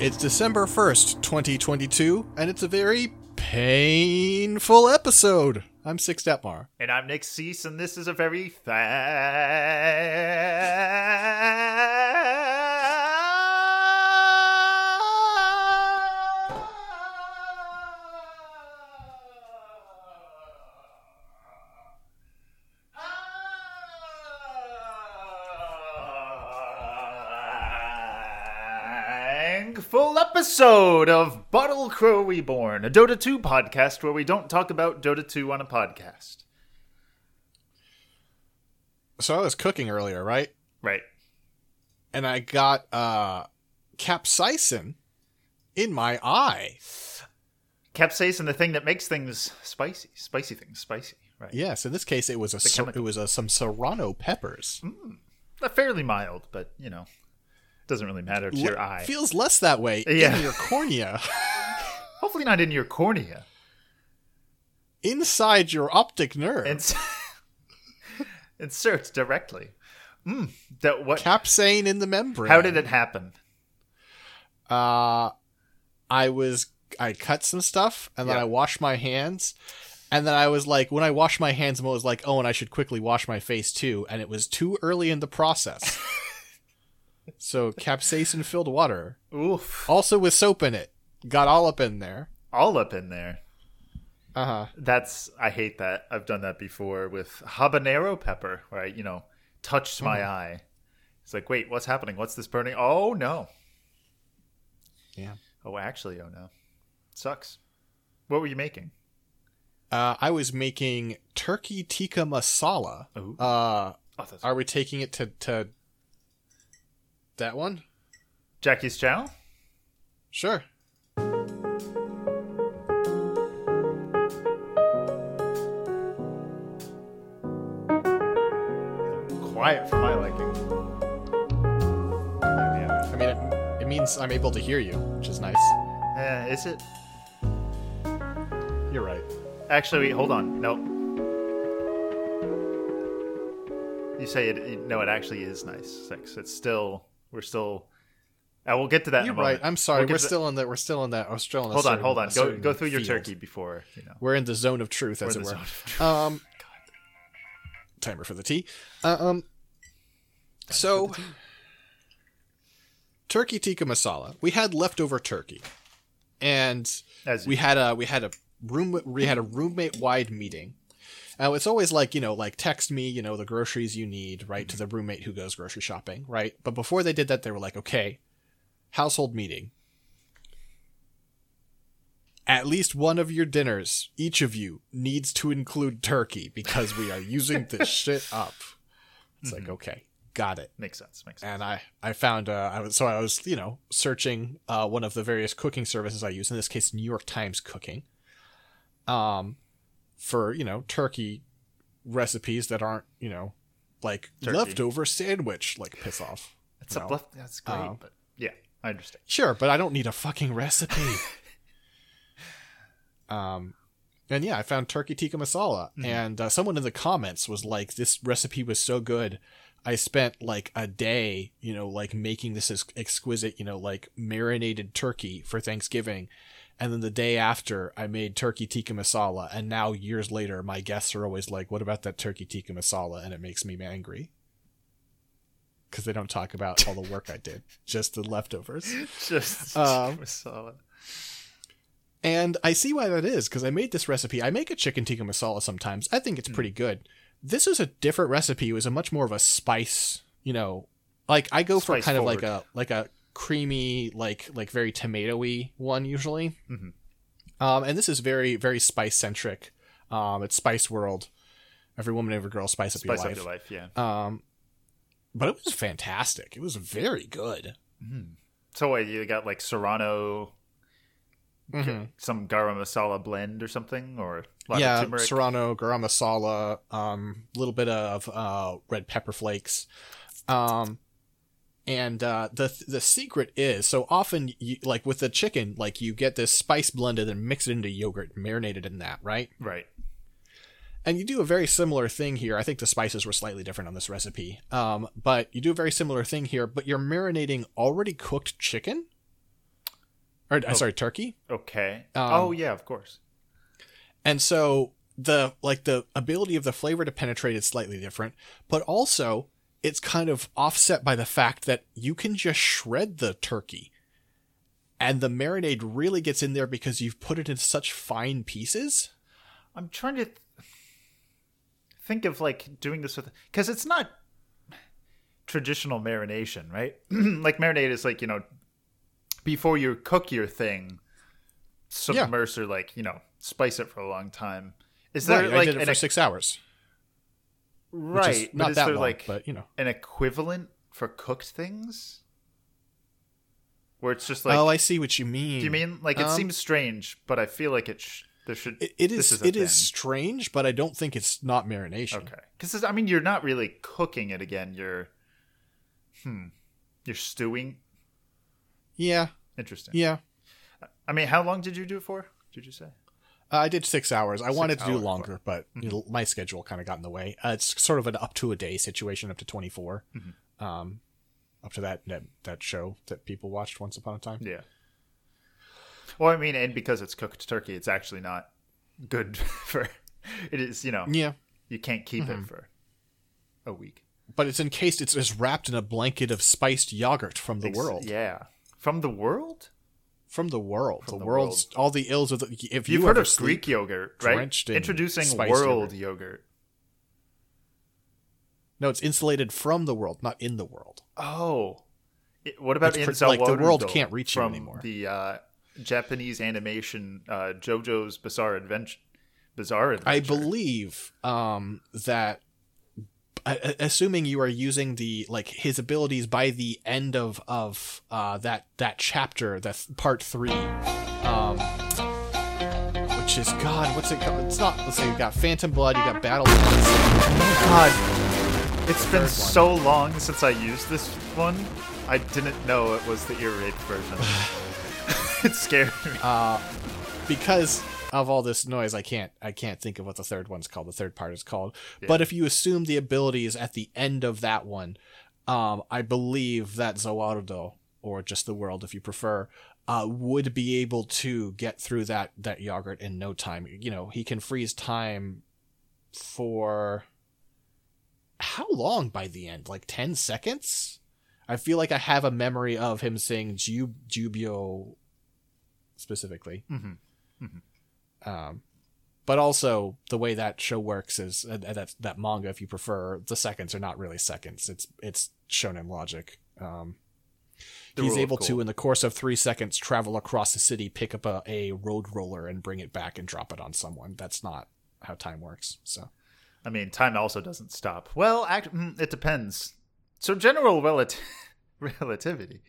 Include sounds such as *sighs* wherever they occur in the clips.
It's December 1st, 2022, and it's a very painful episode. I'm Six Detmar. And I'm Nick Cease, and this is a very full episode of Bottle Crow Reborn, a Dota 2 podcast where we don't talk about Dota 2 on a podcast. So I was cooking earlier, right? Right. And I got uh capsaicin in my eye. Capsaicin, the thing that makes things spicy, spicy things spicy, right? Yes, in this case it was a ser- it was a, some serrano peppers. Mm, fairly mild, but you know, doesn't really matter to your eye. Feels less that way yeah. in your cornea. *laughs* Hopefully not in your cornea. Inside your optic nerve. Ins- *laughs* Insert directly. Mm, that what capsain in the membrane. How did it happen? Uh I was I cut some stuff and then I washed my hands. And then I was like, when I washed my hands, I was like, oh, and I should quickly wash my face too. And it was too early in the process. *laughs* So capsaicin filled water. Oof. Also with soap in it. Got all up in there. All up in there. Uh huh. That's I hate that. I've done that before with habanero pepper, where I, you know, touched my mm-hmm. eye. It's like, wait, what's happening? What's this burning? Oh no. Yeah. Oh, actually, oh no. Sucks. What were you making? Uh, I was making turkey tikka masala. Uh, oh, are we taking it to, to that one? Jackie's Chow? Sure. Quiet for my liking. I mean, it, it means I'm able to hear you, which is nice. Yeah, is it? You're right. Actually, wait, hold on. No. You say it. No, it actually is nice. Six. It's still we're still. I will get to that. You're right. I'm sorry. We'll we're still in that. We're still in that. We're still in. Hold on. Hold on. Go go through your turkey before you know. We're in the zone of truth, as it were. Um. Timer for the tea. Uh, um. So. Turkey tikka masala. We had leftover turkey, and as we had a we had a room we had a roommate wide meeting now it's always like, you know, like text me, you know, the groceries you need, right, to the roommate who goes grocery shopping, right? But before they did that, they were like, okay, household meeting. At least one of your dinners, each of you, needs to include turkey because we are using this *laughs* shit up. It's mm-hmm. like, okay, got it. Makes sense. Makes sense. And I, I found, uh, I was, so I was, you know, searching, uh, one of the various cooking services I use, in this case, New York Times Cooking. Um, for you know turkey recipes that aren't you know like turkey. leftover sandwich like piss off. It's a bluff. That's great, um, but yeah, I understand. Sure, but I don't need a fucking recipe. *laughs* um, and yeah, I found turkey tikka masala, mm-hmm. and uh, someone in the comments was like, "This recipe was so good." I spent like a day, you know, like making this exquisite, you know, like marinated turkey for Thanksgiving. And then the day after I made turkey tikka masala. And now years later my guests are always like what about that turkey tikka masala? And it makes me angry. Because they don't talk about all the work I did just the leftovers. *laughs* Just um, masala. and I see why that is because I made this recipe. I make a chicken tikka masala sometimes. I think it's mm. pretty good this is a different recipe it was a much more of a spice you know like I go spice for kind forward. of like a like a creamy, like like very tomatoey one usually. Mm-hmm. Um, and this is very very spice centric. Um, it's Spice World. Every woman, every girl, spice up spice your life. Up your life, yeah. Um, but it was fantastic. It was very good. Mm. So what, you got like Serrano, mm-hmm. some garam masala blend or something, or yeah, Serrano garam masala, um, a little bit of uh, red pepper flakes. Um, and uh, the the secret is so often you, like with the chicken like you get this spice blended and mix it into yogurt marinated in that right? Right. And you do a very similar thing here. I think the spices were slightly different on this recipe. Um, but you do a very similar thing here but you're marinating already cooked chicken or uh, sorry, turkey. Okay. Um, oh yeah, of course. And so the like the ability of the flavor to penetrate is slightly different, but also it's kind of offset by the fact that you can just shred the turkey. And the marinade really gets in there because you've put it in such fine pieces. I'm trying to th- think of like doing this with because it's not traditional marination, right? *clears throat* like marinade is like you know before you cook your thing, submerge or like you know spice it for a long time. Is there Right, I like did it for six hours. right? Is not is that there long, like but you know. an equivalent for cooked things? Where it's just like, oh, I see what you mean. do you mean like it Um, seems strange, but I feel like it sh- there should It, it is. a it is thing. strange, but I don't think it's not marination. Okay, because I mean, you're not really cooking it again. You're, hmm, you're stewing. Yeah, Interesting. yeah. I mean, how long did you do it for? Did you say? Uh, I did six hours. I wanted to do longer, but you know, my schedule kind of got in the way. Uh, it's sort of an up to a day situation, up to 24. Um, up to that, that that show that people watched once upon a time. Yeah. Well, I mean, and because it's cooked turkey, it's actually not good *laughs* for. It is, you know, Yeah, you can't keep it for a week. but it's encased. It's, it's wrapped in a blanket of spiced yogurt from the Ex- world. Yeah, from the world. From the world. the, the world's all the ills of the. If you You've heard of Greek yogurt, right? in Introducing world yogurt. No, it's insulated from the world, not in the world. Oh, It- what about It's like, the world can't reach you anymore. The uh, Japanese animation uh, JoJo's Bizarre Adventure. Bizarre Adventure. I believe um, that, assuming you are using the like his abilities by the end of of uh, that that chapter, that's part three, um, which is God, what's it called? It's not. Let's say you got Phantom Blood, you got Battle. God, it's been so long since I used this one. I didn't know it was the ear rape version. *sighs* *laughs* it scared me. Uh, because of all this noise, I can't I can't think of what the third one's called. The third part is called. But if you assume the abilities at the end of that one, um, I believe that Zawarudo, or just the world if you prefer, uh, would be able to get through that that yogurt in no time. You know, he can freeze time for how long by the end? Like ten seconds? I feel like I have a memory of him saying Jubio specifically. Mhm. Um, but also the way that show works is uh, that that manga, if you prefer, the seconds are not really seconds. It's it's shonen logic. Um, he's able to, in the course of three seconds, travel across the city, pick up a, a road roller, and bring it back and drop it on someone. That's not how time works. So I mean, time also doesn't stop. Well, act- mm, it depends. So general relati- *laughs* relativity.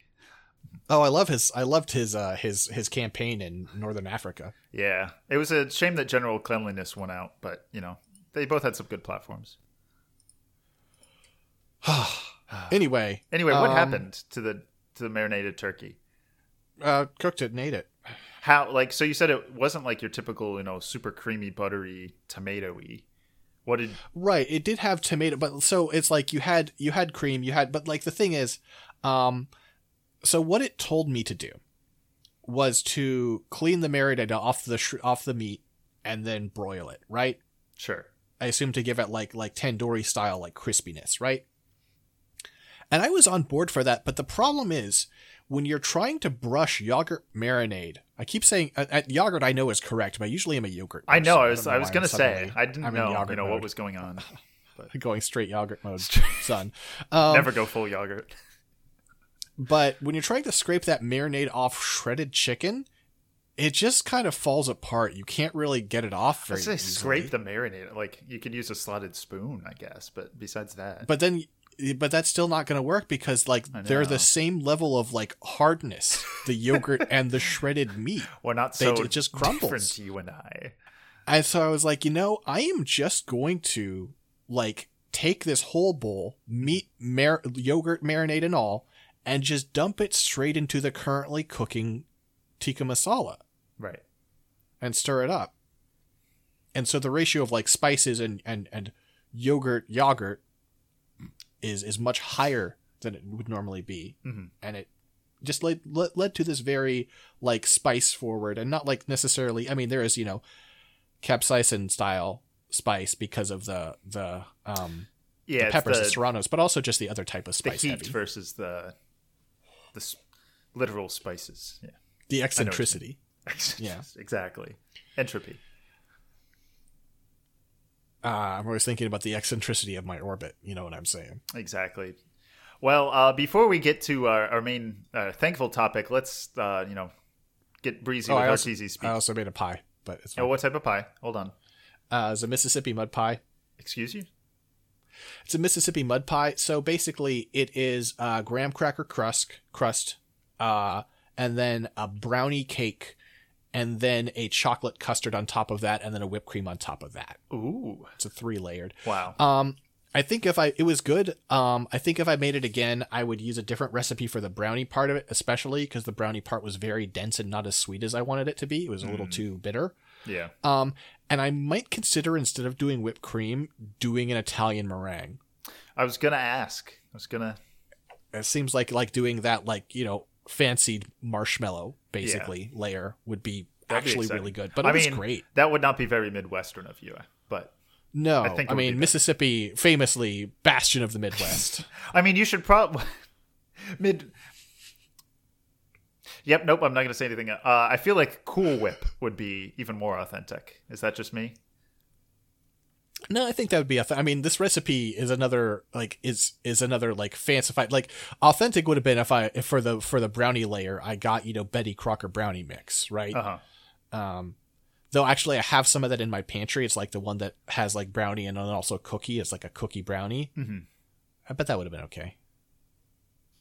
Oh, I love his. I loved his uh, his his campaign in Northern Africa. Yeah, it was a shame that general cleanliness went out, but you know, they both had some good platforms. *sighs* Anyway, Anyway, what um, happened to the to the marinated turkey? Uh, cooked it and ate it. How like so you said it wasn't like your typical, you know, super creamy, buttery, tomatoey. What did Right, it did have tomato, but so it's like you had you had cream, you had, but like the thing is, um, so what it told me to do was to clean the marinade off the sh- off the meat and then broil it. Right, sure. I assume to give it like like tandoori style like crispiness, right? And I was on board for that, but the problem is when you're trying to brush yogurt marinade. I keep saying uh, uh, yogurt. I know is correct, but I usually am a yogurt. I know. I was don't I was gonna say I didn't I'm know you know mode. what was going on. *laughs* going straight yogurt mode, son. *laughs* Um, Never go full yogurt. But when you're trying to scrape that marinade off shredded chicken, it just kind of falls apart. You can't really get it off I very say easily. scrape the marinade. Like you could use a slotted spoon, I guess. But besides that, But then, but that's still not going to work because like they're the same level of like hardness, the yogurt and the *laughs* shredded meat. we're not they- so it just crumbles. you and I. And so I was like, you know, I am just going to like take this whole bowl, meat, mar- yogurt, marinade, and all, and just dump it straight into the currently cooking tikka masala. Right. and stir it up. And so the ratio of like spices and and and yogurt yogurt is is much higher than it would normally be, Mhm. and it just led, led led to this very like spice forward and not like necessarily. I mean, there is you know capsaicin style spice because of the the um Yeah, the peppers the, and serranos, but also just the other type of the spice heat heavy, versus the the s- literal spices. Yeah, the eccentricity. Yeah. *laughs* exactly. Entropy. Uh, I'm always thinking about the eccentricity of my orbit. You know what I'm saying? Exactly. Well, uh, before we get to our, our main uh, thankful topic, let's uh, you know get breezy Oh, with I our also, TZ speak. I also made a pie, but it's oh, what type of pie? Hold on. uh, it's a Mississippi mud pie. Excuse you. It's a Mississippi mud pie. So basically, it is uh, graham cracker crust, crust, uh, and then a brownie cake, and then a chocolate custard on top of that, and then a whipped cream on top of that. Ooh, It's a three layered. wow. Um, I think if I it was good. Um, I think if I made it again, I would use a different recipe for the brownie part of it, especially because the brownie part was very dense and not as sweet as I wanted it to be. It was a little too bitter. yeah. Um, and I might consider instead of doing whipped cream, doing an Italian meringue. I was gonna ask. I was gonna. It seems like like doing that like you know fancied marshmallow basically layer would be That'd actually exciting. really good. But it I was mean, great. that would not be very midwestern of you, but No, I I, think be mean. Mississippi, famously bastion of the Midwest. *laughs* I mean, you should probably *laughs* mid. Yep. Nope. I'm not gonna say anything. Uh, I feel like Cool Whip would be even more authentic. Is that just me? No, I think that would be. I mean, this recipe is another like is is another like fancified like authentic would have been if I if for the for the brownie layer I got you know Betty Crocker brownie mix right. Uh huh. Um, though actually I have some of that in my pantry. It's like the one that has like brownie and also cookie. It's like a cookie brownie. hmm I bet that would have been okay.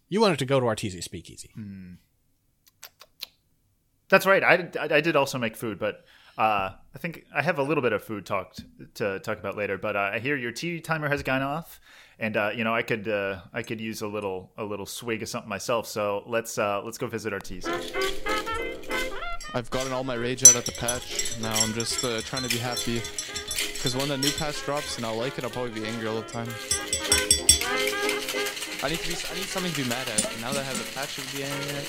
You wanted to go to TZ Speakeasy. That's right. I I did also make food, but uh, I think I have a little bit of food talked to talk about later. But uh, I hear your tea timer has gone off, and uh, you know I could uh, I could use a little a little swig of something myself. So let's uh, let's go visit our teas. I've gotten all my rage out at the patch. Now I'm just uh, trying to be happy. Because when the new patch drops and I'll like it, I'll probably be angry all the time. I need to be. I need something to be mad at. And now that I have the patch to be angry at,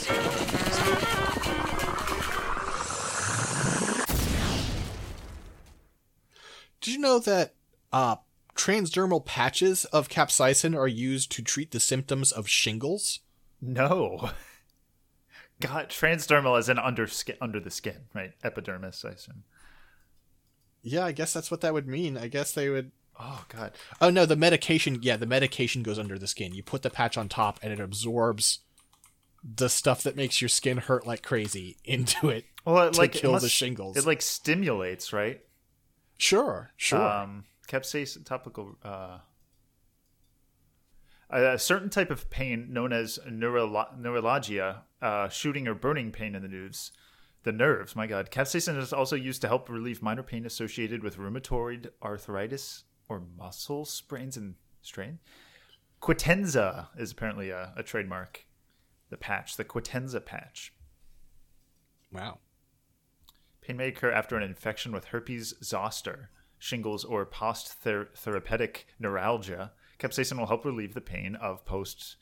Did you know that uh, transdermal patches of capsaicin are used to treat the symptoms of shingles? No. *laughs* God, transdermal is in under skin, under the skin, right? Epidermis, I assume. Yeah, I guess that's what that would mean. I guess they would. Oh God. Oh no, the medication. Yeah, the medication goes under the skin. You put the patch on top, and it absorbs the stuff that makes your skin hurt like crazy *laughs* into it. Well, it, To like it kill the shingles. It like stimulates, right? Sure, sure. Um, capsaicin topical. Uh, a certain type of pain known as neurolo- neuralgia, uh, shooting or burning pain in the nerves. The nerves, my God. Capsaicin is also used to help relieve minor pain associated with rheumatoid arthritis or muscle sprains and strain. Qutenza is apparently a, a trademark. The patch, the Qutenza patch. wow. Pain may occur after an infection with herpes zoster, shingles, or post-therapeutic neuralgia. Capsaicin will help relieve the pain of post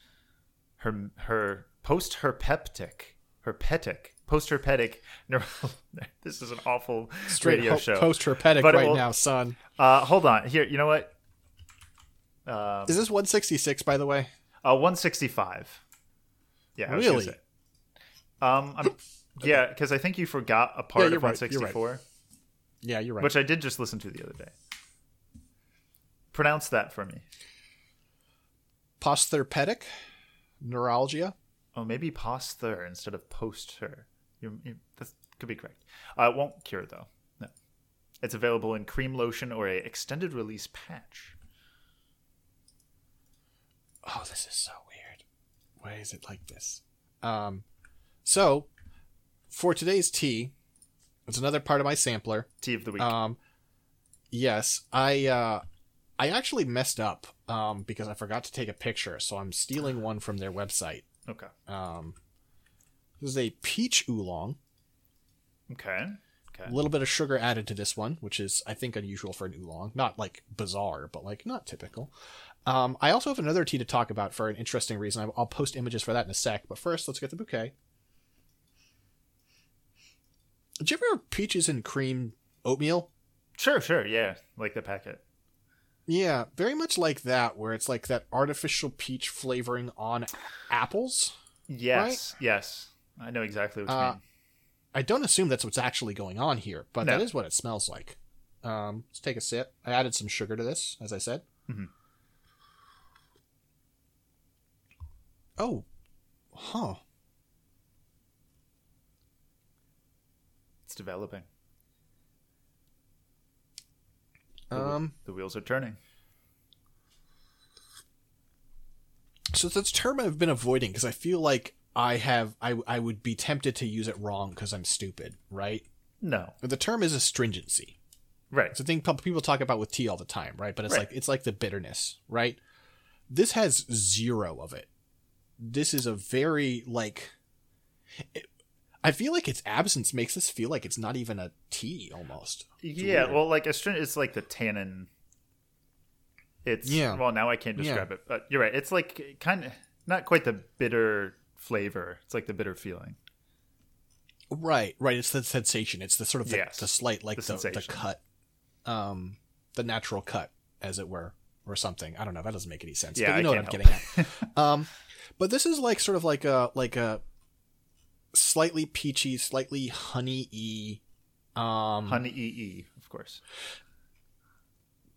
her her post-herpeptic herpetic post-herpetic neural. *laughs* this is an awful Straight radio show. post herpetic right will- now, son. uh, hold on, here. You know what? Um, Is this 166 by the way? Uh, 165. Yeah, Really? Um, I'm, *laughs* yeah, because I think you forgot a part you're of right, you're right. 164, Yeah, you're right. which I did just listen to the other day. Pronounce that for me. Postherpetic neuralgia. Oh, maybe posther instead of poster. You, you, that could be correct. Uh, it won't cure though. No, it's available in cream lotion or a extended release patch. Oh, this is so weird. Why is it like this? Um, so for today's tea, it's another part of my sampler. Tea of the week. Um, yes, I uh, I actually messed up um because I forgot to take a picture, so I'm stealing one from their website. okay. Um, this is a peach oolong. Okay. Okay. A little bit of sugar added to this one, which is I think unusual for an oolong. Not like bizarre, but like not typical. Um, I also have another tea to talk about for an interesting reason. I'll post images for that in a sec. But first, let's get the bouquet. Did you ever have peaches and cream oatmeal? Sure, sure, yeah, like the packet. Yeah, very much like that, where it's like that artificial peach flavoring on apples. Yes, yes, I know exactly what you Uh, mean. I don't assume that's what's actually going on here, but that No. is what it smells like. Um, let's take a sip. I added some sugar to this, as I said. Mhm. Oh, huh. Developing. Um, The wheels are turning. so that's a term I've been avoiding because I feel like I have I I would be tempted to use it wrong because I'm stupid, right? No, The term is astringency. right. It's a thing people talk about with tea all the time, right? But it's Right. like it's like the bitterness, right? This has zero of it. This is a very like. It, I feel like its absence makes this feel like it's not even a tea almost. It's yeah, weird. well, like astringent, it's like the tannin. It's Yeah. Well, now I can't Yeah. describe it, but you're right. It's like kind of not quite the bitter flavor. It's like the bitter feeling. right, right. It's the sensation. It's the sort of the, Yes. the slight like The the, the, cut, um, the natural cut, as it were, or something. I don't know. That doesn't make any sense. Yeah, but you know what I'm can't getting at. *laughs* um, but this is like sort of like a like a slightly peachy, slightly honey-y, um, Honey ee, of course.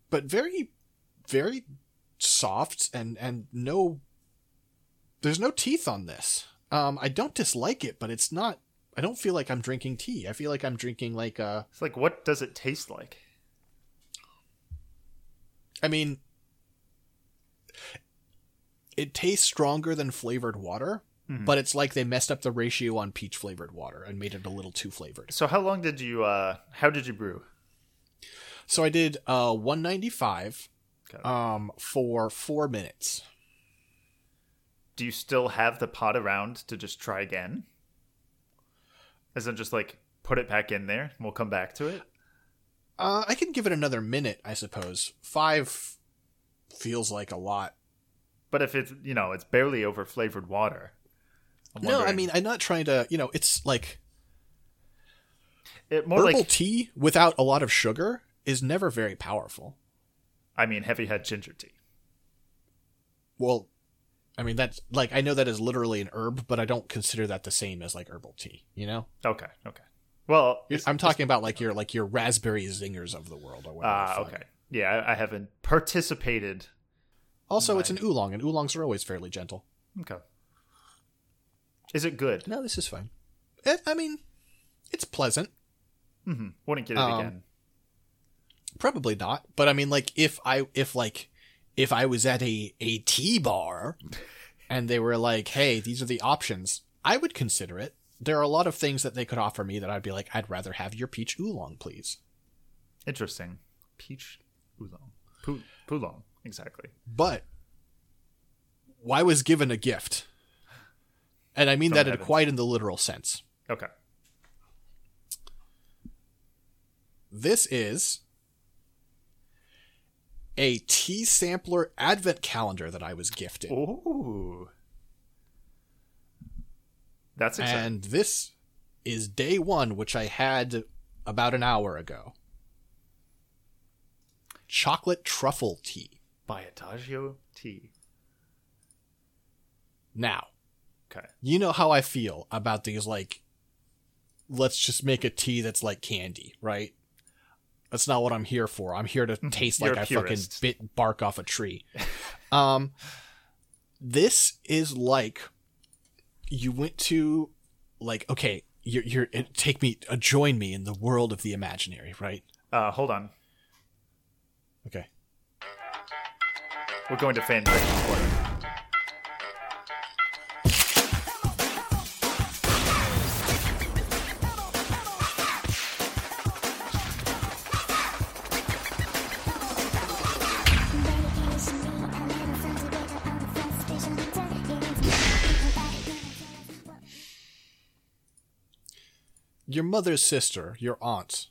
but very, very soft and and no. There's no teeth on this. Um, I don't dislike it, but it's not. I don't feel like I'm drinking tea. I feel like I'm drinking like a. It's like, what does it taste like? I mean, it tastes stronger than flavored water, Mhm. but it's like they messed up the ratio on peach flavored water and made it a little too flavored. So, how long did you? uh How did you brew? So I did uh 195 Okay. um for 4 minutes. Do you still have the pot around to just try again? As in, just like put it back in there, and we'll come back to it. Uh I can give it another minute, I suppose. 5 feels like a lot. But if it's you know it's barely over flavored water. No, I mean I'm not trying to, you know, it's like it more herbal like tea without a lot of sugar is never very powerful. I mean heavy head ginger tea. Well, I mean that's like I know that is literally an herb, but I don't consider that the same as like herbal tea. You know, Okay, okay. Well, I'm talking about like your like your raspberry zingers of the world or whatever. Ah, fuck. okay. Yeah, I, I haven't participated. Also, it's an oolong, and oolongs are always fairly gentle. Okay. Is it good? No, this is fine. It, I mean, it's pleasant. Mm-hmm. Wouldn't get it Um, again. Probably not, but I mean, like if I if like if I was at a a tea bar and they were like, "Hey, these are the options," I would consider it. There are a lot of things that they could offer me that I'd be like, "I'd rather have your peach oolong, please." Interesting. Peach oolong. Pu- Poulong, exactly. but why was given a gift. And I mean From that in heavens. quite in the literal sense. Okay. This is a tea sampler advent calendar that I was gifted. Ooh. That's exciting. and this is day one, which I had about an hour ago. Chocolate truffle tea. By Adagio Tea. Now, Okay. you know how I feel about these like let's just make a tea that's like candy, right? That's not what I'm here for. I'm here to *laughs* taste like I fucking bit bark off a tree. *laughs* um this is like you went to like okay, you're you're take me uh, join me in the world of the imaginary, right? Uh, hold on. Okay. We're going to fan break your mother's sister, your aunt,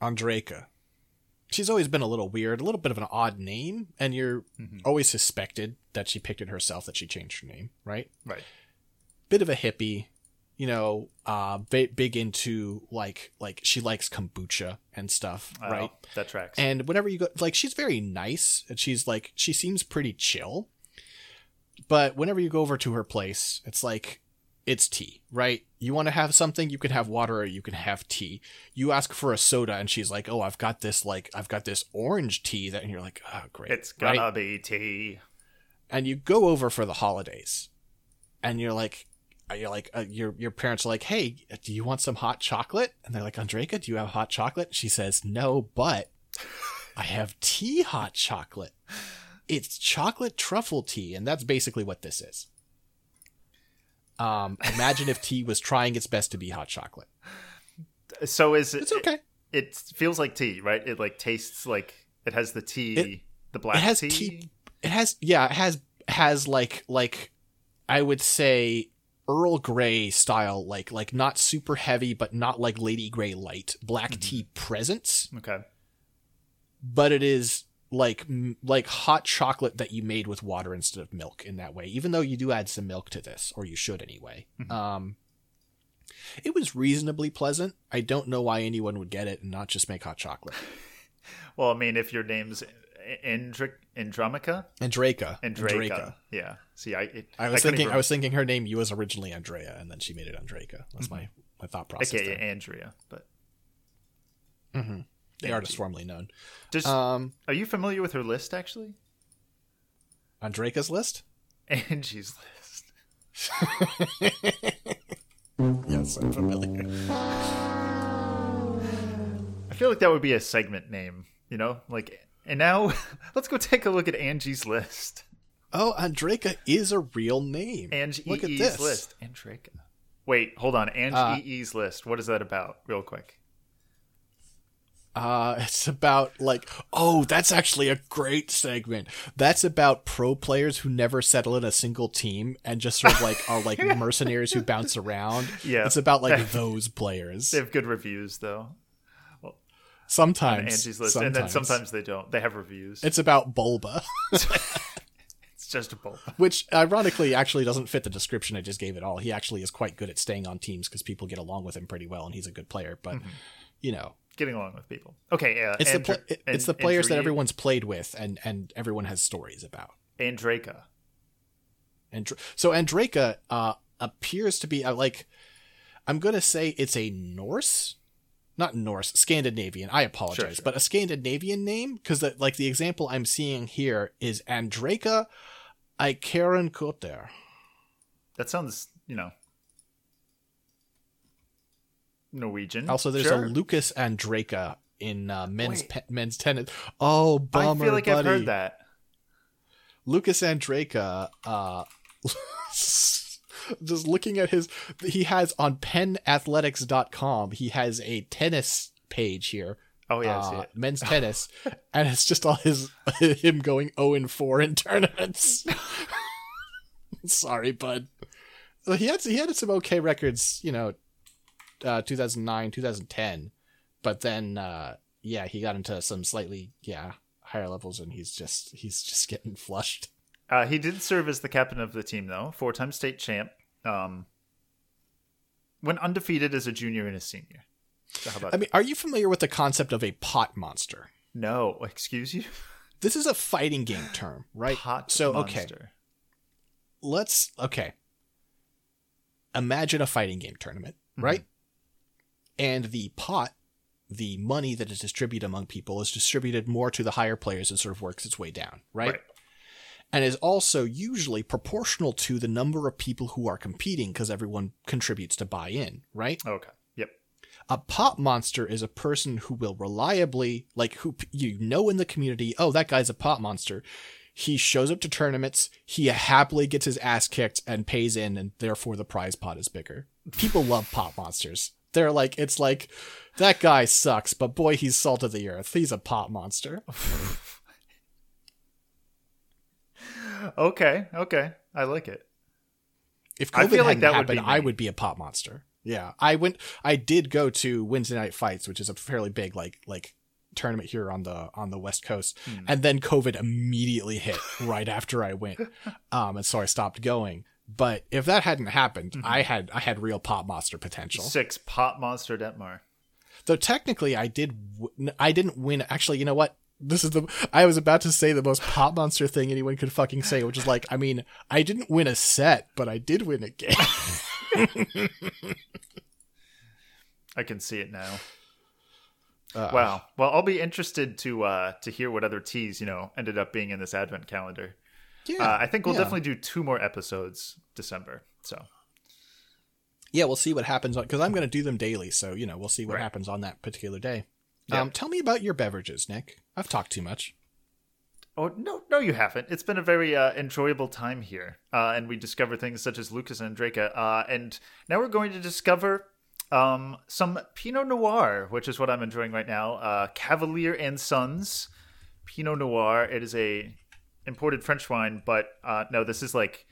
Andraka. She's always been a little weird, a little bit of an odd name, and you're always suspected that she picked it herself, that she changed her name, right? Right. Bit of a hippie, you know, uh, ba- big into like like she likes kombucha and stuff, Oh, right? That tracks. And whenever you go, like, she's very nice and she's like, she seems pretty chill. But whenever you go over to her place, it's like, it's tea, right? You want to have something, you can have water or you can have tea. You ask for a soda and she's like, oh, I've got this, like, I've got this orange tea that, and you're like, oh, great. it's gonna right? be tea. and you go over for the holidays and you're like you're like uh, your your parents are like hey do you want some hot chocolate and they're like andraka do you have hot chocolate she says no but i have tea hot chocolate it's chocolate truffle tea and that's basically what this is um imagine if tea was trying its best to be hot chocolate So is it? it's okay It, it feels like tea, right? It like tastes like it has the tea, It- the black it has tea. tea it has yeah it has has like like i would say earl grey style like like not super heavy but not like lady grey light black Mm-hmm. tea presence Okay. but it is like like hot chocolate that you made with water instead of milk in that way even though you do add some milk to this or you should anyway Mm-hmm. um it was reasonably pleasant i don't know why anyone would get it and not just make hot chocolate *laughs* Well, I mean, if your name's Indra- Andromica, andraka Andraka, yeah. See, I it, I was couldn't thinking. I was thinking her name was originally Andrea, and then she made it Andraka. That's my my thought process. aka there. Andrea, but The artist formerly known. just Um, are you familiar with her list actually? Andraka's list. Angie's list. *laughs* Yes, I'm familiar. I feel like that would be a segment name, you know? Like and now *laughs* let's go take a look at Angie's list. Oh, Andraka is a real name. Ange Look at this. list. Andraka. Wait, hold on. Ange Uh, EE's list. What is that about? Real quick. Uh, *laughs* it's about like, oh, that's actually a great segment. That's about pro players who never settle in a single team and just sort of like are like *laughs* mercenaries who bounce around. Yeah. it's about like *laughs* those players. They have good reviews though. Sometimes Angie's list. sometimes. And then sometimes they don't. They have reviews. it's about Bulba. It's just a bulb. Which ironically actually doesn't fit the description I just gave at all. He actually is quite good at staying on teams because people get along with him pretty well, and he's a good player. But you know, Getting along with people. Okay, yeah. it's the Andra- pla- and- it's the players that everyone's played with, and and everyone has stories about. Andraka. And so Andraka uh, appears to be uh, like I'm gonna say it's a Norse, not Norse, Scandinavian. I apologize, Sure, sure. but a Scandinavian name because like the example I'm seeing here is Andraka Ikerenkoter. That sounds, you know, Norwegian. Also, there's Sure. a Lucas Andraka in uh, men's pe- men's tennis. Oh, bummer, I feel like buddy. I've heard that. Lucas Andraka, uh, *laughs* just looking at his, he has on penathletics.com, he has a tennis page here. Oh yeah, I see uh, it. men's *laughs* tennis, and it's just all his *laughs* him going zero and four in tournaments. Sorry, bud. He had he had some okay records, you know, uh, 2009, 2010, but then uh, yeah, he got into some slightly yeah higher levels, and he's just he's just *laughs* getting flushed. Uh, he did serve as the captain of the team, though, four-time state champ. Um, when undefeated as a junior and a senior. So how about I mean, are you familiar with the concept of a pot monster? no? Excuse you. *laughs* This is a fighting game term, right? Hot so okay, let's okay. Imagine a fighting game tournament, Mm-hmm. right? And the pot, the money that is distributed among people, is distributed more to the higher players and sort of works its way down, right? Right. And is also usually proportional to the number of people who are competing because everyone contributes to buy in, right? Okay. Yep. A pot monster is a person who will reliably, like, who you know in the community, oh, that guy's a pot monster. He shows up to tournaments, he happily gets his ass kicked and pays in, and therefore the prize pot is bigger. People love pot monsters. They're like, it's like, that guy sucks, but boy, he's salt of the earth. He's a pop monster. *laughs* Okay. Okay. I like it. If I COVID feel like that would happened, be I would be a pop monster. Yeah, I went. I did go to Wednesday night fights, which is a fairly big like like tournament here on the on the west coast, and then COVID immediately hit right after I went, *laughs* um, and so I stopped going. But if that hadn't happened, I had I had real pop monster potential. Six Pop Monster Detmar. Though technically, I did. W- I didn't win. Actually, you know what? This is the. I was about to say the most pop monster thing anyone could fucking say, which is like, I mean, I didn't win a set, but I did win a game. *laughs* *laughs* I can see it now. Uh, Wow. Well, I'll be interested to uh to hear what other teas you know ended up being in this advent calendar. Yeah, Uh, I think we'll yeah. definitely do two more episodes December. So Yeah, we'll see what happens because I'm going to do them daily. So you know, we'll see what Right. happens on that particular day. Yeah. Um, tell me about your beverages, Nick. I've talked too much. Oh no, no, you haven't. It's been a very uh, enjoyable time here, uh, and we discover things such as Lucas Andraka, uh, and now we're going to discover um, some Pinot Noir, which is what I'm enjoying right now. Uh, Cavalier and Sons Pinot Noir. It is a imported French wine, but uh, no, this is like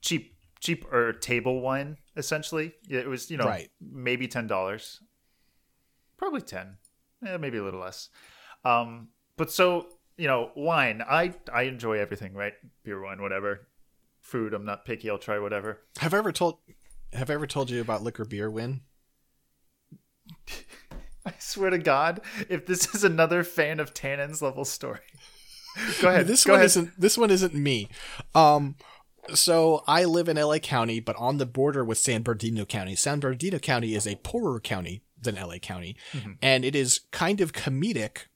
cheap, cheap or table wine essentially. It was you know Right. maybe ten dollars, probably ten, eh, maybe a little less. Um, but so you know, wine. I I enjoy everything, right? Beer, wine, whatever. Food. I'm not picky. I'll try whatever. Have I ever told? Have I ever told you about liquor beer win? *laughs* I swear to God, if this is another fan of Tannins level story, go ahead. this go one ahead. isn't. This one isn't me. Um, so I live in LA County, but on the border with San Bernardino County. San Bernardino County is a poorer county than LA County, and it is kind of comedic.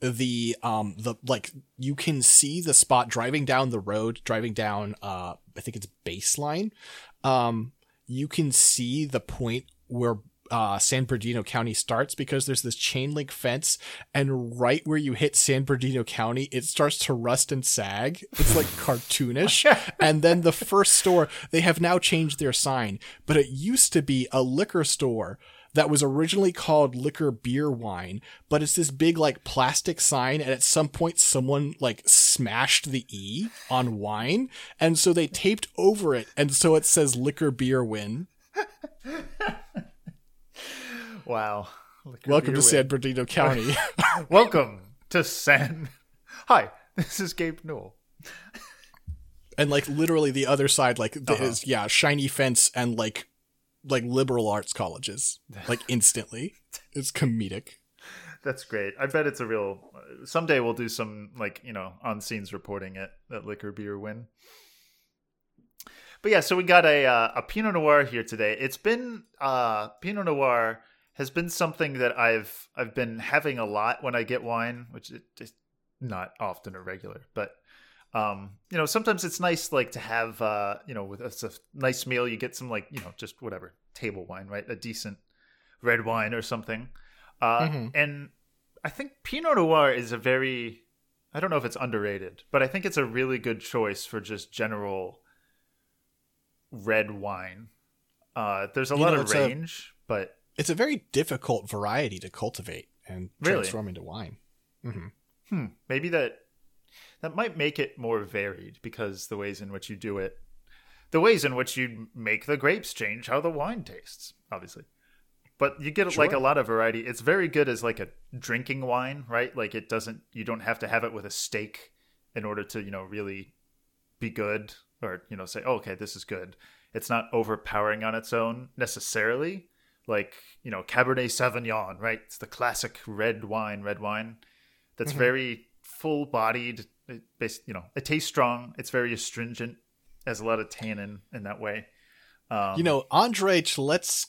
The um the like you can see the spot driving down the road, driving down uh I think it's baseline. Um, you can see the point where uh, San Bernardino County starts because there's this chain link fence, and right where you hit San Bernardino County, it starts to rust and sag. It's like *laughs* cartoonish. *laughs* and then the first store, they have now changed their sign, but it used to be a liquor store that was originally called liquor beer wine but it's this big like plastic sign and at some point someone like smashed the e on wine and so they taped over it and so it says liquor beer win *laughs* wow. *laughs* *laughs* Welcome to san bernardino county Welcome to San. Hi, this is Gabe Newell. and like literally the other side like Uh-huh. is yeah shiny fence and like like liberal arts colleges *laughs* like instantly it's comedic That's great. I bet it's a real. Someday we'll do some like you know on scenes reporting at at liquor beer win. But yeah, so we got a uh, a Pinot Noir here today. It's been uh, Pinot Noir has been something that I've I've been having a lot when I get wine, which is not often or regular, but um, you know sometimes it's nice like to have uh, you know with a, a nice meal you get some like you know just whatever table wine, right? A decent red wine or something. Uh, Mhm. And I think Pinot Noir is a very, I don't know if it's underrated, but I think it's a really good choice for just general red wine. Uh, there's a You lot know, of it's a- range, but it's a very difficult variety to cultivate and Really? transform into wine hmm hmm, maybe that that might make it more varied because the ways in which you do it, the ways in which you make the grapes change how the wine tastes, obviously. But you get like a lot of variety. It's very good as like a drinking wine, right? Like it doesn't you don't have to have it with a steak in order to, you know, really be good or, you know, say, oh, okay, this is good. It's not overpowering on its own necessarily. Like, you know, Cabernet Sauvignon, right? It's the classic red wine, red wine that's Mhm. very full bodied. It you know, it tastes strong. It's very astringent. Has a lot of tannin in that way. Um, you know andrei Chilets-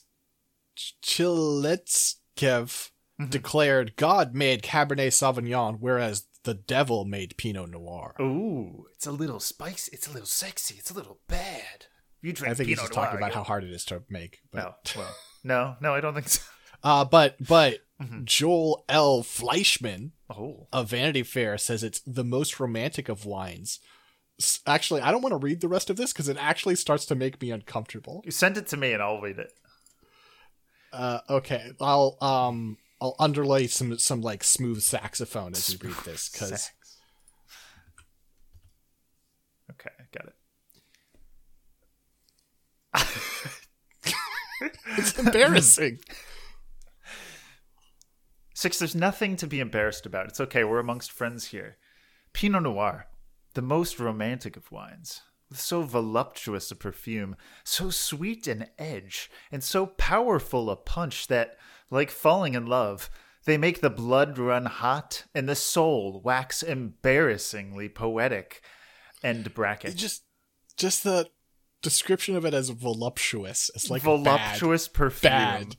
chiletskev Mhm. declared god made cabernet sauvignon whereas the devil made pinot noir ooh, it's a little spicy. It's a little sexy. It's a little bad. You drink i think he's Pinot just talking Noir, about how hard it is to make but No, well, *laughs* no, no, I don't think so. uh but but Mhm. joel l fleischman Oh, of vanity fair says it's the most romantic of wines S- actually i don't want to read the rest of this because it actually starts to make me uncomfortable you send it to me and I'll read it. uh okay i'll um i'll underlay some some like smooth saxophone as you read this because. Okay, got it. *laughs* It's embarrassing. *laughs* Six, there's nothing to be embarrassed about. It's okay. We're amongst friends here. Pinot Noir, the most romantic of wines, with so voluptuous a perfume, so sweet an edge, and so powerful a punch that, like falling in love, they make the blood run hot and the soul wax embarrassingly poetic. End bracket. just just the description of it as voluptuous. It's like voluptuous perfume. Bad.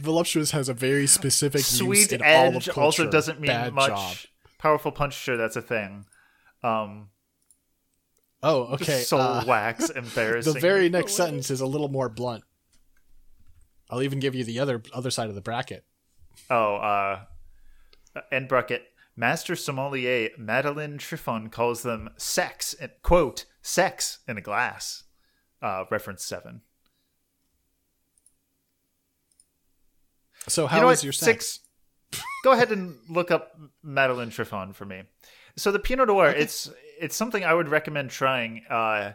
Voluptuous has a very specific use Sweet in all of edge culture. also doesn't mean Bad much. job. Powerful punch, sure, that's a thing. Um, Oh, okay. soul uh, wax *laughs* embarrassing. the very next sentence is a little more blunt. I'll even give you the other other side of the bracket. Oh, uh, end bracket. Master sommelier Madeline Triffon calls them sex, quote, sex in a glass. Uh, reference seven. So You how is know what? your sex? Go ahead and look up Madeline Chiffon for me. So the Pinot Noir, it's it's something I would recommend trying. Uh,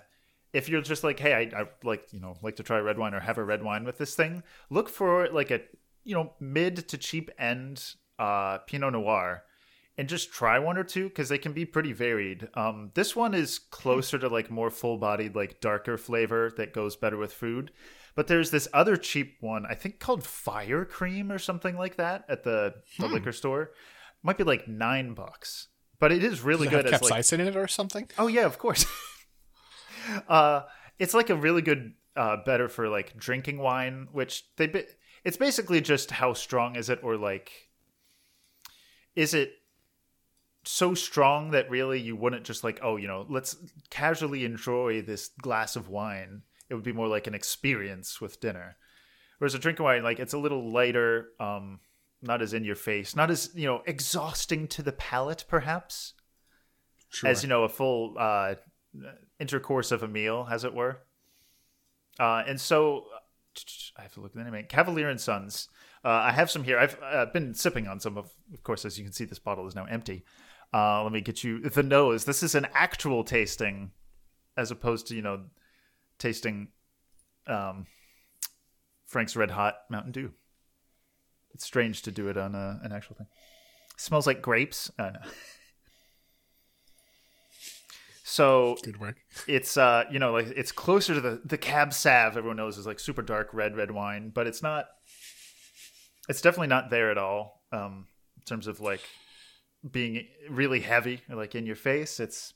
if you're just like, hey, I, I like you know like to try red wine or have a red wine with this thing, look for like a you know mid to cheap end uh, Pinot Noir, and just try one or two because they can be pretty varied. Um, this one is closer to like more full bodied, like darker flavor that goes better with food. But there's this other cheap one, I think called Fire Cream or something like that at the, the liquor store. Might be like nine bucks, but it is really Does it good. have as like, capsaicin in it or something? oh yeah, of course. *laughs* uh, it's like a really good, uh, better for like drinking wine, which they. Ba- it's basically just how strong is it, or like, is it so strong that really you wouldn't just like, oh, you know, let's casually enjoy this glass of wine. It would be more like an experience with dinner. Whereas a drink of wine, like it's a little lighter, um, not as in your face, not as you know exhausting to the palate, perhaps, as you know a full uh, intercourse of a meal, as it were. Uh, and so I have to look at the name. Cavalier and Sons. Uh, I have some here. I've uh, been sipping on some of. Of course, as you can see, this bottle is now empty. Uh, let me get you the nose. This is an actual tasting, as opposed to you know, tasting um, Frank's Red Hot Mountain Dew. It's strange to do it on a, an actual thing. smells like grapes. Uh, no. So Good work. it's uh you know like it's closer to the the cab sav everyone knows is like super dark red red wine but it's not it's definitely not there at all um in terms of like being really heavy like in your face it's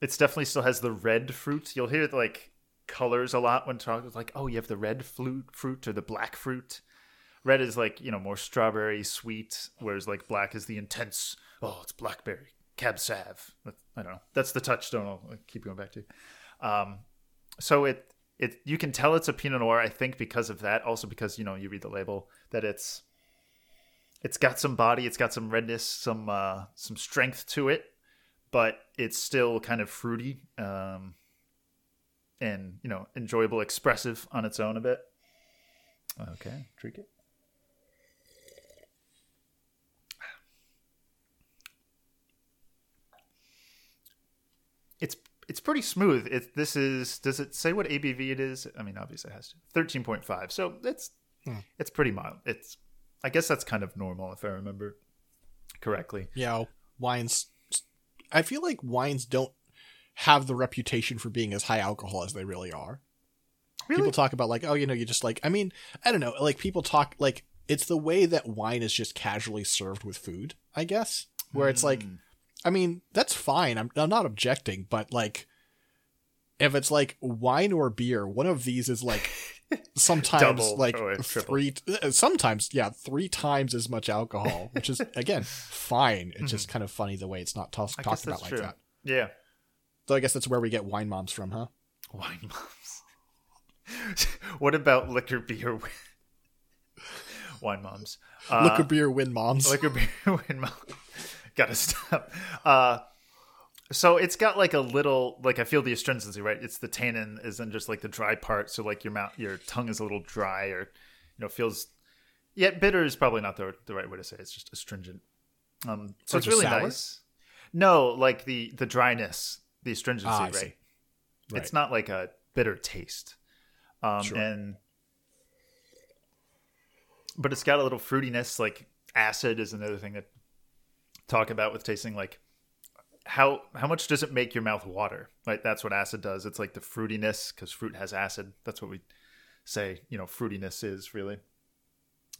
it's definitely still has the red fruit. You'll hear like colors a lot when talking like oh you have the red fruit fruit or the black fruit. Red is like you know more strawberry sweet whereas like black is the intense oh it's blackberry cab sav. I don't know. That's the touchstone i'll keep going back to. Um so it it you can tell it's a pinot noir i think because of that. Also because you know you read the label that it's it's got some body it's got some redness some uh some strength to it but it's still kind of fruity um and you know enjoyable expressive on its own a bit okay drink it it's it's pretty smooth. It this is does it say what ABV it is? I mean, obviously it has to. Thirteen point five. So it's it's pretty mild. It's I guess that's kind of normal if I remember correctly. Yeah, wines. I feel like wines don't have the reputation for being as high alcohol as they really are. Really? People talk about like, oh, you know, you just like. I mean, I don't know. Like people talk like it's the way that wine is just casually served with food. I guess where it's like, hmm. I mean, that's fine. I'm I'm not objecting, but like. If it's like wine or beer, one of these is like *laughs* sometimes Double like triple. three, uh, sometimes yeah, three times as much alcohol, which is *laughs* again fine. It's just kind of funny the way it's not Mm-hmm. Guess talked about like true. that. Yeah. So I guess that's where we get wine moms from, huh? Wine moms. *laughs* what about liquor beer *laughs* wine moms? Uh, Liquor beer win moms. liquor beer wine mom. Gotta stop. Uh, so it's got like a little like I feel the astringency, right? It's the tannin isn't just like the dry part, so like your mouth, your tongue is a little dry, or you know feels. Yet bitter is probably not the the right way to say. it. It's just astringent. Um, so Or it's really sour? nice. No, like the the dryness, the astringency, Ah, I right? It's not like a bitter taste. um, Sure. and but it's got a little fruitiness. Like acid is another thing that talk about with tasting. Like how how much does it make your mouth water? Right, that's what acid does. It's like the fruitiness because fruit has acid. That's what we say. You know, fruitiness is really.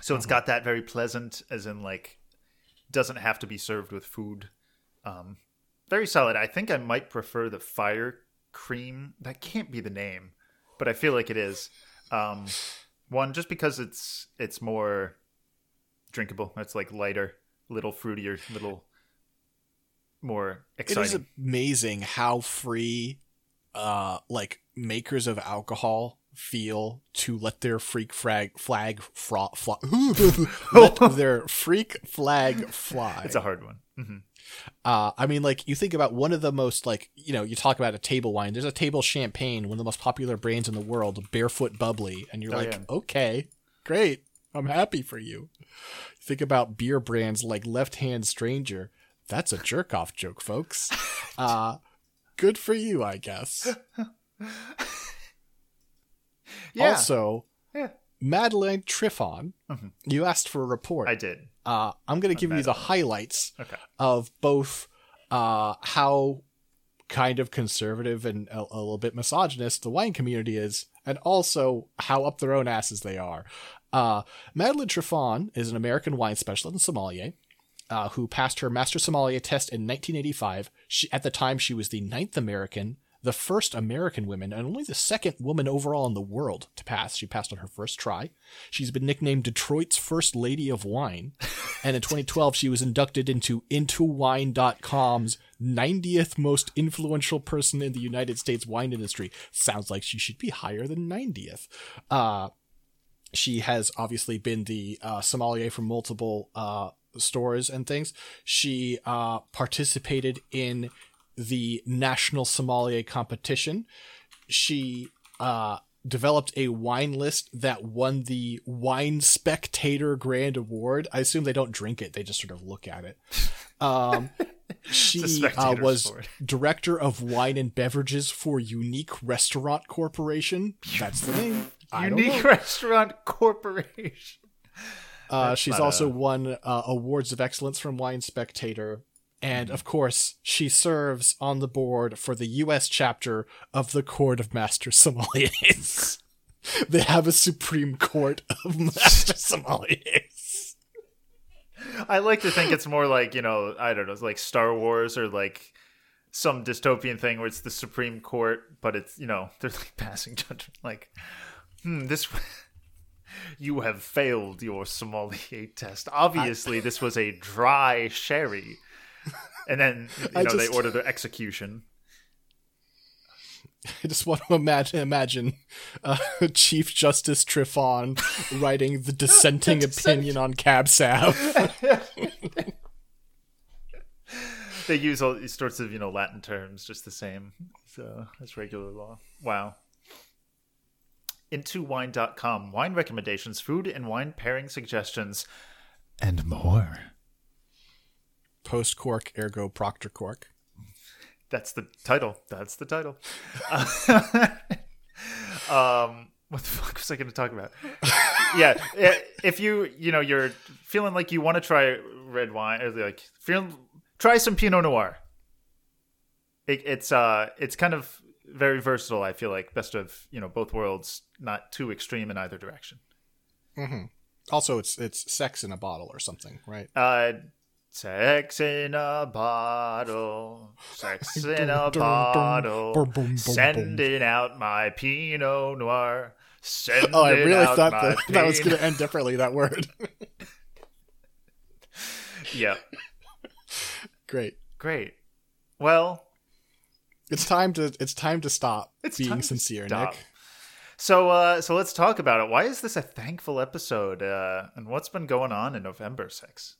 So it's got that very pleasant, as in like doesn't have to be served with food. Um, very solid. I think I might prefer the fire cream. That can't be the name, but I feel like it is. Um, one just because it's it's more drinkable. It's like lighter, little fruitier, little more It exciting. is amazing how free, uh, like makers of alcohol feel to let their freak flag flag fra- fly, let *laughs* their freak flag fly. It's a hard one. hmm Uh, I mean, like you think about one of the most like you know you talk about a table wine. There's a table champagne, one of the most popular brands in the world, Barefoot Bubbly, and you're Oh, like, yeah. okay, great, I'm happy for you. Think about beer brands like Left Hand Stranger. That's a jerk off joke, folks. *laughs* Uh, good for you, I guess. *laughs* Yeah. Also, yeah, Madeline Triffon, Mhm. you asked for a report. I did. Uh, I'm going to give you the highlights Okay. of both uh, how kind of conservative and a, a little bit misogynist the wine community is, and also how up their own asses they are. Uh, Madeline Triffon is an American wine specialist and sommelier. Uh, who passed her master sommelier test in 1985. She, at the time, she was the ninth American, the first American woman, and only the second woman overall in the world to pass. She passed on her first try. She's been nicknamed Detroit's First Lady of Wine. *laughs* And in 2012, she was inducted into IntoWine.com's 90th most influential person in the United States wine industry. Sounds like she should be higher than 90th. Uh, she has obviously been the uh, sommelier for multiple uh, stores and things. She uh, participated in the national sommelier competition. She uh, developed a wine list that won the Wine Spectator Grand Award. I assume they don't drink it; they just sort of look at it. Um, *laughs* she uh, was sport. director of wine and beverages for Unique Restaurant Corporation. That's the name. I don't know. Unique Restaurant Corporation. Uh, she's also a- won uh, awards of excellence from Wine Spectator. And of course, she serves on the board for the U.S. chapter of the Court of Master Sommeliers. *laughs* they have a Supreme Court of *laughs* Master Sommeliers. I like to think it's more like you know I don't know, like Star Wars or like some dystopian thing where it's the Supreme Court, but it's you know *laughs* they're like passing judgment. Like, hmm, this you have failed your sommelier *laughs* test. Obviously, this was a dry sherry, and then *laughs* you I know they just- order their execution. *laughs* I just want to imagine, imagine uh, Chief Justice Triffon writing the dissenting opinion on Cab Sav. They use all these sorts of you know Latin terms just the same. So that's regular law. Wow. IntoWine.com. Wine recommendations, food and wine pairing suggestions, and more. Post cork, ergo proctor cork. That's the title. That's the title. *laughs* um, what the fuck was I going to talk about? yeah, if you you know you're feeling like you want to try red wine or like feeling try some Pinot Noir. It, it's uh it's kind of very versatile. I feel like best of you know both worlds, not too extreme in either direction. Also, it's it's sex in a bottle or something, right? Uh, sex in a bottle, sex *laughs* in a bottle, sending out my Pinot Noir. Sending *laughs* Oh, I really thought that that was going to end differently. That word. *laughs* Yeah, Great. great. Well, It's time to it's time to stop It's being sincere, stop. Nick. so uh, so let's talk about it. Why is this a thankful episode? Uh, and what's been going on in November six?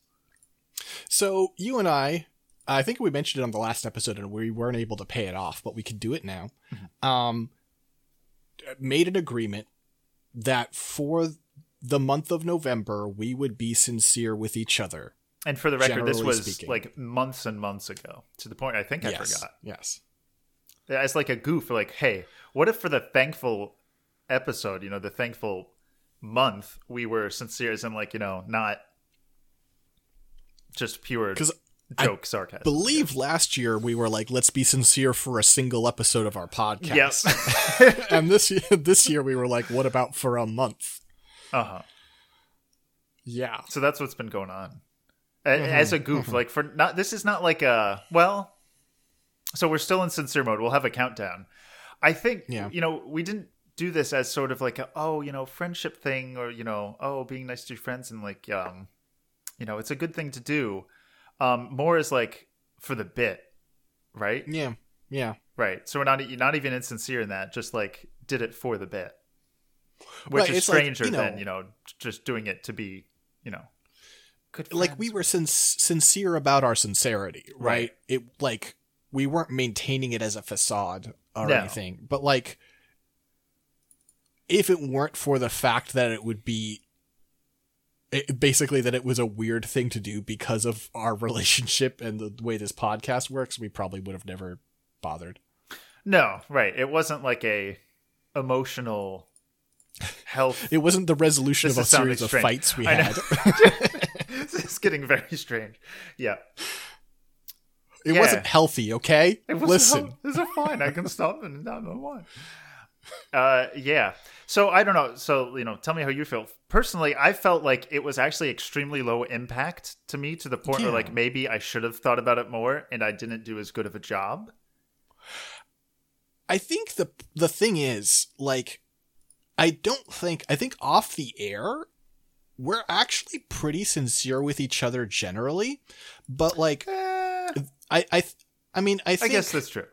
So you and I, I think we mentioned it on the last episode, and we weren't able to pay it off, but we can do it now. Mm-hmm. Um, made an agreement that for the month of November we would be sincere with each other. And for the record, this was speaking. like months and months ago. To the point I think I yes. forgot. Yes. As like a goof, like, hey, what if for the thankful episode, you know, the thankful month, we were sincere as in like, you know, not just pure 'Cause joke sarcasm. Believe last year we were like, let's be sincere for a single episode of our podcast. Yes. *laughs* and this year, this year we were like, what about for a month? uh-huh. Yeah. So that's what's been going on. Mm-hmm. As a goof, like for not this is not like a well. So we're still in sincere mode. We'll have a countdown. I think Yeah. you know we didn't do this as sort of like a oh you know friendship thing or you know oh being nice to your friends and like um you know it's a good thing to do. Um, more is like for the bit, right? Yeah. Yeah. Right. So we're not you're not even insincere in that. Just like did it for the bit, which Right, is it's like, stranger you know- than you know just doing it to be you know good. Like we were sin- sincere about our sincerity, right? Right. It like we weren't maintaining it as a facade or No. anything, but like if it weren't for the fact that it would be it, basically that it was a weird thing to do because of our *laughs* relationship and the way this podcast works, we probably would have never bothered. No, right. It wasn't like a emotional health. *laughs* It wasn't the resolution This of a is series of fights we had. *laughs* it's getting very strange. Yeah. It Yeah. wasn't healthy, okay? It was Listen. This is fine. I can stop and not know why. Uh, yeah. So I don't know. So you know, tell me how you feel. Personally, I felt like it was actually extremely low impact to me, to the point where like maybe I should have thought about it more, and I didn't do as good of a job. I think the the thing is, like, I don't think I think off the air, we're actually pretty sincere with each other generally, but like, Eh, I I I mean, I I guess that's true.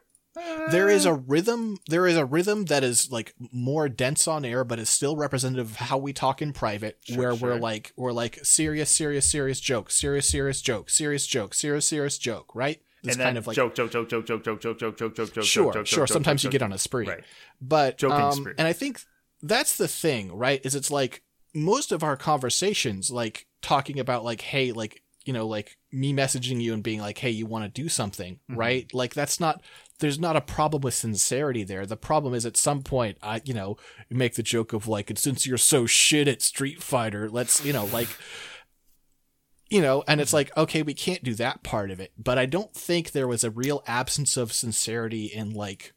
there is a rhythm. There is a rhythm that is like more dense on air, but is still representative of how we talk in private, Sure, where we're like we're like serious, serious, serious joke, serious, serious joke, serious joke, serious, serious joke, right? Then kind of like joke, joke, joke, joke, joke, joke, joke, joke, joke, joke, joke, sure, joke, sure. joke, Sometimes joke, you get on a spree, Right. but Joking um, spree. and I think that's the thing, right? Is it's like most of our conversations, like talking about like, hey, like you know, like me messaging you and being like, hey, you want to do something, Mm-hmm. right? Like that's not. There's not a problem with sincerity there. The problem is at some point, I, you know, you make the joke of like, and since you're so shit at Street Fighter, let's, you know, like, you know, and it's like, okay, we can't do that part of it. But I don't think there was a real absence of sincerity in like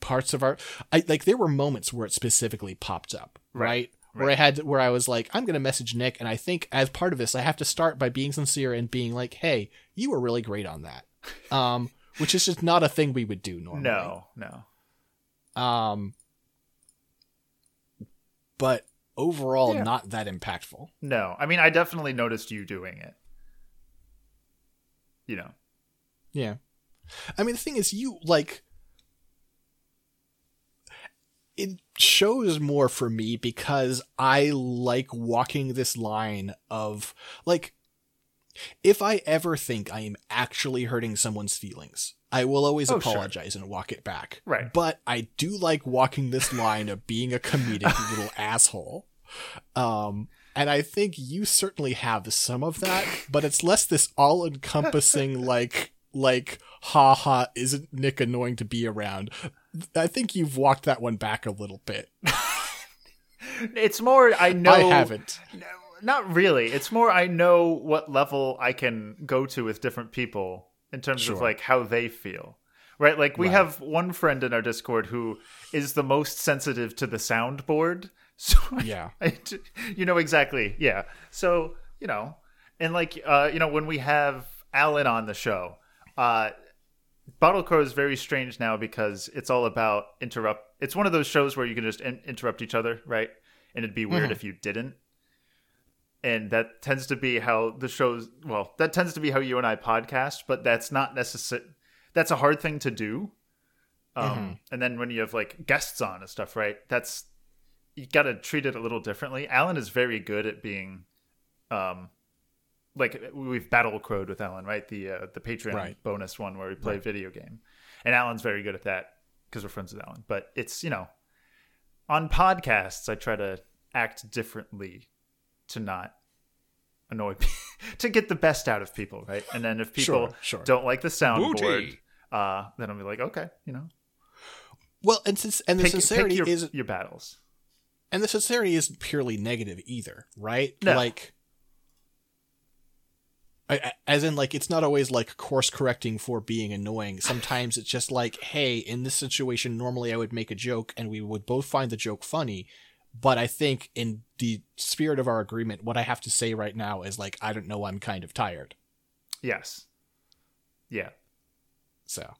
parts of our I like there were moments where it specifically popped up, right? Right, Where right. I had where I was like, I'm gonna message Nick, and I think as part of this, I have to start by being sincere and being like, Hey, you were really great on that. Um, *laughs* which is just not a thing we would do normally. No, no. Um but overall Yeah. not that impactful. No. I mean, I definitely noticed you doing it. You know. Yeah. I mean, the thing is, you like. It shows more for me because I like walking this line of, like, if I ever think I am actually hurting someone's feelings, I will always Oh, sure. apologize and walk it back. Right. But I do like walking this line of being a comedic *laughs* little asshole. Um, and I think you certainly have some of that, but it's less this all encompassing, *laughs* like, like, ha ha, isn't Nick annoying to be around? I think you've walked that one back a little bit. *laughs* It's more I know I haven't. No, not really. It's more I know what level I can go to with different people in terms Sure. of like how they feel. Right? Like we Right. have one friend in our Discord who is the most sensitive to the soundboard. *laughs* So Yeah. *laughs* I, you know exactly. Yeah. So, you know, and like uh, you know, when we have Alan on the show, uh Bottle Crow is very strange now because it's all about interrupt. It's one of those shows where you can just in- interrupt each other, right? And it'd be weird Mhm. if you didn't. And that tends to be how the shows. Well, that tends to be how you and I podcast, but that's not necessary. That's a hard thing to do. Um, And then when you have like guests on and stuff, right? That's you got to treat it a little differently. Alan is very good at being, um, like we've battle crowed with Alan, right? The uh, the Patreon Right. bonus one where we play video game, and Alan's very good at that because we're friends with Alan. But it's you know, on podcasts I try to act differently to not annoy people, *laughs* to get the best out of people, right? And then if people Sure, sure. don't like the soundboard, Booty. uh, then I'll be like, okay, you know, Well, and since and the Pick, sincerity pick your, is your battles. and the sincerity isn't purely negative either, right? No. Like, I, as in, like, it's not always like course correcting for being annoying. Sometimes it's just like, hey, in this situation, normally I would make a joke and we would both find the joke funny. But I think in the spirit of our agreement, what I have to say right now is like, I don't know, I'm kind of tired. Yes. Yeah. So,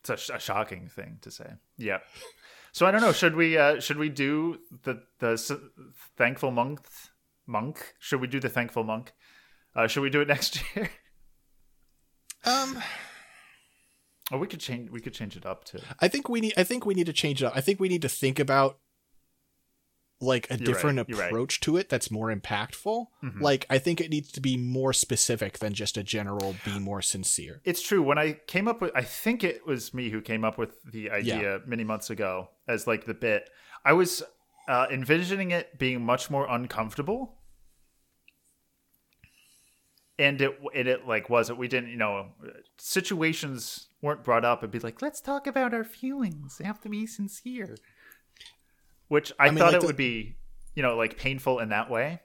It's a, sh- a shocking thing to say. Yeah. So I don't know. Should we uh, should we do the the s- thankful monk monk? Should we do the thankful monk? Uh, should we do it *laughs* next year? um, or we could change we could change it up too. I think we need. I think we need to change it up. I think we need to think about like a You're different right, you're right. approach to it that's more impactful. Mhm. Like I think it needs to be more specific than just a general be more sincere. It's true. When I came up with, I think it was me who came up with the idea many months ago as like the bit. I was uh, envisioning it being much more uncomfortable, and it and it like wasn't. We didn't, you know, situations weren't brought up. It'd be like, let's talk about our feelings. They have to be sincere. Which I, I mean, thought like it the- would be, you know, like painful in that way.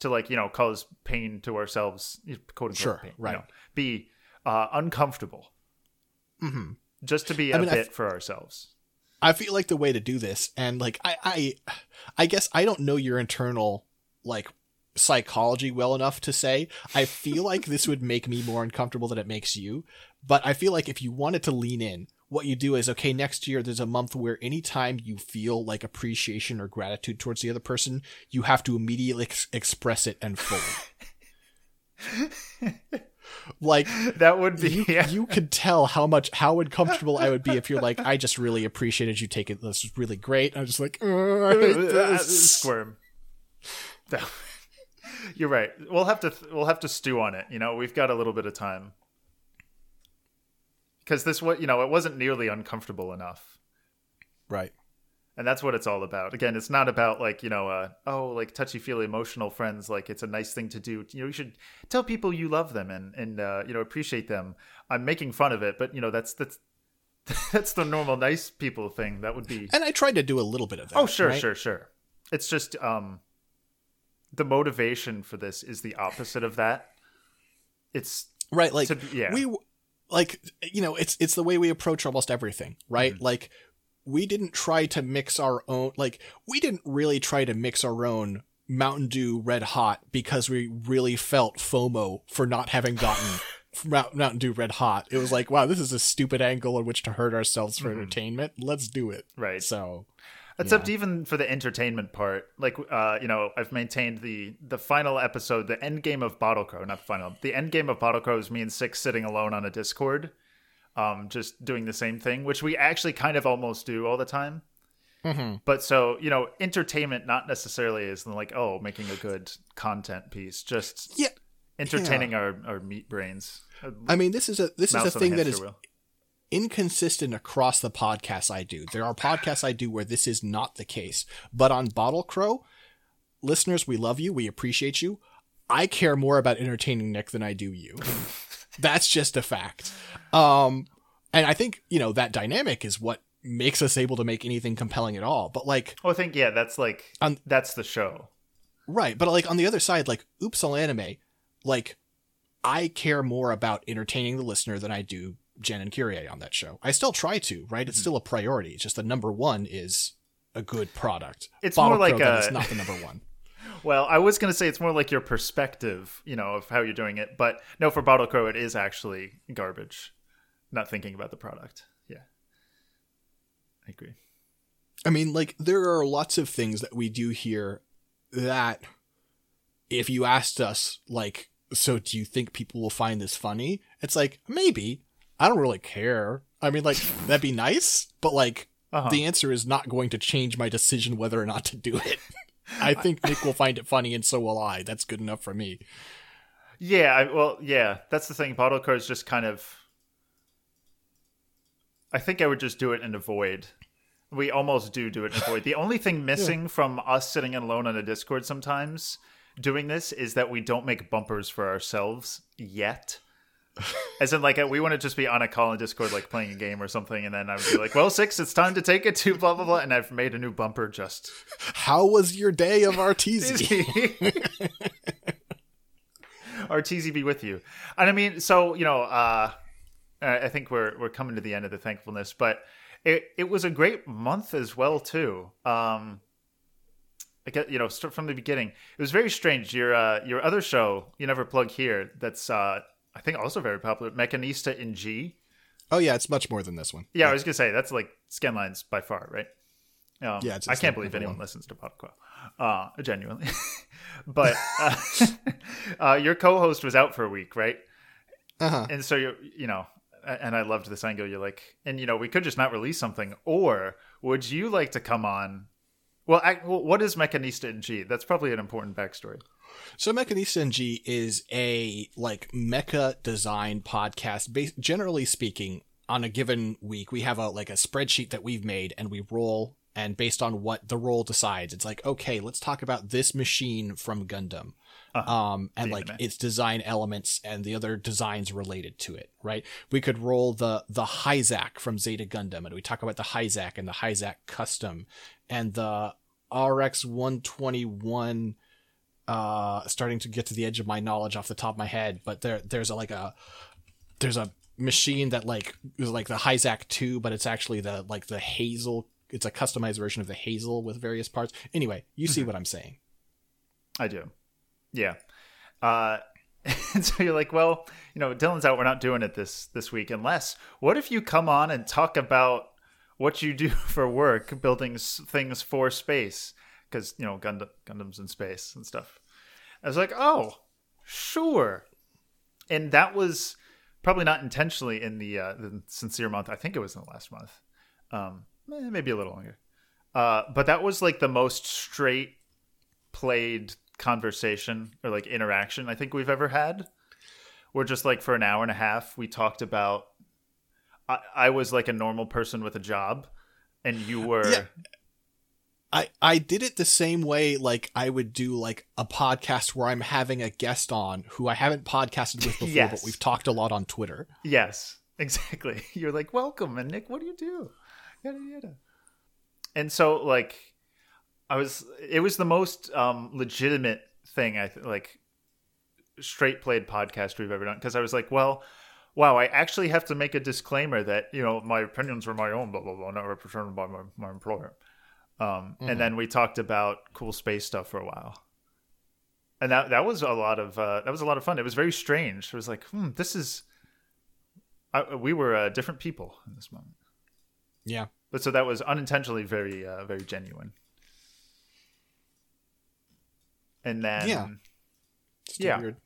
To like you know cause pain to ourselves, quote unquote, Sure, pain, you right. know, be uh, uncomfortable hmm just to be I a mean, bit f- for ourselves. I feel like the way to do this, and like I, I, I guess I don't know your internal like psychology well enough to say. I feel like this would make me more uncomfortable than it makes you. But I feel like if you wanted to lean in, what you do is okay. Next year, there's a month where anytime you feel like appreciation or gratitude towards the other person, you have to immediately ex- express it and fully. like That would be you, yeah. you could tell how much how uncomfortable I would be if you're like, I just really appreciated you taking this is really great. I'm just like, "Uh, I hate *laughs* this." squirm. You're right. We'll have to we'll have to stew on it. You know, we've got a little bit of time because this what you know it wasn't nearly uncomfortable enough, Right. and that's what it's all about. Again, it's not about like you know uh, oh like touchy feely emotional friends. Like it's a nice thing to do. You know, you should tell people you love them and and uh, you know appreciate them. I'm making fun of it, but you know that's that's *laughs* that's the normal nice people thing. That would be And I tried to do a little bit of that. Oh, sure, right? sure, sure. It's just um the motivation for this is the opposite of that. It's Right. Like To yeah. we like you know, it's it's the way we approach almost everything, right? Mm-hmm. Like we didn't try to mix our own like we didn't really try to mix our own Mountain Dew Red Hot because we really felt FOMO for not having gotten *laughs* Mount- Mountain Dew Red Hot. It was like, wow, this is a stupid angle in which to hurt ourselves for entertainment. Let's do it. Mm-hmm. right. So, Except even for the entertainment part, like uh, you know, I've maintained the the final episode, the end game of Bottle Crow, not the final. The end game of Bottle Crow is me and Six sitting alone on a Discord, um, just doing the same thing, which we actually kind of almost do all the time. mhm. But so you know, entertainment not necessarily is like oh making a good content piece, just yeah. entertaining our, our meat brains. I mean, this is a this Mouse is a thing that is wheel. Inconsistent across the podcasts I do. There are podcasts I do where this is not the case. But on Bottle Crow, listeners, we love you. We appreciate you. I care more about entertaining Nick than I do you. *laughs* That's just a fact. Um, and I think, you know, that dynamic is what makes us able to make anything compelling at all. But like, Well, I think yeah, that's like On- that's the show. Right, but like on the other side, like Oops All Anime, like I care more about entertaining the listener than I do Jen and Kyrie on that show. I still try to, right? It's mhm. still a priority. It's just the number one is a good product. It's Bottle more like a- is not the number one. *laughs* Well, I was gonna say it's more like your perspective, you know, of how you're doing it. But no, for Bottle Crow, it is actually garbage. Not thinking about the product. Yeah, I agree. I mean, like there are lots of things that we do here that if you asked us, like, so do you think people will find this funny? It's like maybe. I don't really care. I mean, like that'd be nice, but like Uh-huh. the answer is not going to change my decision whether or not to do it. *laughs* I think Nick will find it funny, and so will I. That's good enough for me. Yeah, I, well, yeah, that's the thing. Bottle Crow is just kind of. I think I would just do it and avoid. We almost do do it and avoid. The only thing *laughs* missing from us sitting alone on a Discord sometimes doing this is that we don't make bumpers for ourselves yet. *laughs* As in, like, we want to just be on a call in Discord, like playing a game or something, and then I would be like, "Well, six, it's time to take it to blah blah blah," and I've made a new bumper just. How was your day of RTZ? *laughs* RTZ be with you, and I mean, so you know, uh, I think we're we're coming to the end of the thankfulness, but it it was a great month as well too. Um, I get you know start from the beginning. It was very strange. Your uh, your other show, you never plug here. That's uh, I think also very popular. Mechanista in G. Oh yeah, it's much more than this one. Yeah, I was gonna say that's like Scanlines by far, right? Um, Yeah, it's- I can't believe anyone one. listens to Popcorn. Uh, genuinely, *laughs* but uh, *laughs* uh, your co-host was out for a week, right? Uh-huh. And so you you know, and I loved this angle. You're like, and you know, we could just not release something, or would you like to come on? Well, I, well what is Mechanista in G? That's probably an important backstory. So Mechanista NG is a like mecha design podcast. Generally speaking, on a given week, we have a like a spreadsheet that we've made, and we roll. And based on what the roll decides, it's like, okay, let's talk about this machine from Gundam, um, and The like anime. its design elements and the other designs related to it. Right? We could roll the the Hyzak from Zeta Gundam, and we talk about the Hyzak and the Hyzak custom, and the RX one twenty one uh starting to get to the edge of my knowledge off the top of my head but there there's a, like a there's a machine that like is like the Hyzak 2 but it's actually the like the Hazel it's a customized version of the Hazel with various parts anyway you see what I'm saying I do. Yeah. Uh, *laughs* and so you're like, well, you know, Dylan's out. We're not doing it this this week. Unless, what if you come on and talk about what you do *laughs* for work, building things for space? Because you know, Gundam, Gundams in space and stuff. I was like, oh, sure. And that was probably not intentionally in the uh, the sincere month. I think it was in the last month, um, eh, maybe a little longer. Uh, but that was like the most straight played conversation or like interaction I think we've ever had. We're just like for an hour and a half we talked about I, I was like a normal person with a job and you were Yeah. I I did it the same way like I would do like a podcast where I'm having a guest on who I haven't podcasted with before *laughs* Yes. but we've talked a lot on Twitter Yes, *laughs* exactly. *laughs* You're like, welcome, and Nick, what do you do? Yada yada. And so, like, I was. It was the most um, legitimate thing. I th- like straight played podcast we've ever done because I was like, well, wow, I actually have to make a disclaimer that you know my opinions are my own, blah blah blah, not represented by my, my employer. Um, And then we talked about cool space stuff for a while and that that was a lot of uh, that was a lot of fun. It was very strange. It was like, hmm, this is. I, we were uh, different people in this moment, yeah but so that was unintentionally very uh, very genuine. And then Yeah. Still Yeah. weird.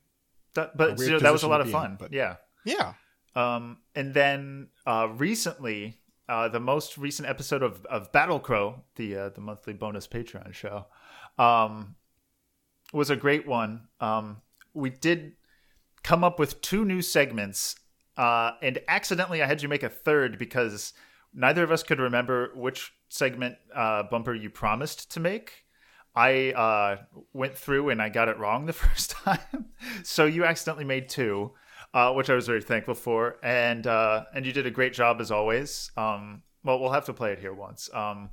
that, but A weird so that was a lot of be in, fun. but- yeah. yeah Um, and then uh, recently, uh, the most recent episode of, of Battle Crow, the uh, the monthly bonus Patreon show, um, was a great one. Um, we did come up with two new segments, uh, and accidentally I had you make a third because neither of us could remember which segment uh, bumper you promised to make. I uh, went through and I got it wrong the *laughs* first time, so you accidentally made two, uh, which I was very thankful for, and uh, and you did a great job as always. Um, well, we'll have to play it here once. Um,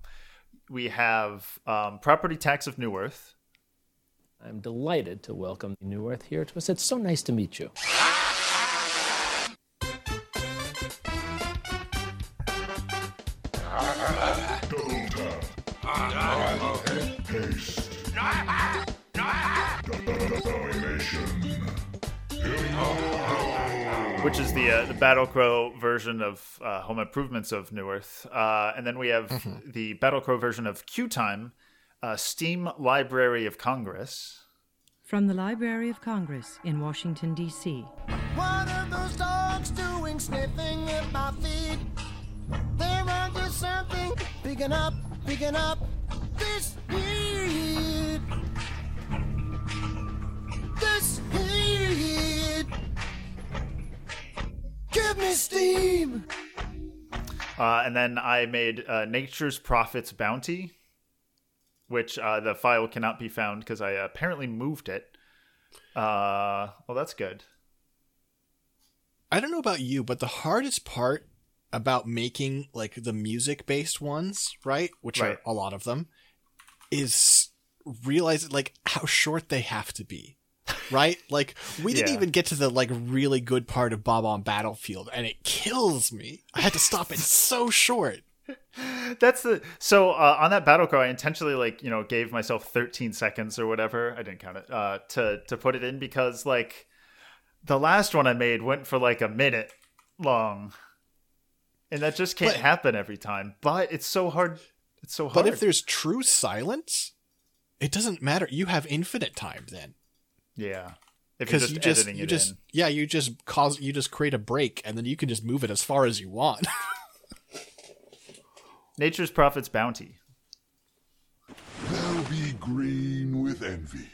we have um, property tax of New Earth. I'm delighted to welcome New Earth here to us. It's so nice to meet you. Which is the uh, the Battle Crow version of uh, Home Improvements of New Earth, uh, and then we have the Battle Crow version of Q Time, uh, Steam Library of Congress. From the Library of Congress in Washington, D.C. What are those dogs doing sniffing at my feet? They're onto something, picking up, picking up this heat. This heat. Give me steam. Uh, and then I made uh, Nature's Prophet's Bounty, which uh, the file cannot be found because I apparently moved it. Uh, well, that's good. I don't know about you, but the hardest part about making like the music based ones, right, which Right. are a lot of them, is realize like how short they have to be. Right? Like we didn't Yeah. even get to the like really good part of Bob on Battlefield and it kills me. I had to stop it so short. That's the so uh, on that battle cry. I intentionally like you know gave myself 13 seconds or whatever. I didn't count it uh, to to put it in because like the last one I made went for like a minute long, and that just can't But- happen every time. But it's so hard. It's so hard. But if there's true silence, it doesn't matter. You have infinite time then. Yeah, because you just you just in. yeah you just cause you just create a break and then you can just move it as far as you want *laughs* Nature's Prophet's Bounty. They'll be green with envy.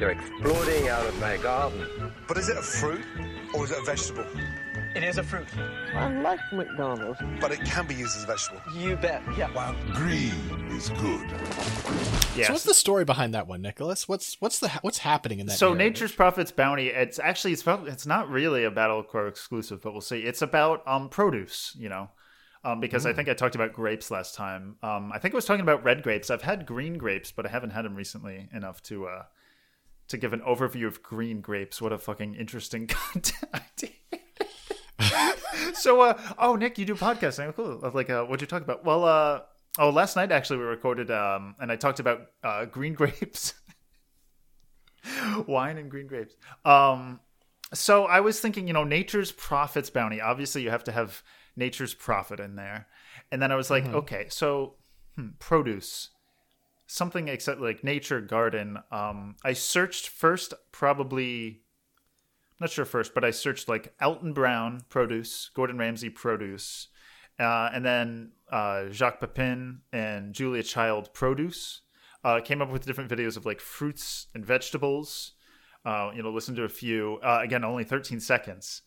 They're exploding out of my garden. But is it a fruit or is it a vegetable? It is a fruit. I like McDonald's. But it can be used as a vegetable. You bet. Yeah. Wow. Green is good. Yes. so what's the story behind that one nicholas what's what's the what's happening in that so narrative? nature's prophet's bounty it's actually it's probably it's not really a Battle Crow exclusive but we'll see it's about um produce you know um because i think i talked about grapes last time um i think i was talking about red grapes i've had green grapes but i haven't had them recently enough to uh to give an overview of green grapes what a fucking interesting *laughs* content idea *laughs* so uh oh nick you do podcasting oh, cool I was like uh what'd you talk about well uh oh last night actually we recorded um and i talked about uh green *laughs* grapes wine and green grapes. Um, so I was thinking, you know, nature's prophet's bounty. Obviously, you have to have nature's prophet in there. And then I was like, okay, so hmm, produce, something except like nature garden. Um, I searched first, probably not sure first, but I searched like Alton Brown produce, Gordon Ramsay produce, uh, and then uh, Jacques Pepin and Julia Child produce. Uh, came up with different videos of like fruits and vegetables. Uh, you know, listen to a few. Uh, again, only 13 seconds.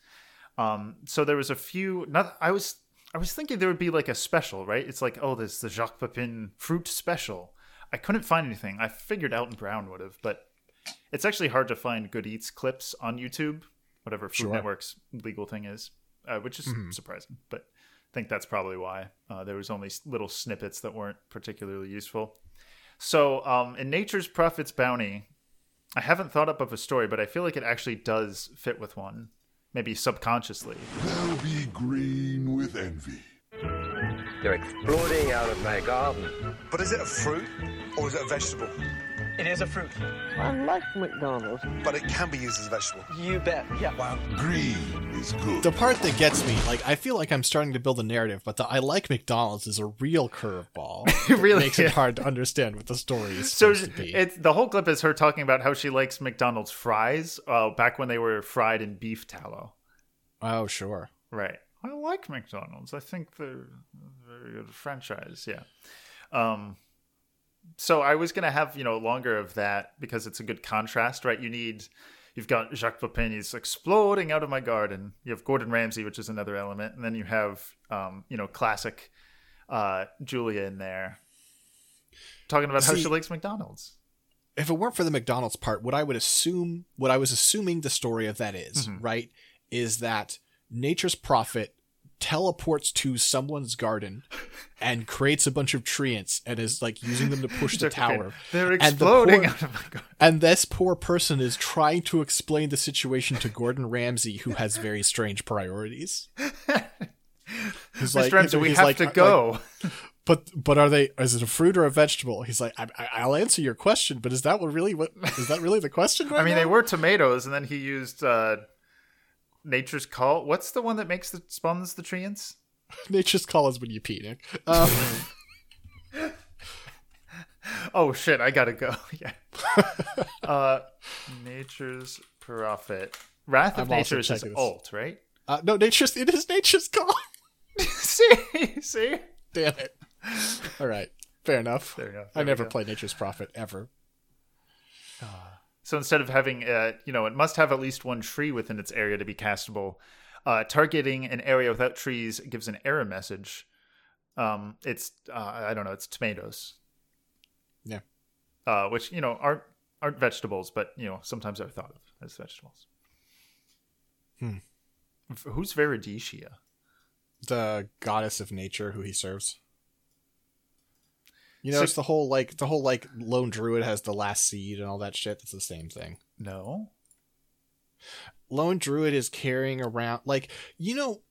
Um, so there was a few. Not I was I was thinking there would be like a special, right? It's like oh, there's the Jacques Pepin fruit special. I couldn't find anything. I figured Alton Brown would have, but it's actually hard to find good eats clips on YouTube, whatever Food Sure. Network's legal thing is, uh, which is surprising. But I think that's probably why uh, there was only little snippets that weren't particularly useful. So um, in Nature's Prophet's Bounty, I haven't thought up of a story, but I feel like it actually does fit with one, maybe subconsciously. They'll be green with envy. They're exploding out of my garden. But is it a fruit or is it a vegetable? It is a fruit. I like McDonald's. But it can be used as a vegetable. You bet. Yeah. Wow. Green is good. the part that gets me like i feel like i'm starting to build a narrative but the i like mcdonald's is a real curveball *laughs* It really makes is. it hard to understand what the story is So supposed to be it's the whole clip is her talking about how she likes McDonald's fries uh, back when they were fried in beef tallow. oh sure Right. I like McDonald's. I think they're a very good franchise. Yeah. Um, so I was gonna have you know longer of that because it's a good contrast, right? You need you've got Jacques Pepin, he's exploding out of my garden. You have Gordon Ramsay, which is another element, and then you have um, you know classic uh, Julia in there talking about how she likes McDonald's. if it weren't for the McDonald's part, what I would assume, what I was assuming the story of that is, Mm-hmm. right, is that nature's prophet teleports to someone's garden and creates a bunch of treants and is like using them to push the *laughs* tower. They're And the exploding poor- out of my garden. And this poor person is trying to explain the situation to Gordon Ramsay, who has very strange priorities. *laughs* He's Mr. Ramsay, we he's have like- to like, go. but but are they? Is it a fruit or a vegetable? He's like, I, I, I'll answer your question, but is that what really? What is that really the question? *laughs* Right I mean, now? they were tomatoes, and then he used uh, Nature's Call. What's the one that makes the spawns the treants? *laughs* Nature's call is when you pee, Nick. *laughs* Um, Oh shit, I gotta go. *laughs* yeah. uh, Nature's Prophet. Wrath of I'm Nature is his alt, right? uh, no, nature's it is nature's call. see, see. Damn it. All right, fair enough. Fair enough. I There we never go. played Nature's Prophet ever. So instead of having, uh, you know, it must have at least one tree within its area to be castable. Uh, targeting an area without trees gives an error message. Um, it's uh, I don't know, it's tomatoes. Yeah. uh, which you know aren't aren't vegetables, but you know sometimes are thought of as vegetables. Hmm. Who's Verodicia? the goddess of nature who he serves. You know, So- it's the whole like the whole like lone druid has the last seed and all that shit. That's the same thing. No. Lone druid is carrying around like you know.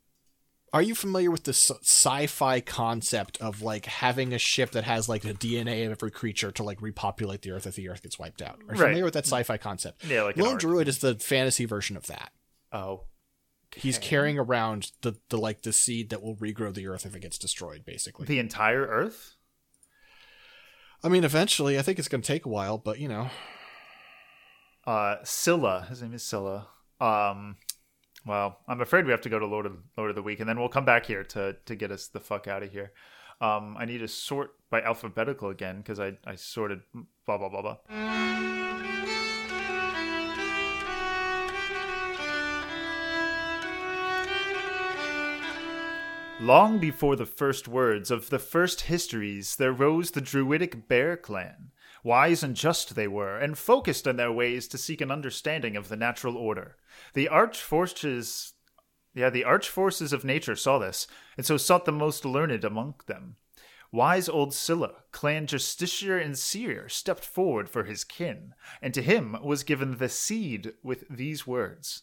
Are you familiar with the sci- sci-fi concept of like having a ship that has like the DNA of every creature to like repopulate the Earth if the Earth gets wiped out? Are you Right. familiar with that sci-fi concept? Yeah, like Lone druid is the fantasy version of that. Oh. He's carrying around the, the like the seed that will regrow the Earth if it gets destroyed, basically. The entire Earth? I mean, eventually, I think it's going to take a while, but you know, Uh, Sylla. His name is Sylla. Um, well, I'm afraid we have to go to Lord of Lord of the Week, and then we'll come back here to to get us the fuck out of here. Um, I need to sort by alphabetical again because I I sorted blah blah blah blah. Long before the first words of the first histories, there rose the Druidic Bear Clan. Wise and just they were, and focused in their ways to seek an understanding of the natural order. The arch forces, yeah, the arch forces of nature saw this, and so sought the most learned among them. Wise old Sylla, clan justiciar and seer, stepped forward for his kin, and to him was given the seed with these words.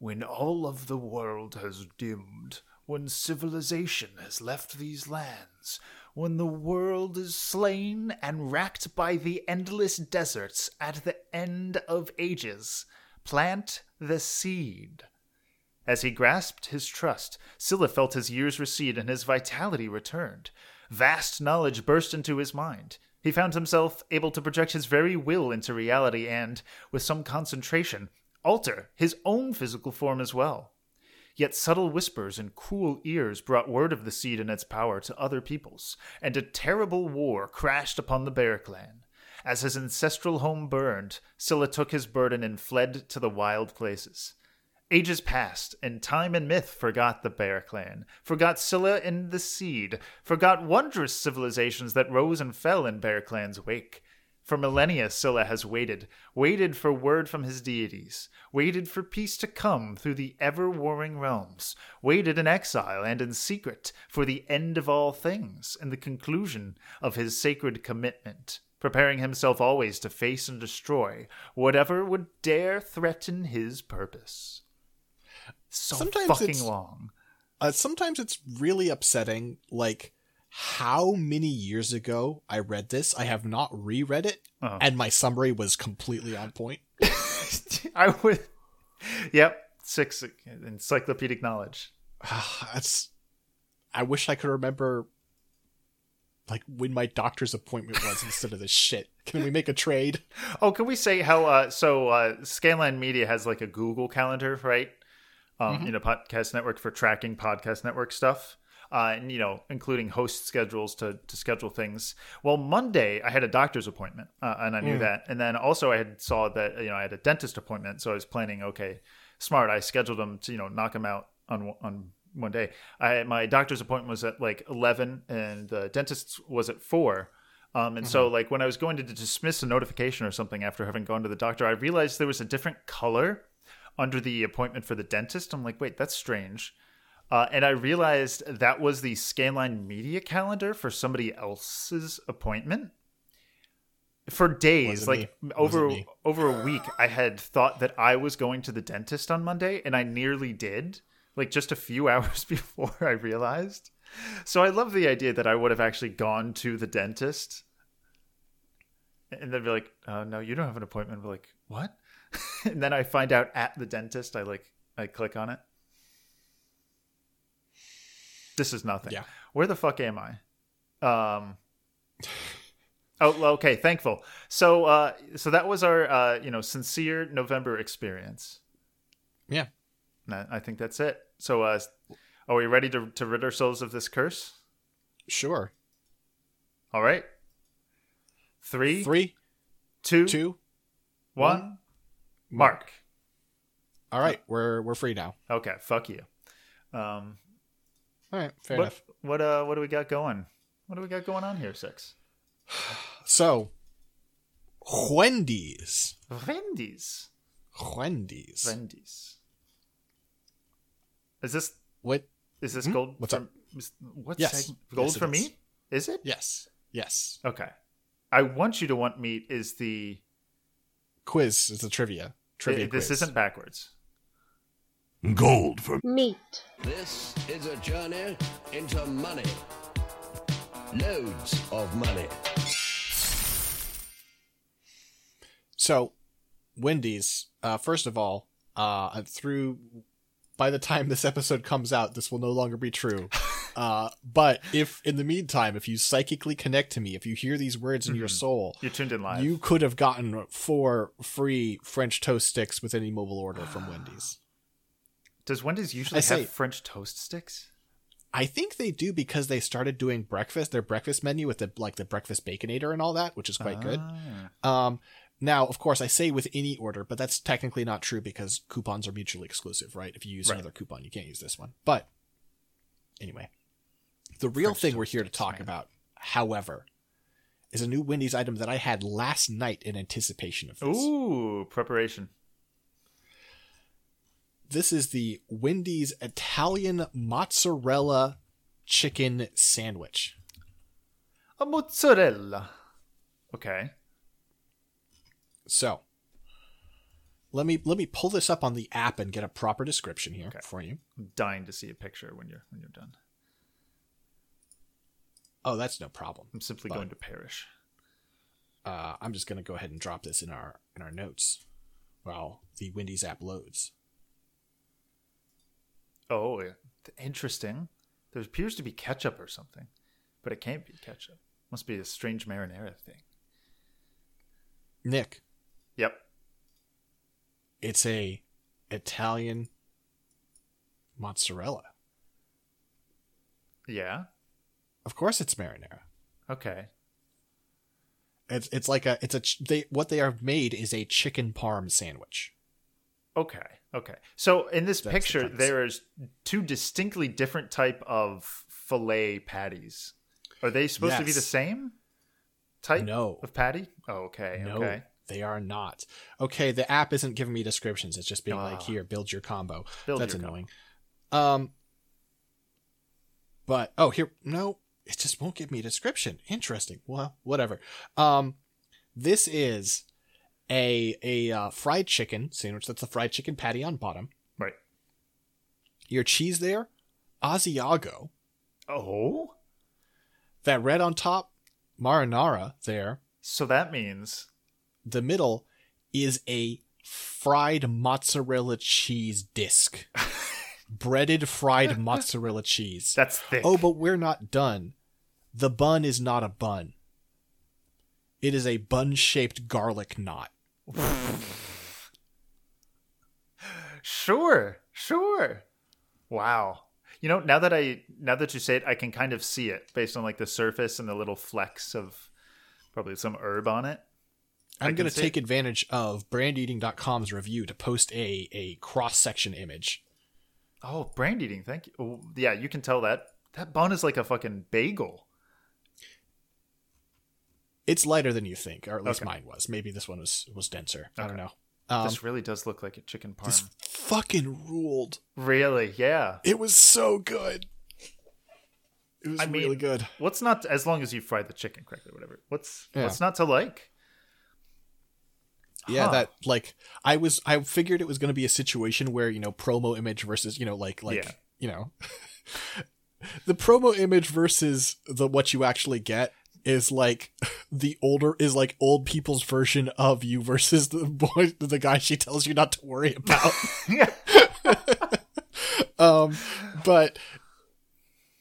When all of the world has dimmed, when civilization has left these lands, when the world is slain and racked by the endless deserts at the end of ages, plant the seed. As he grasped his trust, Sylla felt his years recede and his vitality returned. Vast knowledge burst into his mind. He found himself able to project his very will into reality and, with some concentration, alter his own physical form as well. Yet subtle whispers and cool ears brought word of the seed and its power to other peoples, and a terrible war crashed upon the Bear Clan. As his ancestral home burned, Sylla took his burden and fled to the wild places. Ages passed, and time and myth forgot the Bear Clan, forgot Sylla and the Seed, forgot wondrous civilizations that rose and fell in Bear Clan's wake. For millennia, Sylla has waited, waited for word from his deities, waited for peace to come through the ever warring realms, waited in exile and in secret for the end of all things and the conclusion of his sacred commitment, preparing himself always to face and destroy whatever would dare threaten his purpose. So Sometimes fucking it's- long. uh, sometimes it's really upsetting. Like how many years ago I read this. I have not reread it, Uh-huh. and my summary was completely on point. *laughs* I would. Yep, six encyclopedic knowledge. That's. I wish I could remember. Like when my doctor's appointment was instead of this shit. Can we make a trade? *laughs* Oh, can we say how? Uh, so, uh, Scanline Media has like a Google Calendar, right? Um, You know, podcast network for tracking podcast network stuff, uh, and you know, including host schedules to to schedule things. Well, Monday I had a doctor's appointment, uh, and I knew that, and then also I had saw that you know I had a dentist appointment, so I was planning. Okay, smart. I scheduled them to you know knock them out on on one day. I my doctor's appointment was at like eleven, and the dentist was at four. Um, and so, like, when I was going to dismiss a notification or something after having gone to the doctor, I realized there was a different color under the appointment for the dentist. I'm like, wait, that's strange. Uh, and I realized that was the Scanline Media calendar for somebody else's appointment. For days, like me. over over a week, I had thought that I was going to the dentist on Monday, and I nearly did. Like just a few *laughs* hours before I realized. So I love the idea that I would have actually gone to the dentist, and they'd be like, oh, "No, you don't have an appointment." We're like, "What?" *laughs* and then I find out at the dentist. I like I click on it. This is nothing. Yeah. Where the fuck am I? Um. *laughs* Oh, okay. Thankful. So, uh, so that was our, uh, you know, sincere November experience. Yeah. I think that's it. So, uh, are we ready to to rid ourselves of this curse? Sure. All right. Three, Three, two, two. one. Mark. All right, we're we're free now. Okay. Fuck you. Um. All right, fair what, enough. What uh? What do we got going? What do we got going on here? Six. So, Wendy's. Wendy's. Wendy's. Wendy's. Is this What? is this Hmm? gold? What's for, up? is- What Yes. segment? Gold Yes, for is. meat? Is it? Yes. Yes. Okay. I want you to want meat is the Quiz is the trivia. Trivia this quiz. isn't backwards. Gold for Meat. This is a journey into money. Loads of money. So, Wendy's. Uh, first of all, uh, through by the time this episode comes out, this will no longer be true. *laughs* Uh, but if in the meantime, if you psychically connect to me, if you hear these words in your Mhm. soul, You tuned in live. you could have gotten four free French toast sticks with any mobile order from Wendy's. Does Wendy's usually I say- have French toast sticks? I think they do because they started doing breakfast, their breakfast menu with the like the breakfast baconator and all that, which is quite good. Ah. Um, now, of course, I say with any order, but that's technically not true because coupons are mutually exclusive, right? If you use Right. another coupon, you can't use this one. But anyway, the real thing we're here to talk about, however, is a new Wendy's item that I had last night in anticipation of this. Ooh, preparation. This is the Wendy's Italian mozzarella chicken sandwich. A mozzarella. Okay. So, let me let me pull this up on the app and get a proper description here for you. I'm dying to see a picture when you're when you're done. Oh, that's no problem. I'm simply But- going to perish. uh, I'm just going to go ahead and drop this in our in our notes while the Wendy's app loads. Oh, yeah. interesting. There appears to be ketchup or something, but it can't be ketchup. Must be a strange marinara thing. Nick, Yep. it's a Italian mozzarella. Yeah. Of course, it's marinara. Okay. It's it's like a it's a they what they are made is a chicken parm sandwich. Okay. Okay. So in this That's picture, premise. there is two distinctly different type of fillet patties. Are they supposed to be the same type No. of patty? Oh, okay. No, Okay. they are not. Okay, the app isn't giving me descriptions. It's just being Ah. like, here, build your combo. Build That's your annoying. Um, but oh, here, no, it just won't give me a description. Interesting. Well, whatever. Um, this is a a uh, fried chicken sandwich. That's a fried chicken patty on bottom. Right. Your cheese there, Asiago. Oh. That red on top, marinara there. So that means the middle is a fried mozzarella cheese disc. *laughs* Breaded fried *laughs* mozzarella cheese. That's thick. Oh, but we're not done. The bun is not a bun. It is a bun shaped garlic knot. Sure, sure. Wow. You know, now that I now that you say it, I can kind of see it based on like the surface and the little flecks of probably some herb on it. I'm going to take it. advantage of brandeating.com's review to post a, a cross section image. Oh, brand eating. Thank you. Oh, yeah, you can tell that that bun is like a fucking bagel. It's lighter than you think, or at least Okay. mine was. Maybe this one was was denser. I don't know. Um, this really does look like a chicken parm. this fucking ruled. Really? Yeah. It was so good. It was I mean, really good. What's not as long as you fry the chicken correctly, whatever. What's Yeah. what's not to like? Yeah, Huh. that like I was I figured it was going to be a situation where, you know, promo image versus, you know, like like, Yeah. you know, *laughs* the promo image versus the what you actually get is like the older is like old people's version of you versus the boy the guy she tells you not to worry about. Yeah. *laughs* um but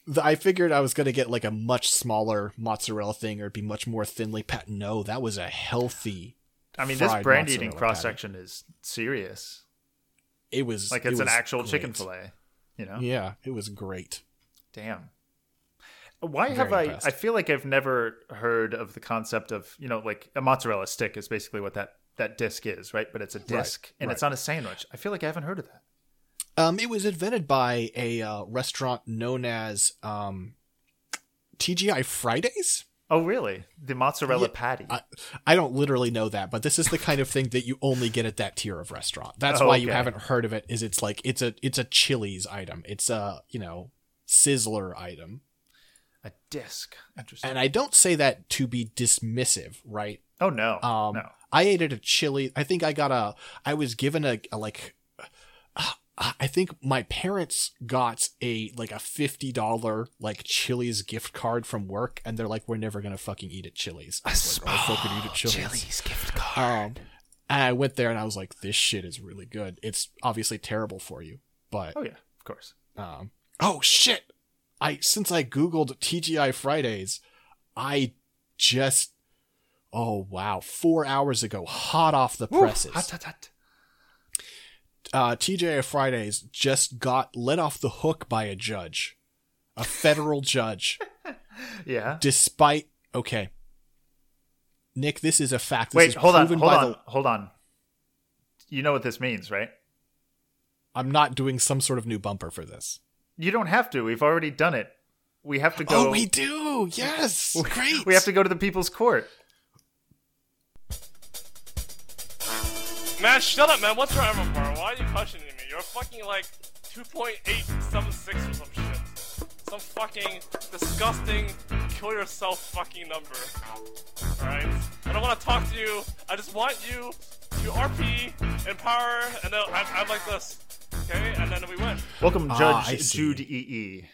the, I figured I was going to get like a much smaller mozzarella thing or it'd be much more thinly pat. No, that was a healthy I mean, this brand eating cross section is serious. It was Like it it's an was actual chicken fillet. You know? Yeah, it was great. Damn. Why have I? impressed. I feel like I've never heard of the concept of you know like a mozzarella stick is basically what that that disc is, right? But it's a disc and it's right. on a sandwich. I feel like I haven't heard of that. Um, it was invented by a uh, restaurant known as um, TGI Fridays. Oh, really? The mozzarella Yeah, patty. I, I don't literally know that, but this is the kind of thing that you only get at that tier of restaurant. That's Oh, why you haven't heard of it. Is it's like it's a it's a Chili's item. It's a you know sizzler item, a disc. Interesting. and I don't say that to be dismissive, right? oh no, Um, no. I ate at a chili. I think I got a. I was given a, a like. uh, I think my parents got a like a fifty dollar like Chili's gift card from work, and they're like, "We're never gonna fucking eat at Chili's." I was like, "Oh, fucking eat at Chili's." gift Um, and I went there and I was like, "This shit is really good. It's obviously terrible for you, but Oh yeah, of course. um, oh shit! I since I googled TGI Fridays, I just oh wow, four hours ago, hot off the presses. hot, hot, hot. Uh, TGI Fridays just got let off the hook by a judge, a federal judge, *laughs* Yeah. despite okay. Nick, this is a fact. This Wait, hold on, hold on, the- hold on. You know what this means, right? I'm not doing some sort of new bumper for this. You don't have to. We've already done it. We have to go. Oh, we do. Yes, *laughs* great. We have to go to the people's court. Man, shut up, man. What's your ever bar? Why are you questioning me? You're fucking like 2.876 or some shit. Some fucking disgusting kill yourself fucking number. Alright? I don't want to talk to you. I just want you to RP, empower, and then I'm, I'm like this. Okay? And then we win. Welcome, Ah, Judge I see. Jude E. E.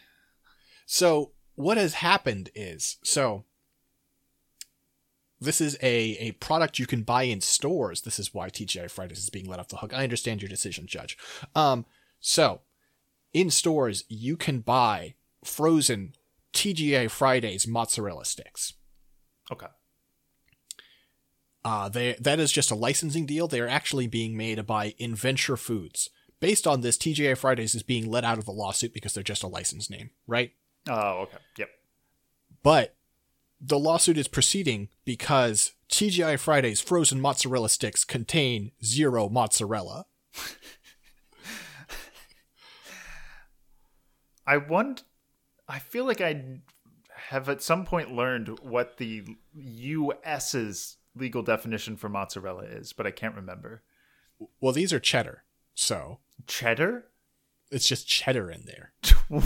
So what has happened is so this is a, a product you can buy in stores. This is why TGI Fridays is being let off the hook. I understand your decision, Judge. Um, so in stores you can buy frozen TGI Fridays mozzarella sticks. Okay. Uh, they that is just a licensing deal. They are actually being made by Inventure Foods. Based on this, TGI Fridays is being let out of the lawsuit because they're just a license name, right? Oh, okay. Yep. But the lawsuit is proceeding because TGI Fridays frozen mozzarella sticks contain zero mozzarella. *laughs* I want. I feel like I have at some point learned what the U.S.'s legal definition for mozzarella is, but I can't remember. Well, these are cheddar, so Cheddar. it's just cheddar in there. *laughs*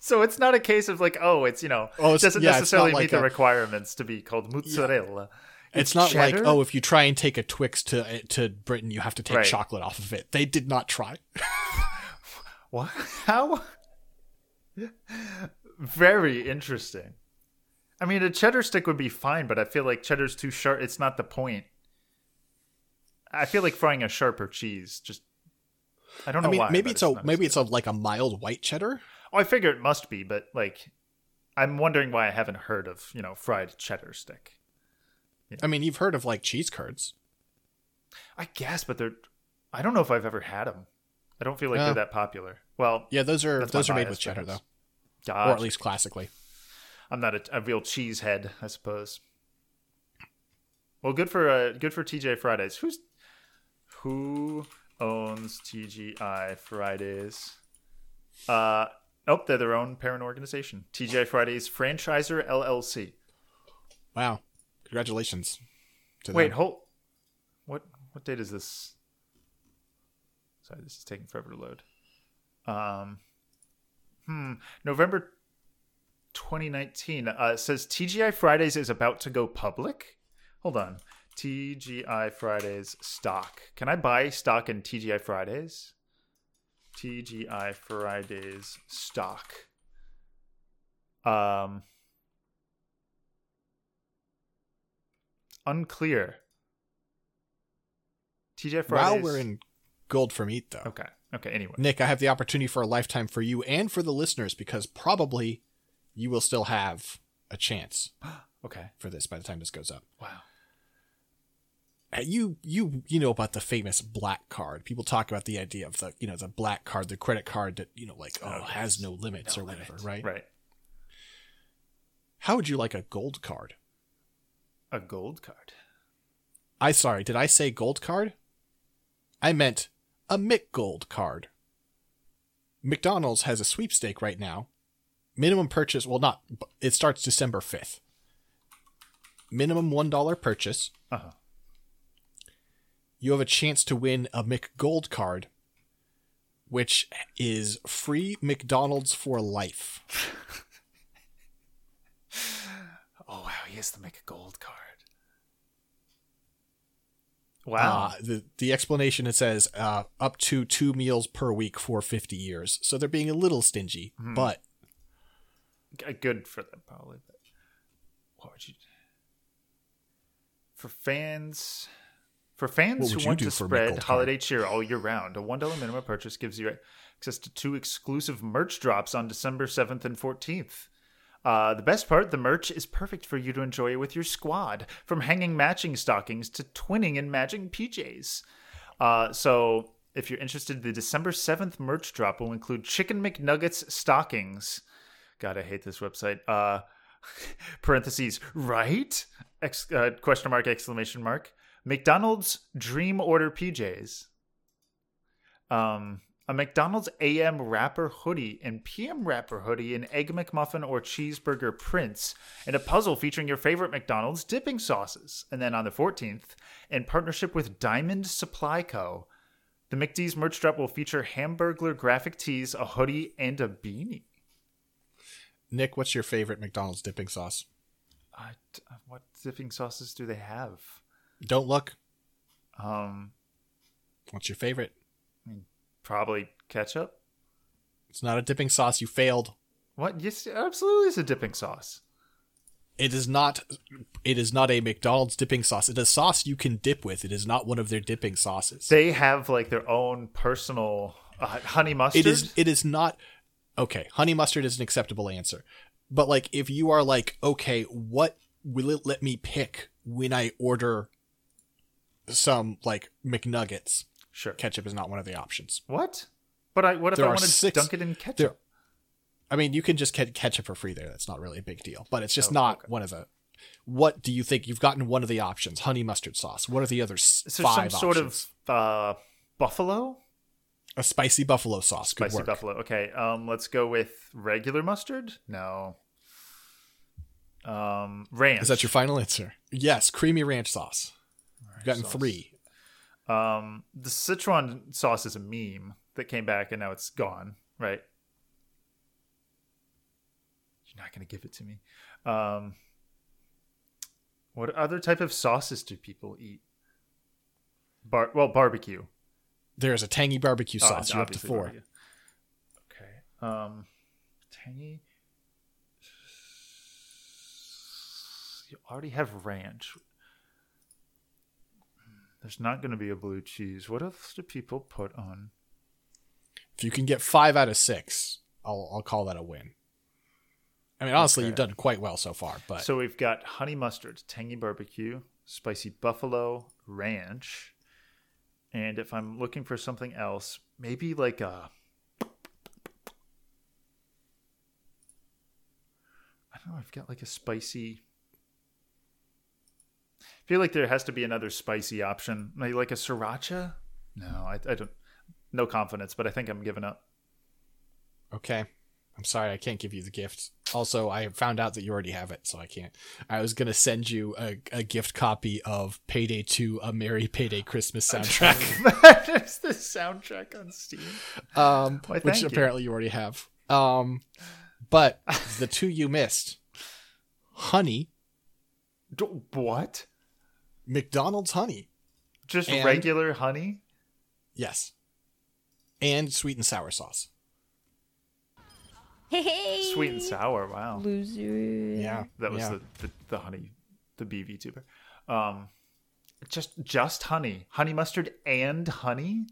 So it's not a case of like, oh, it's you know, Oh, it's- doesn't yeah, necessarily not meet like the a- requirements to be called mozzarella. It's, not like oh, if you try and take a Twix to eh, to Britain, you have to take Right. chocolate off of it. They did not try. *laughs* What? How? Very interesting. I mean, a cheddar stick would be fine, but I feel like cheddar's too sharp. It's not the point. I feel like frying a sharper cheese just. I don't know I mean, why. maybe it's a maybe it's a like a mild white cheddar. Oh, I figure it must be, but like, I'm wondering why I haven't heard of you know fried cheddar stick. I mean, you've heard of like cheese curds. I guess, but they're. I don't know if I've ever had them. I don't feel like Yeah. they're that popular. Well, Yeah, those are those are made with cheddar though, or at least classically. I'm not a, a real cheese head, I suppose. Well, good for uh, good for TJ Fridays. Who's who owns TGI Fridays? Uh, nope, they're their own parent organization. TGI Fridays Franchiser LLC. Wow, congratulations. To Wait, hold. What what date is this? Sorry, this is taking forever to load. Um, hmm, November 2019. Uh, it says TGI Fridays is about to go public. Hold on. TGI Fridays stock. Can I buy stock in TGI Fridays? TGI Fridays stock. Um, unclear. TGI Fridays. While we're in gold for meat, though. Okay. Okay. Anyway. Nick, I have the opportunity for a lifetime for you and for the listeners because probably you will still have a chance *gasps* Okay. for this by the time this goes up. Wow. Uh, You you you know about the famous black card. People talk about the idea of the you know the black card, the credit card that you know like oh has no limits or whatever, right? Right. How would you like a gold card? A gold card. I sorry, did I say gold card? I meant a McGold card. McDonald's has a sweepstake right now. Minimum purchase, well, not, it starts December 5th. minimum $1 purchase, Uh-huh. You have a chance to win a McGold card, which is free McDonald's for life. *laughs* Oh wow, he has to make a gold card. Wow. Uh, the the explanation it says uh, up to two meals per week for 50 years. So they're being a little stingy, Hmm. but good for them probably. But what would you for fans? For fans who want to spread holiday cheer all year round, a one dollar minimum purchase gives you access to two exclusive merch drops on December seventh and fourteenth. Uh, the best part, the merch is perfect for you to enjoy with your squad, from hanging matching stockings to twinning and matching PJs. Uh, so, if you're interested, the December 7th merch drop will include Chicken McNuggets stockings. God, I hate this website. Uh, *laughs* parentheses, right? Ex- uh, question mark, exclamation mark. McDonald's Dream Order PJs. Um, a McDonald's AM wrapper hoodie and PM wrapper hoodie in Egg McMuffin or cheeseburger prints, and a puzzle featuring your favorite McDonald's dipping sauces. And then on the 14th, in partnership with Diamond Supply Co., the McD's merch drop will feature Hamburglar graphic tees, a hoodie, and a beanie. Nick, what's your favorite McDonald's dipping sauce? Uh, what dipping sauces do they have? Don't look. Um, What's your favorite? probably ketchup. It's not a dipping sauce. You failed. What? Yes, absolutely, it's a dipping sauce. It is not. It is not a McDonald's dipping sauce. It is sauce you can dip with. It is not one of their dipping sauces. They have like their own personal uh, honey mustard. It is. It is not. Okay, honey mustard is an acceptable answer, but like if you are like, okay, what will it let me pick when I order some like McNuggets? Sure, ketchup is not one of the options. What? But I what if There I wanted six- dunk it in ketchup? there- I mean, you can just get ketchup for free there. That's not really a big deal, but it's just Oh, not one of the. What do you think? You've gotten one of the options, honey mustard sauce. What are the other s- Is there five some sort options? of uh, buffalo? a spicy buffalo sauce? Spicy buffalo. Okay, um, let's go with regular mustard. No. Um, ranch. Is that your final answer? Yes, creamy ranch sauce. You've gotten sauce. three. Um, the Szechuan sauce is a meme that came back and now it's gone. Right? You're not gonna give it to me. Um, what other type of sauces do people eat? Bar well, barbecue. There's a tangy barbecue Oh, sauce. You're up to four. barbecue. Okay. Um, tangy. You already have ranch. There's not going to be a blue cheese. What else do people put on? If you can get five out of six, I'll I'll call that a win. I mean, honestly, Okay. you've done quite well so far. But So we've got honey mustard, tangy barbecue, spicy buffalo, ranch, and if I'm looking for something else, maybe like a. I don't know. I've got like a spicy. I feel like there has to be another spicy option, maybe like a sriracha. No, I, I don't. No confidence, but I think I'm giving up. okay, I'm sorry, I can't give you the gift. Also, I found out that you already have it, so I can't. I was gonna send you a, a gift copy of Payday 2, a Merry Payday Christmas *laughs* soundtrack. There's the soundtrack on Steam. um, Why, which you. apparently you already have. Um, but *laughs* the two you missed, honey, D- What? McDonald's honey, Just And- regular honey? yes, and sweet and sour sauce. Hey, Sweet and sour. Wow. loser. Yeah, That was yeah. the, the the honey, the BV tuber. Um, just just honey, honey mustard and honey.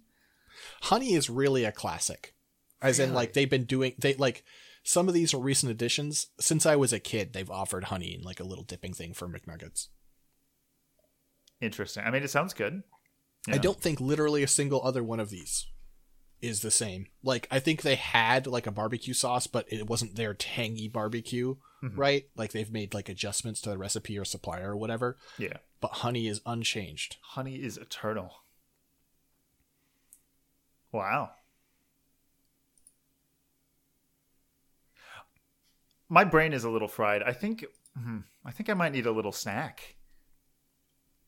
honey is really a classic as in like they've been doing they like some of these are recent additions since i was a kid they've offered honey in like a little dipping thing for mcnuggets Interesting. I mean, it sounds good. i don't think literally a single other one of these is the same like i think they had like a barbecue sauce but it wasn't their tangy barbecue Mhm. right like they've made like adjustments to the recipe or supplier or whatever Yeah. but honey is unchanged Honey is eternal. Wow. My brain is a little fried. I think hmm, I think I might need a little snack.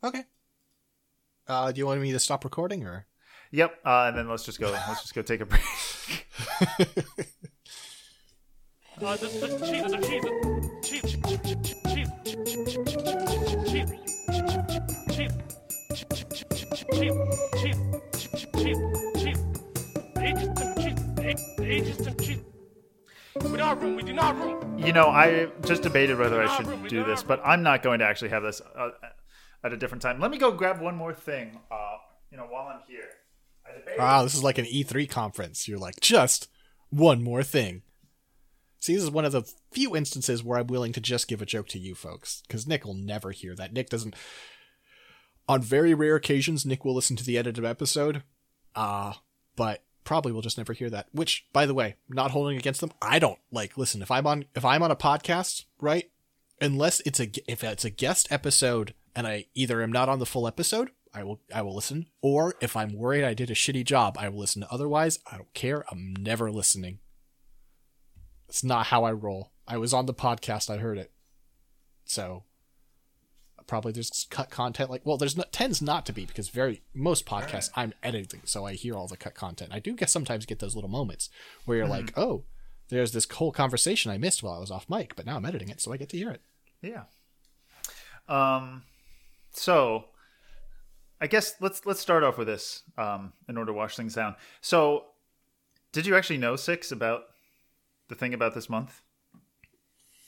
Okay. Uh, do you want me to stop recording or? Yep. Uh, and then let's just go. let's just go take a break. You know, I just debated whether I should do this, but I'm not going to actually have this. Uh, at a different time. Let me go grab one more thing. Uh, you know, while I'm here. Wow, this is like an E3 conference. You're like, just one more thing. See, this is one of the few instances where I'm willing to just give a joke to you folks, because Nick will never hear that. Nick doesn't. On very rare occasions, Nick will listen to the edited episode, uh, but probably will just never hear that. Which, by the way, not holding against them, I don't like. Listen, if I'm on if I'm on a podcast, right, unless it's a if it's a guest episode and I either am not on the full episode, I will I will listen, or if I'm worried I did a shitty job, I will listen. Otherwise, I don't care. I'm never listening. It's not how I roll. I was on the podcast, I heard it. So probably there's cut content like well there's not tends not to be because very most podcasts I'm editing so I hear all the cut content. I do guess sometimes get those little moments where you're like, "Oh, there's this whole conversation I missed while I was off mic, but now I'm editing it so I get to hear it." Yeah. Um. So, I guess let's let's start off with this. Um, in order to wash things down. So, did you actually know six about the thing about this month?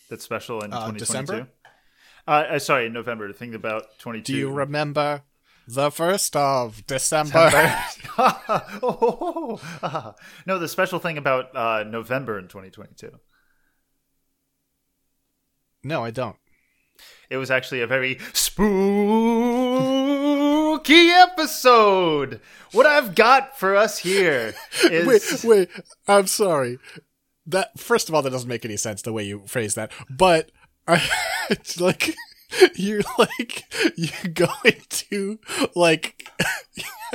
That's special in Uh, 2022. December? Uh, uh, sorry, November. The thing about 22. Do you remember the first of December? *laughs* *laughs* oh, ah. *laughs* no, the special thing about uh, November in 2022. no, I don't. It was actually a very spooky episode. What I've got for us here *laughs* is wait, wait. I'm sorry. That first of all, that doesn't make any sense the way you phrase that. But I, *laughs* it's like you're like you're going to like *laughs*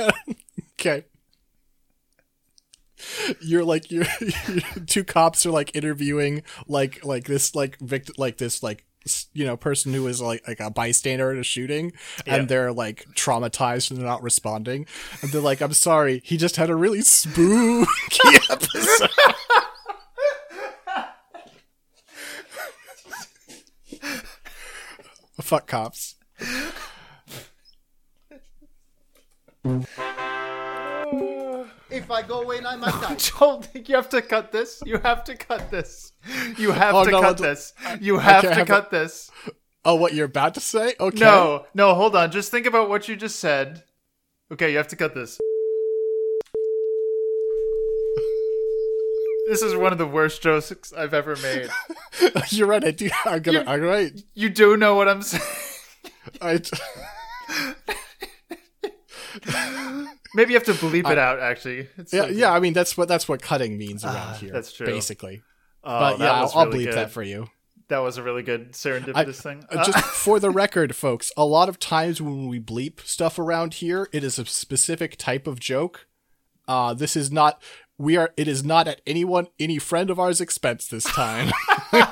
okay. You're like you're, you're two cops are like interviewing like like this like victim like this like you know person who is like like a bystander at a shooting and they're like traumatized and they're not responding and they're like I'm sorry he just had a really spooky *laughs* episode. Fuck cops. If I go in, I might die. *laughs* Don't you have to cut this? You have to cut this. You have Oh, to no, cut this. You have to have cut this. Oh, what you're about to say? Okay. No, no, hold on. Just think about what you just said. Okay, you have to cut this. This is one of the worst jokes I've ever made. *laughs* you're right. I do. I'm gonna. I'm right. You do know what I'm saying. I. *laughs* Maybe you have to bleep it out. Actually, It's Yeah, yeah. I mean, that's what that's what cutting means around here. that's true. basically. Oh, but yeah, I'll, really bleep good. that for you. That was a really good serendipitous thing. Uh, just *laughs* for the record, folks, a lot of times when we bleep stuff around here, it is a specific type of joke. Uh, this is not. We are. It is not at anyone, any friend of ours' expense this time. *laughs* *laughs*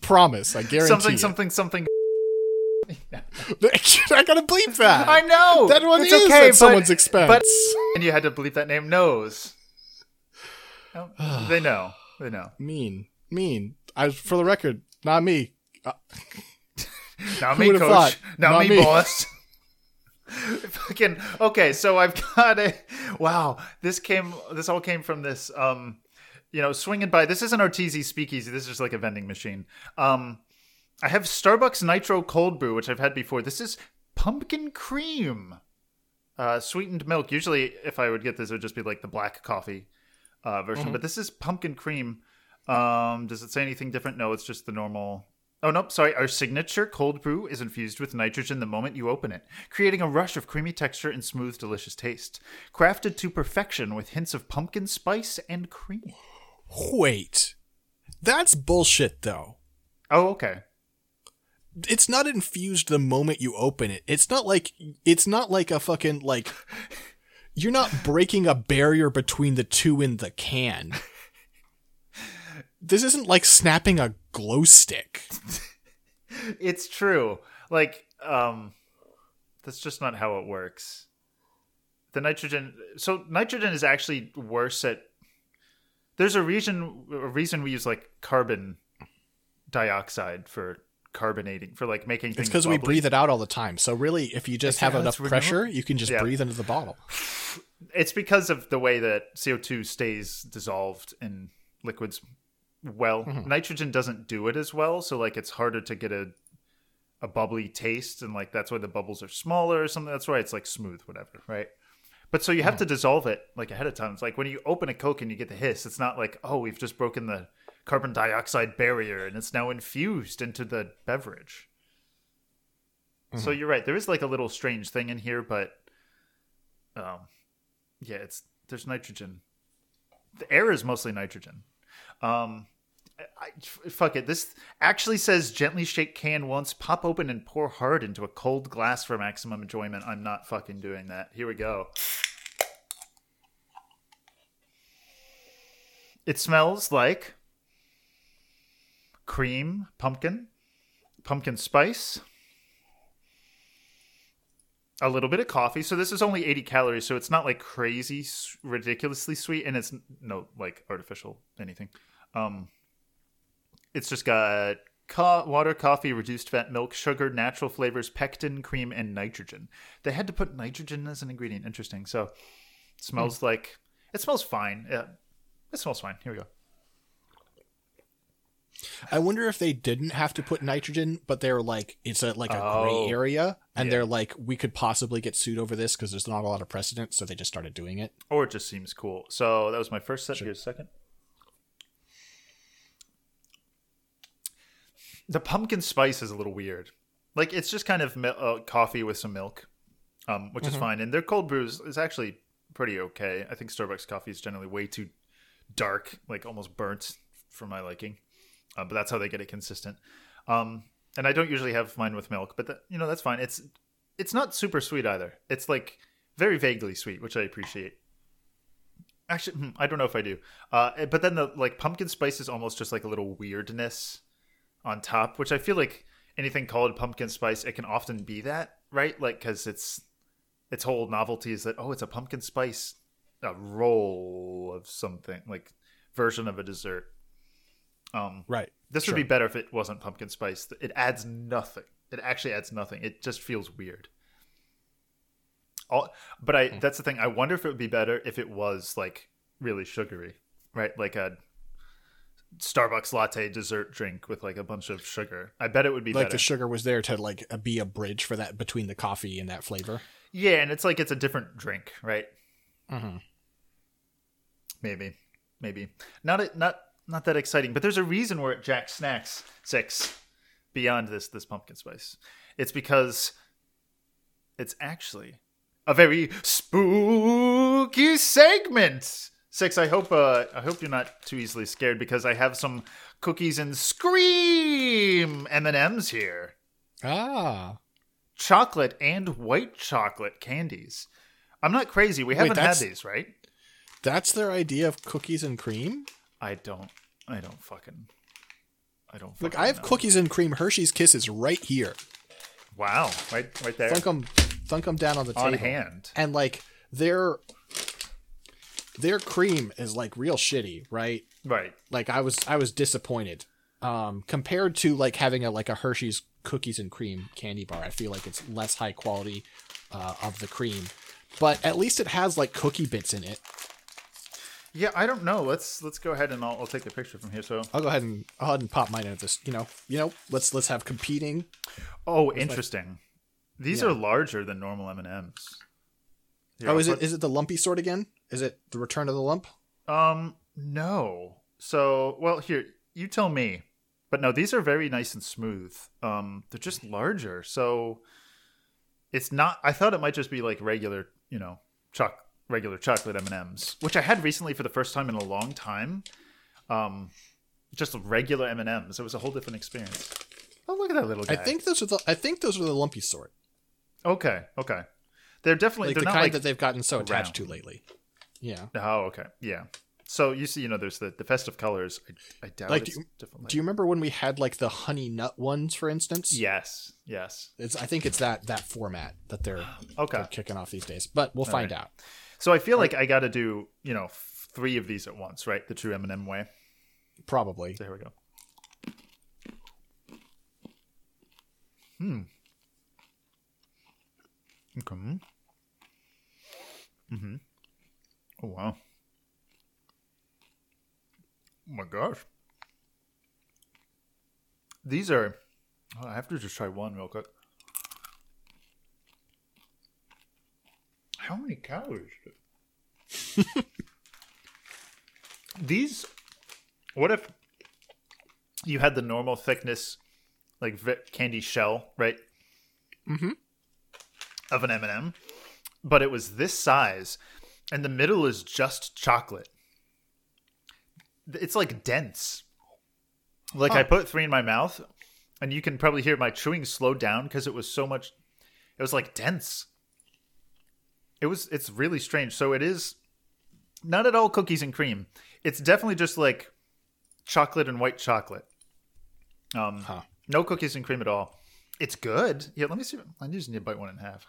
Promise, I guarantee. something, it. something, something. *laughs* I gotta bleep that. I know That one it's is okay, at but- someone's expense. But and you had to bleep that name. Nose. No, *sighs* they know. They know. mean, mean. I, for the record, not me. Uh, *laughs* Not me, coach. thought? Not, Not me, me. boss. *laughs* Fucking okay. So I've got a wow. This came. This all came from this. Um, you know, swinging by. This isn't Arteezy Speakeasy. This is just like a vending machine. Um, I have Starbucks Nitro Cold Brew, which I've had before. This is pumpkin cream, uh, sweetened milk. Usually, if I would get this, it would just be like the black coffee uh, version. Mhm. But this is pumpkin cream. Um, does it say anything different? No, it's just the normal. Oh, nope, sorry. Our signature cold brew is infused with nitrogen the moment you open it, creating a rush of creamy texture and smooth, delicious taste. Crafted to perfection with hints of pumpkin spice and cream. wait, that's bullshit, though. Oh, okay. It's not infused the moment you open it. It's not like it's not like a fucking like. You're not breaking a barrier between the two in the can. this isn't like snapping a glow stick. *laughs* it's true. Like, um, that's just not how it works. The nitrogen. So nitrogen is actually worse at. There's a reason. A reason we use like carbon dioxide for carbonating for like making things. It's because we breathe it out all the time. So really, if you just have enough pressure, you can just Yeah. breathe into the bottle. *sighs* It's because of the way that CO2 stays dissolved in liquids well. Mhm. Nitrogen doesn't do it as well, so like it's harder to get a a bubbly taste and like that's why the bubbles are smaller or something. That's why it's like smooth, whatever, right? But so you have to dissolve it like ahead of time. It's like when you open a Coke and you get the hiss, it's not like, oh, we've just broken the carbon dioxide barrier and it's now infused into the beverage. So you're right. There is like a little strange thing in here, but um, yeah, it's there's nitrogen. The air is mostly nitrogen. Um, I, I- fuck it. This actually says gently shake can once, pop open and pour hard into a cold glass for maximum enjoyment. I'm not fucking doing that. Here we go. It smells like cream, pumpkin, pumpkin spice, a little bit of coffee. So this is only 80 calories, so it's not like crazy, ridiculously sweet, and it's no like artificial anything. Um, it's just got co- water, coffee, reduced fat, milk, sugar, natural flavors, pectin, cream, and nitrogen. They had to put nitrogen as an ingredient. Interesting. So it smells like it smells fine. Yeah, it smells fine. Here we go. I wonder if they didn't have to put nitrogen, but they're like it's a like a Oh, gray area, and yeah. they're like we could possibly get sued over this because there's not a lot of precedent, so they just started doing it. Or it just seems cool. So that was my first set. Here's a second. The pumpkin spice is a little weird. Like it's just kind of mil- uh, coffee with some milk, um, which is Mhm. fine. And their cold brews is actually pretty okay. I think Starbucks coffee is generally way too dark, like almost burnt for my liking. Uh, but that's how they get it consistent. Um, and I don't usually have mine with milk, but that, you know that's fine. It's it's not super sweet either. It's like very vaguely sweet, which I appreciate. Actually, hmm, I don't know if I do. Uh, but then the like pumpkin spice is almost just like a little weirdness on top, which I feel like anything called pumpkin spice, it can often be that, right? Like because it's its whole novelty is that oh, it's a pumpkin spice a roll of something like version of a dessert. Um, Right. This Sure. would be better if it wasn't pumpkin spice. It adds nothing. It actually adds nothing. It just feels weird. All, but I that's the thing. I wonder if it would be better if it was like really sugary, right? Like a Starbucks latte dessert drink with like a bunch of sugar. I bet it would be like better. the sugar was there to like be a bridge for that between the coffee and that flavor. yeah, and it's like it's a different drink, right? Mm-hmm. Maybe, maybe not a, not not that exciting. But there's a reason we're at Jack Snacks six beyond this this pumpkin spice. It's because it's actually a very spooky segment. Six. I hope uh, I hope you're not too easily scared because I have some cookies and scream M and M's here. Ah, chocolate and white chocolate candies. I'm not crazy. We Wait, haven't had these, right? that's their idea of cookies and cream. I don't. I don't fucking. I don't. Look, I have know. cookies and cream Hershey's Kisses right here. Wow! Right, right there. Thunk them, thunk 'em down on the On table. hand. and like their their cream is like real shitty, right? Right. Like I was I was disappointed. Um, compared to like having a like a Hershey's cookies and cream candy bar, I feel like it's less high quality uh, of the cream, but at least it has like cookie bits in it. Yeah, I don't know. Let's let's go ahead and I'll, I'll take a picture from here. So, I'll go ahead and I'll ahead and pop mine into this. You know, you know, let's let's have competing. oh, interesting. These Yeah. are larger than normal M and M's. oh, is it is it the lumpy sort again? Is it the return of the lump? Um, no. So, well, here you tell me. But no, these are very nice and smooth. Um, they're just larger, so it's not. I thought it might just be like regular, you know, choc regular chocolate M and M's, which I had recently for the first time in a long time. Um, just regular M and M's. It was a whole different experience. Oh, look at that little guy. I think those are the I think those are the lumpy sort, Okay, okay. They're definitely like they're the kind like that they've gotten so attached round. to lately. Yeah. Oh, okay. Yeah. So you see, you know, there's the, the festive colors. I, I doubt Like, it's do you, different. do you remember when we had like the honey nut ones, for instance? Yes, yes. It's I think it's that that format that they're Okay. they're kicking off these days. But we'll All find right. out. So I feel like I got to do, you know, three of these at once, right? The true M&M way. Probably. So here we go. Hmm. Okay. Mm-hmm. Oh wow. Oh my gosh. These are. Oh, I have to just try one real quick. How many calories? *laughs* These. What if you had the normal thickness, like candy shell, right? Mm-hmm. Of an M and m but it was this size, and the middle is just chocolate. It's like dense. Like I put three in my mouth, and you can probably hear my chewing slow down because it was so much. It was like dense. It was. It's really strange. So it is not at all cookies and cream. It's definitely just like chocolate and white chocolate. Um, no cookies and cream at all. It's good. Yeah, let me see. I just need to bite one in half.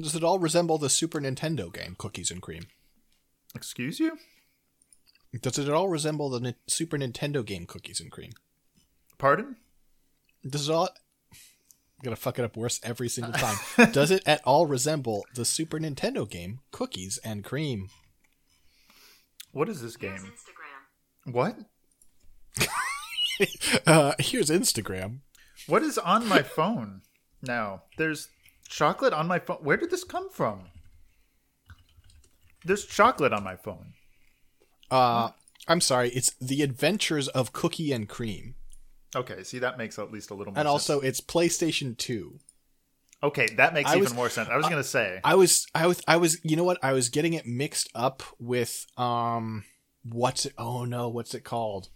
Does it all resemble the Super Nintendo game Cookies and Cream? Excuse you? Does it at all resemble the Ni- Super Nintendo game Cookies and Cream? Pardon? Does it all? I'm gonna fuck it up worse every single *laughs* time. Does it at all resemble the Super Nintendo game Cookies and Cream? What is this game? What? *laughs* Uh, here's Instagram. What is on my phone now? There's chocolate on my phone. Where did this come from? There's chocolate on my phone. Uh, I'm sorry. It's The Adventures of Cookie and Cream, Okay, see that makes at least a little more and sense. also it's PlayStation Two. Okay, that makes I even was- more sense. I was gonna say. I was, I was, I was. You know what? I was getting it mixed up with um, what's it? Oh no, what's it called?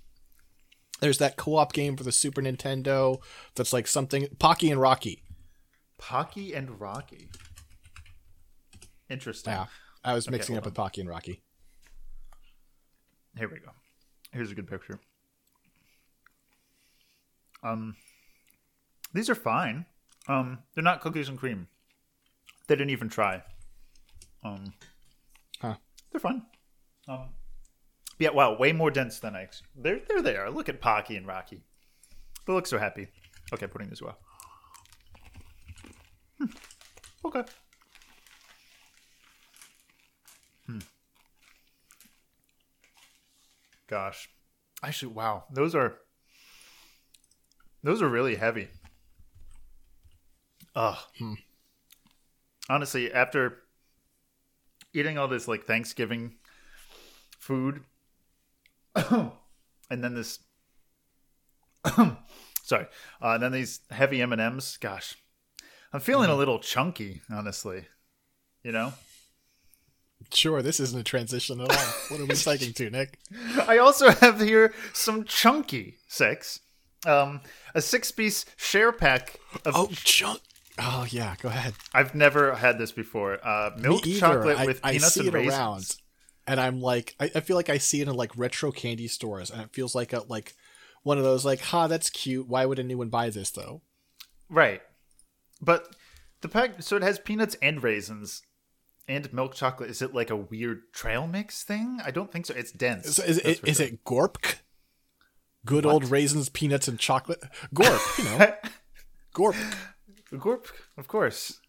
There's that co-op game for the Super Nintendo that's like something Pocky and Rocky. Pocky and Rocky. Interesting. Yeah, I was mixing up with Pocky and Rocky. Here we go. Here's a good picture. Um, these are fine. Um, they're not cookies and cream. They didn't even try. Um, Huh. they're fine. Um, yeah, wow, way more dense than I. Ex- they're they're. Look at Pocky and Rocky. They look so happy. Okay, putting this well. Hmm. Okay. Hmm. Gosh, actually, wow, those are those are really heavy. Ugh. Honestly, after eating all this like Thanksgiving food, *coughs* and then this, *coughs* sorry, uh, and then these heavy M and M's. Gosh, I'm feeling a little chunky, honestly. You know. Sure, this isn't a transition at all. What are we *laughs* psyching to, Nick? I also have here some chunky six, um, a six-piece share pack of. Oh, chunk. Oh yeah, go ahead. I've never had this before. Uh, milk chocolate I, with I peanuts see and it raisins. around, and I'm like, I, I feel like I see it in like retro candy stores, and it feels like a like one of those like, ha, that's cute. Why would anyone buy this though? Right, but the pack. So it has peanuts and raisins. And milk chocolate. Is it like a weird trail mix thing? I don't think so. It's dense. Is, is, that's it, for sure. it Gorp? Good old raisins, peanuts, and chocolate. Gorp, you know. *laughs* Gorp. Gorp, of course.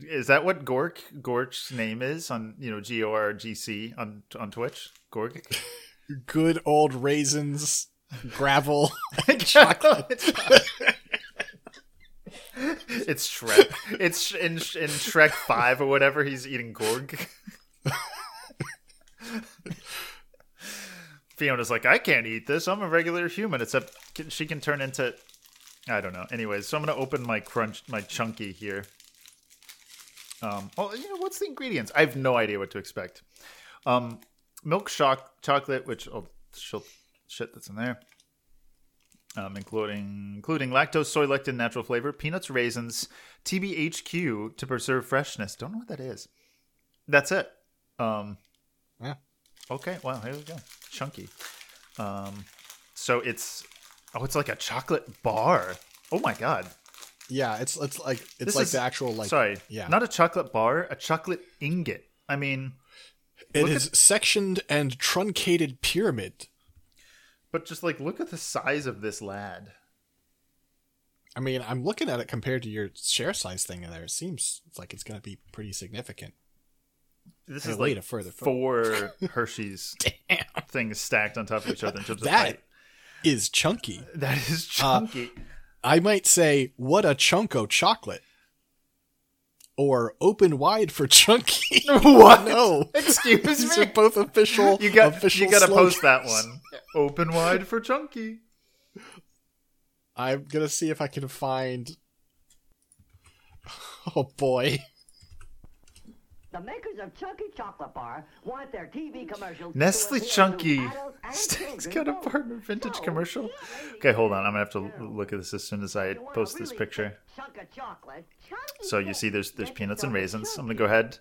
Is that what Gork Gork's name is on you know G O R G C on on Twitch? Gork. *laughs* Good old raisins, gravel, *laughs* and chocolate. it's Shrek. It's in in Shrek Five or whatever. He's eating Gorg. Fiona's like, I can't eat this. I'm a regular human. Except she can turn into, I don't know. Anyways, so I'm gonna open my crunch, my chunky here. Um, well, you know, what's the ingredients? I have no idea what to expect. Um, milk shock chocolate, which oh, shit, that's in there. Um, including including lactose, soy lectin, natural flavor, peanuts, raisins, TBHQ to preserve freshness. Don't know what that is. That's it. Um, Yeah. Okay, wow, here we go. Chunky. Um, so it's oh, it's like a chocolate bar. Oh my god. Yeah, it's it's like it's This like is- the actual like sorry, yeah. not a chocolate bar, a chocolate ingot. I mean, it is is sectioned and truncated pyramid. but just like look at the size of this lad. I mean, I'm looking at it compared to your share size thing in there. It seems like it's going to be pretty significant. This And is way like to further four *laughs* Hershey's things stacked on top of each other in terms of That height. is chunky. That is Uh, chunky. I might say, what a chunko chocolate. Or open wide for chunky. *laughs* *laughs* What? No. Excuse These me? are both official. You got official you got to post that one. Open wide for chunky. I'm gonna see if I can find. *laughs* Oh boy. The makers of Chunky Chocolate Bar want their TV commercial. Nestle Chunky. adults and Stack's *laughs* children got a partner vintage commercial. Okay, hold on. I'm gonna have to look at this as soon as I post this picture. Chunk of chocolate. So you see, there's there's peanuts and raisins. I'm gonna go ahead.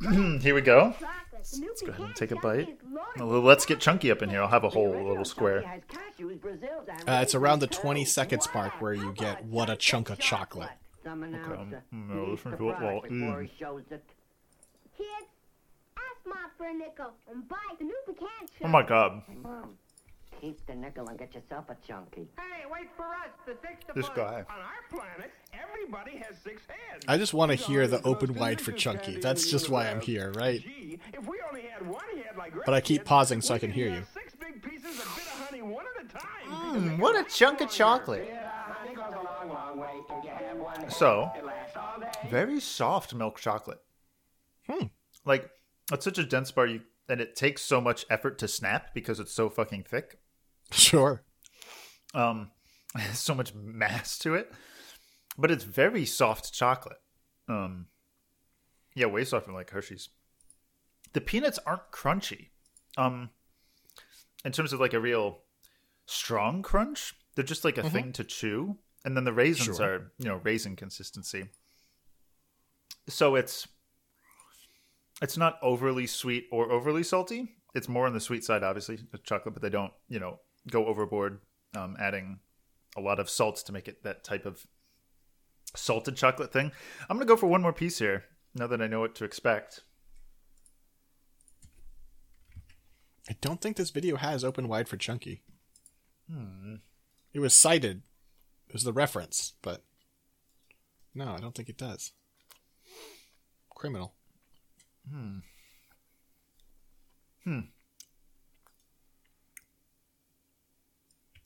*clears throat* Here we go. Let's go ahead and take a bite. Well, Let's get chunky up in here. I'll have a whole little square. Uh, it's around the 20 seconds mark where you get what a chunk of chocolate. Some announce Um, the no, deep listen to it while before he shows it. Kids, ask Mom for a nickel and buy the new pecan chip. Oh my god. Mom, keep the nickel and get yourself a chunky. Hey, wait for us. The six to This guy. On our planet, everybody has six heads. I just want to hear the open wide for chunky. That's just why I'm here, right? Gee, if we only had one head like But I keep pausing so I can hear you. six big pieces of bit of honey one at a time. Mm, what a chunk of chocolate. So, very soft milk chocolate. Hmm. Like, it's such a dense bar, you, and it takes so much effort to snap because it's so fucking thick. Sure. Um, *laughs* so much mass to it, but it's very soft chocolate. Um, yeah, way softer than like Hershey's. The peanuts aren't crunchy. Um, in terms of like a real strong crunch, they're just like a Mhm. thing to chew, and then the raisins Sure. are you know raisin consistency. So it's it's not overly sweet or overly salty. It's more on the sweet side, obviously, chocolate, but they don't, you know, go overboard, um, adding a lot of salts to make it that type of salted chocolate thing. I'm gonna go for one more piece here, now that I know what to expect. I don't think this video has open wide for chunky. Hmm. It was cited. Was the reference, but no, I don't think it does. Criminal. Hmm. Hmm.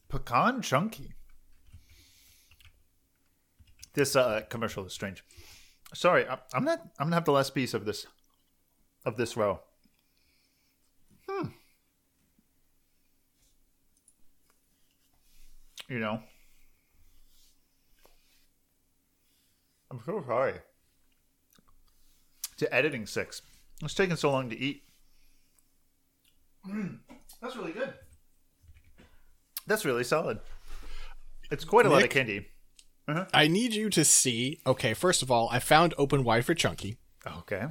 Pecan chunky. This uh, commercial is strange. Sorry, I- I'm not. I'm gonna have the last piece of this, of this row. Hmm. You know, I'm so sorry. To editing six. It's taking so long to eat. Mm, that's really good. That's really solid. It's quite a lot of candy. Uh-huh. I need you to see. Okay, first of all, I found open wide for chunky. Okay.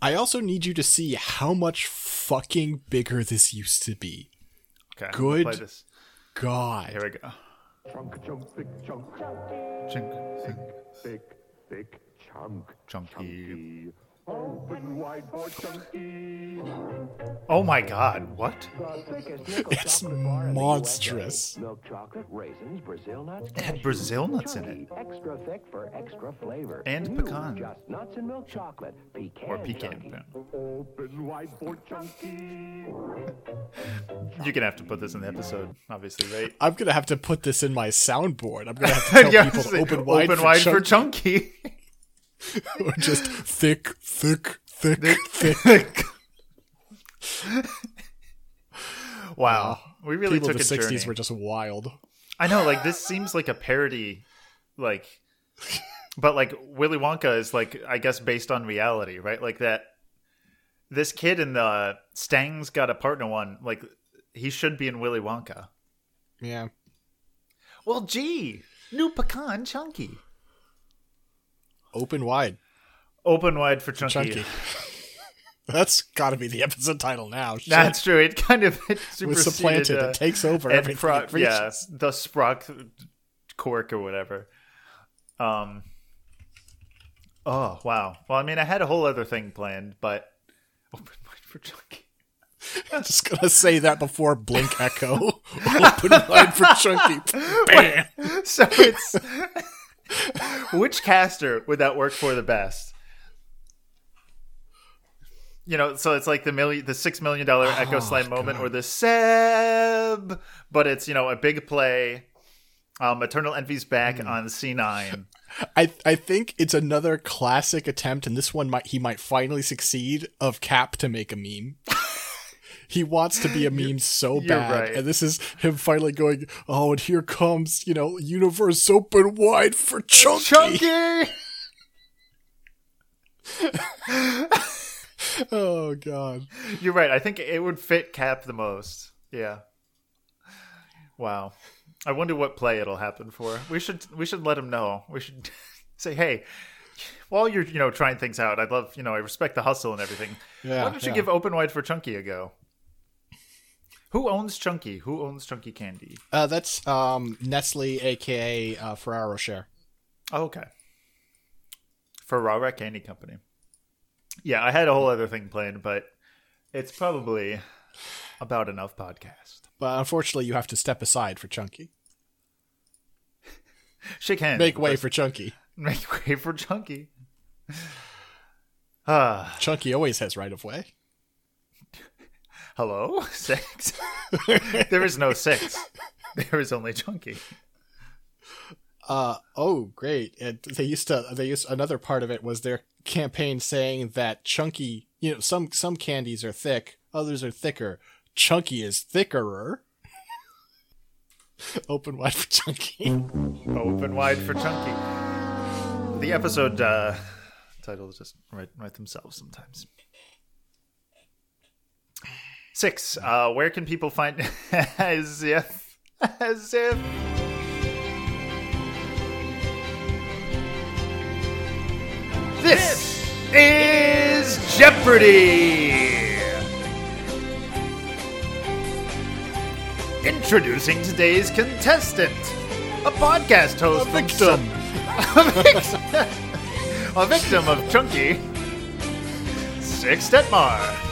I also need you to see how much fucking bigger this used to be. Okay. I'm Good this. God. Here we go. Chunk, chunk, big chunk. Chunk, Thick, thick chunk. Chunky. Open wide for chunky. Oh my god, what? It's monstrous. Milk chocolate, raisins, Brazil nuts. It had Brazil nuts in it. Extra thick for extra flavor. And pecan. Just nuts and milk chocolate. Pecan. Or pecan. Open wide for chunky. You're gonna have to put this in the episode, obviously, right? I'm gonna have to put this in my soundboard. I'm gonna have to *laughs* tell Yeah, people to *laughs* open wide, open for, wide chunky. for chunky. *laughs* or just thick, thick, thick, thick. thick. *laughs* wow, we really People took of the a '60s journey. were just wild. I know, like this seems like a parody, like, *laughs* but like Willy Wonka is like I guess based on reality, right? Like that. This kid in the Stang's got a partner one. Like he should be in Willy Wonka. Yeah. Well, gee, new pecan chunky, Open wide. open wide for chunky. Chunky. *laughs* That's got to be the episode title now. Shit. That's true. It kind of *laughs* it Was supplanted. uh, It takes over everything Pro- yeah, the Sprock cork or whatever. Um. Oh wow. Well, I mean, I had a whole other thing planned, but *laughs* open wide for Chunky. I'm just gonna say that before Blink Echo. Open wide for Chunky. Bam. so it's which caster would that work for the best? You know, so it's like the million, the six million dollar Echo Oh, Slam moment, or the Seb, but it's you know a big play. Um, Eternal Envy's back on C nine. I I think it's another classic attempt, and this one might he might finally succeed of Cap to make a meme. He wants to be a *laughs* meme so bad, right. and this is him finally going. Oh, and here comes you know universe open wide for Chunky. Chunky. *laughs* oh God. You're right. I think it would fit Cap the most. Yeah. Wow. I wonder what play it'll happen for. We should we should let him know. We should *laughs* say, hey, while you're you know trying things out, I'd love you know I respect the hustle and everything. Yeah, Why don't you yeah. give Open Wide for Chunky a go? Who owns Chunky? Who owns Chunky Candy? Uh, that's um Nestle, aka uh, Ferraro Share. Oh, okay. Ferrara Candy Company. Yeah, I had a whole other thing planned, but it's probably about enough podcast. But unfortunately, you have to step aside for Chunky. *laughs* Shake hands. Make way for Chunky. *laughs* Make way for Chunky. *sighs* Ah, Chunky always has right of way. Hello, *laughs* six. *laughs* there is no six. There is only Chunky. Uh oh, great! And they used to. They used another part of it was their campaign saying that Chunky, you know, some some candies are thick, others are thicker. Chunky is thickerer. *laughs* Open wide for Chunky. Open wide for Chunky. The episode uh, titles just write, write themselves sometimes. Six. Uh, where can people find as if as if this is Jeopardy. Introducing today's contestant, a podcast host, A from victim. *laughs* a victim, *laughs* a victim of Chunky, Six Detmar.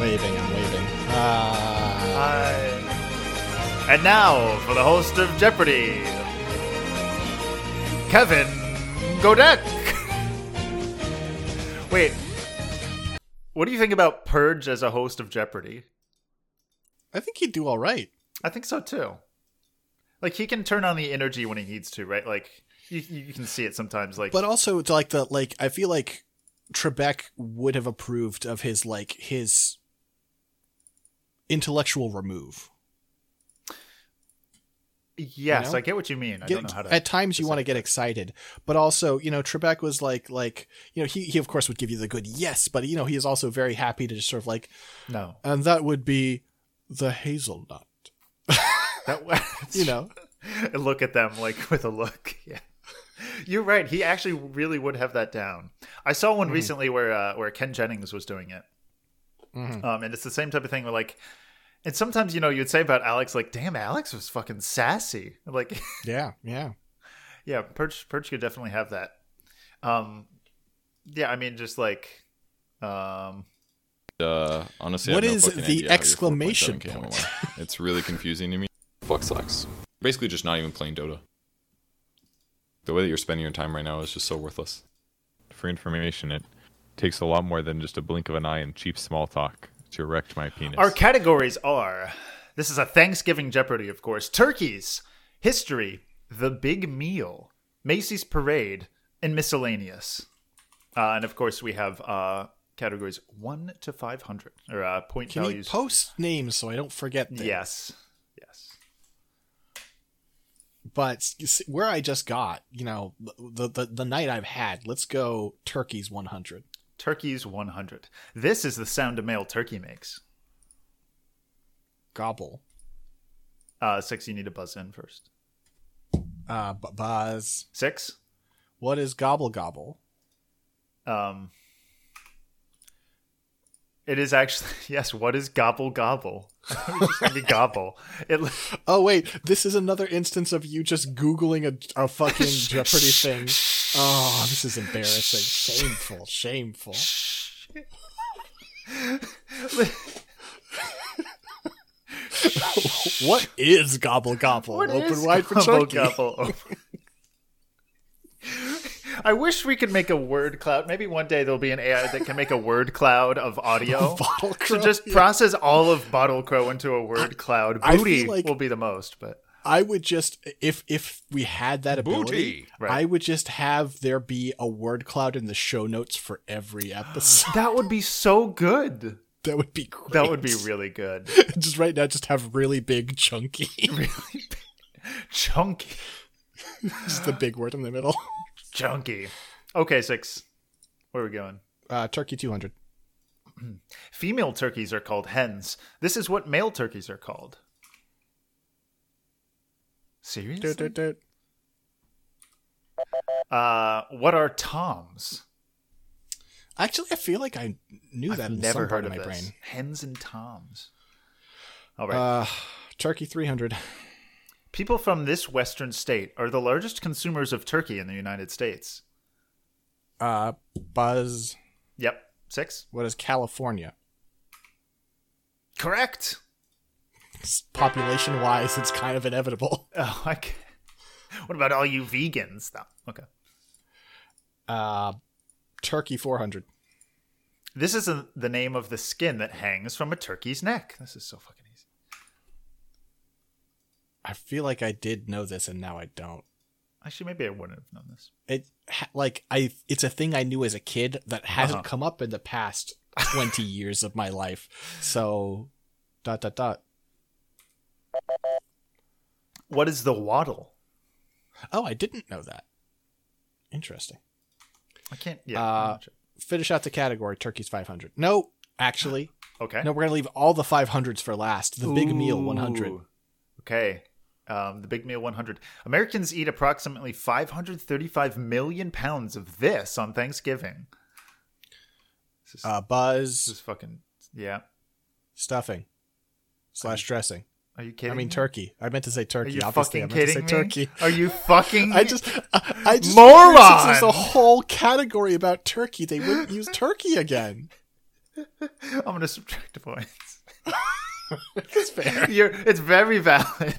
Waving, I'm waving. Uh. And now for the host of Jeopardy, Kevin Godec. *laughs* Wait, what do you think about Purge as a host of Jeopardy? I think he'd do all right. I think so too. Like he can turn on the energy when he needs to, right? Like you, you can see it sometimes. Like, But also, it's like the like, I feel like Trebek would have approved of his like his intellectual remove. yes, you know? I get what you mean. I Get- don't know how to. at times you want to get excited, but also you know Trebek was like like you know he he of course would give you the good yes, but you know he is also very happy to just sort of like no, and that would be the hazelnut. *laughs* that *laughs* You know, *laughs* look at them like with a look. Yeah, you're right. He actually really would have that down. I saw one recently where uh, where Ken Jennings was doing it, Mhm. um, and it's the same type of thing. Where like, and sometimes you know you'd say about Alex like, "Damn, Alex was fucking sassy." *laughs* Like, yeah, yeah. yeah, Purge Purge could definitely have that. Um, yeah, I mean, just like, um, Uh, honestly, I What have is fucking the idea how your exclamation point? It's really confusing to me. *laughs* Fuck sucks. Basically, just not even playing Dota. The way that you're spending your time right now is just so worthless. For information, it takes a lot more than just a blink of an eye and cheap small talk to erect my penis. Our categories are this is a Thanksgiving Jeopardy, of course. Turkeys, history, the big meal, Macy's parade, and miscellaneous. Uh, and of course, we have uh, categories one to five hundred or uh, point Can you values. post names so I don't forget? Things? yes, yes. but see, where I just got, you know, the, the the night I've had. Let's go turkeys 100. Turkeys one hundred. This is the sound a male turkey makes. Gobble. Uh, six. You need to buzz in first. Uh, bu- buzz. Six. What is gobble gobble? Um, It is actually *laughs* yes. What is gobble gobble? *laughs* It's be gobble. It Oh wait, this is another instance of you just googling a, a fucking *laughs* Jeopardy thing. Oh, this is embarrassing. Shameful. Shameful. what is gobble gobble? What Open is wide for gobble turkey. gobble? *laughs* I wish we could make a word cloud. Maybe one day there'll be an AI that can make a word cloud of *laughs* audio Bottle to crow, just yeah. process all of Bottle Crow into a word cloud. Booty like- will be the most, but I would just if if we had that ability, Booty. Right. I would just have there be a word cloud in the show notes for every *gasps* episode. that would be so good. that would be great. That would be really good. *laughs* just right now, just have really big chunky. *laughs* Really chunky. *laughs* just the big word in the middle. Chunky. Okay, six. Where are we going? Uh, turkey two hundred. *clears throat* Female turkeys are called hens. This is what male turkeys are called. Seriously? Uh, what are toms? Actually, I feel like I knew that. I've in never heard of my this. brain. Hens and toms. All right. Uh, turkey three hundred. People from this western state are the largest consumers of turkey in the United States. Uh, Buzz. Yep. Six. What is California? Correct. Population wise, it's kind of inevitable. *laughs* Oh, I What about all you vegans? though? Okay. Uh, turkey four hundred. This is a, the name of the skin that hangs from a turkey's neck. This is so fucking easy. I feel like I did know this, and now I don't. Actually, maybe I wouldn't have known this. It like I. It's a thing I knew as a kid that hasn't Uh-huh. come up in the past twenty *laughs* years of my life. So, dot dot dot. What is the wattle? Oh, I didn't know that. Interesting. I can't. Yeah. Uh, finish out the category. Turkey's 500. No, actually. *gasps* Okay. No, we're going to leave all the 500s for last. The big meal 100. Okay. Um, the big meal 100. Americans eat approximately 535 million pounds of this on Thanksgiving. This is, Uh, this is fucking. Yeah. stuffing, slash dressing. Are you kidding? I mean me? turkey. I meant to say Turkey. Are you Obviously, fucking I meant to say kidding me? turkey. Are you fucking? *laughs* I just, I, just Moron! Since there's a whole category about turkey, they wouldn't use turkey again. *laughs* I'm gonna subtract the points. *laughs* It's fair. You're, it's very valid.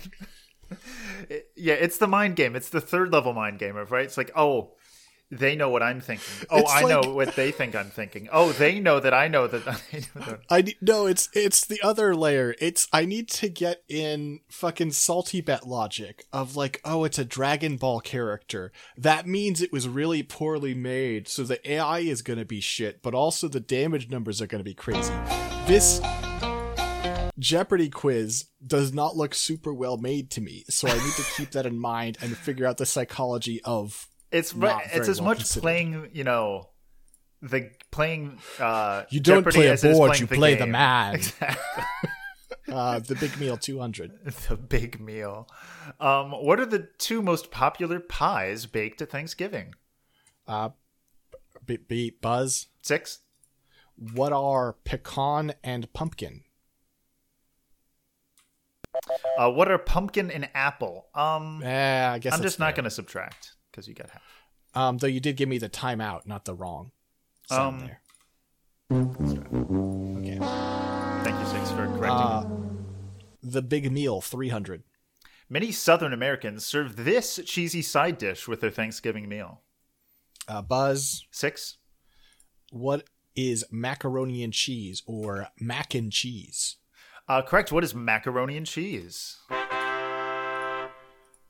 Yeah, it's the mind game. It's the third level mind game of right. It's like, oh, they know what I'm thinking. Oh, It's I like- know what they think I'm thinking. Oh, they know that I know that. *laughs* I know. I no, it's it's the other layer. It's I need to get in fucking salty bet logic of like, oh, it's a Dragon Ball character. That means it was really poorly made, so the AI is gonna be shit, but also the damage numbers are gonna be crazy. This Jeopardy quiz does not look super well made to me, so I need to keep that in mind and figure out the psychology of It's. It's as well much considered. playing. You know, the playing. uh You don't Jeopardy play a as it is board, you the play the game. man. *laughs* Exactly. uh, the big meal 200. *laughs* the big meal. Um, what are the two most popular pies baked at Thanksgiving? Uh, b- b- Buzz. Six. What are pecan and pumpkin? Uh, what are pumpkin and apple? Um, Eh, I guess I'm just not fair. to subtract because you got half. Um, though you did give me the timeout, not the wrong. sound Um, there. Okay. Thank you, Six, for correcting. Uh, me. the big meal 300. Many Southern Americans serve this cheesy side dish with their Thanksgiving meal. Uh, Buzz. Six. What is macaroni and cheese or mac and cheese? Uh, correct. What is macaroni and cheese?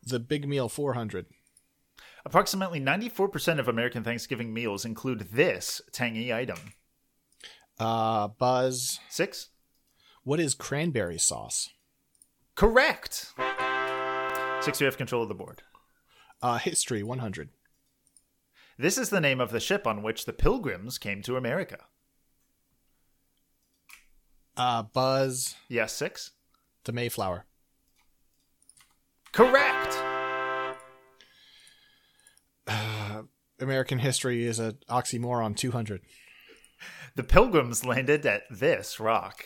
The big meal 400. Approximately 94% of American Thanksgiving meals include this tangy item. Uh, Buzz. Six. What is cranberry sauce? Correct. Six, you have control of the board. Uh, history 100. This is the name of the ship on which the pilgrims came to America. Uh, Buzz. Yes, six. The Mayflower. Correct. American history is a oxymoron 200. The pilgrims landed at this rock.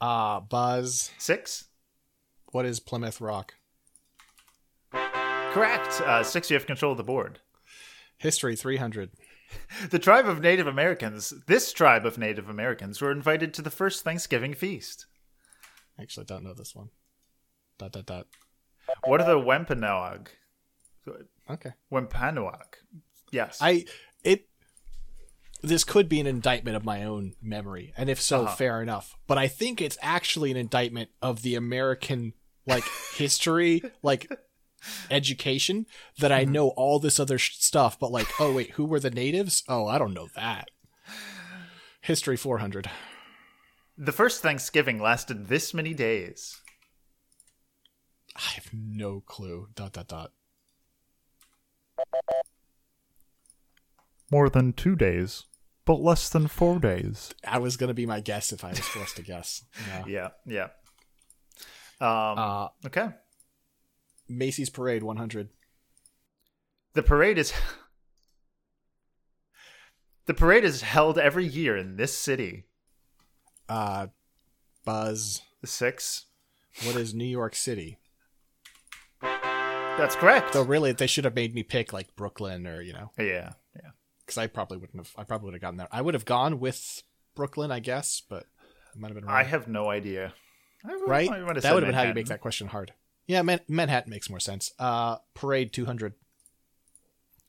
Uh, Buzz. Six. What is Plymouth Rock? Correct. Uh, six, you have control of the board. History 300. *laughs* The tribe of Native Americans, this tribe of Native Americans, were invited to the first Thanksgiving feast. Actually, don't know this one. Dot, dot, dot. What are the Wampanoag? Okay. when Wampanoag. Yes. I it this could be an indictment of my own memory, and if so, Uh-huh. fair enough. But I think it's actually an indictment of the American like *laughs* history, like education that I know all this other sh- stuff, but like, oh wait, who were the natives? Oh, I don't know that. History 400. The first Thanksgiving lasted this many days. I have no clue. Dot dot dot. More than two days, but less than four days. I was gonna be my guess if I was forced to guess. *laughs* No. Yeah, yeah. Um, Uh, okay. Macy's Parade 100. The parade is *laughs* the parade is held every year in this city. Uh, Buzz. Six. What is New York City? That's correct. So really, they should have made me pick like Brooklyn or you know, Yeah, yeah. because I probably wouldn't have. I probably would have gotten there. I would have gone with Brooklyn, I guess, but I might have been wrong. I have no idea. Right. I would have that would have been how you make that question hard. Yeah, Man- Manhattan makes more sense. Uh, Parade 200.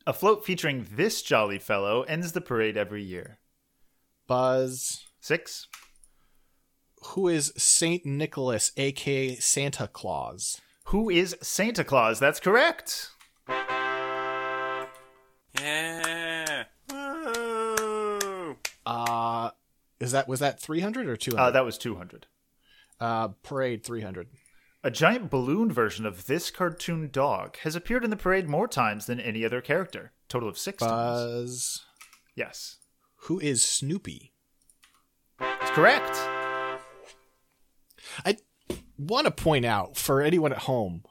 A float featuring this jolly fellow ends the parade every year. Buzz. Six. Who is Saint Nicholas, aka Santa Claus? Who is Santa Claus? That's correct. Yeah. Woo. Uh, is that was that 300 or 200? Uh, that was 200. Uh, Parade 300. A giant balloon version of this cartoon dog has appeared in the parade more times than any other character. Total of six times. Buzz. Yes. Who is Snoopy? That's correct. I want to point out for anyone at home,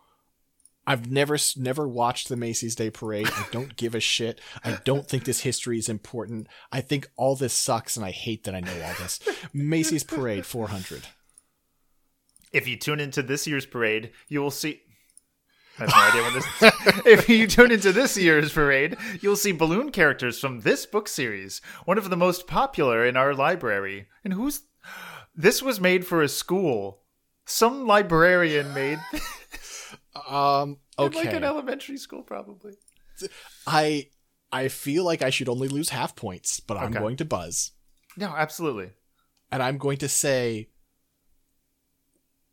I've never never watched the Macy's Day Parade. I don't give a shit. I don't think this history is important. I think all this sucks, and I hate that I know all this. Macy's Parade 400. If you tune into this year's parade, you will see. I have no idea when this. *laughs* if you tune into this year's parade, you'll see balloon characters from this book series, one of the most popular in our library. And who's. This was made for a school. Some librarian made. *laughs* Um. in, Okay. Like an elementary school, probably. I I feel like I should only lose half points, but I'm Okay. going to buzz, No, absolutely. and I'm going to say.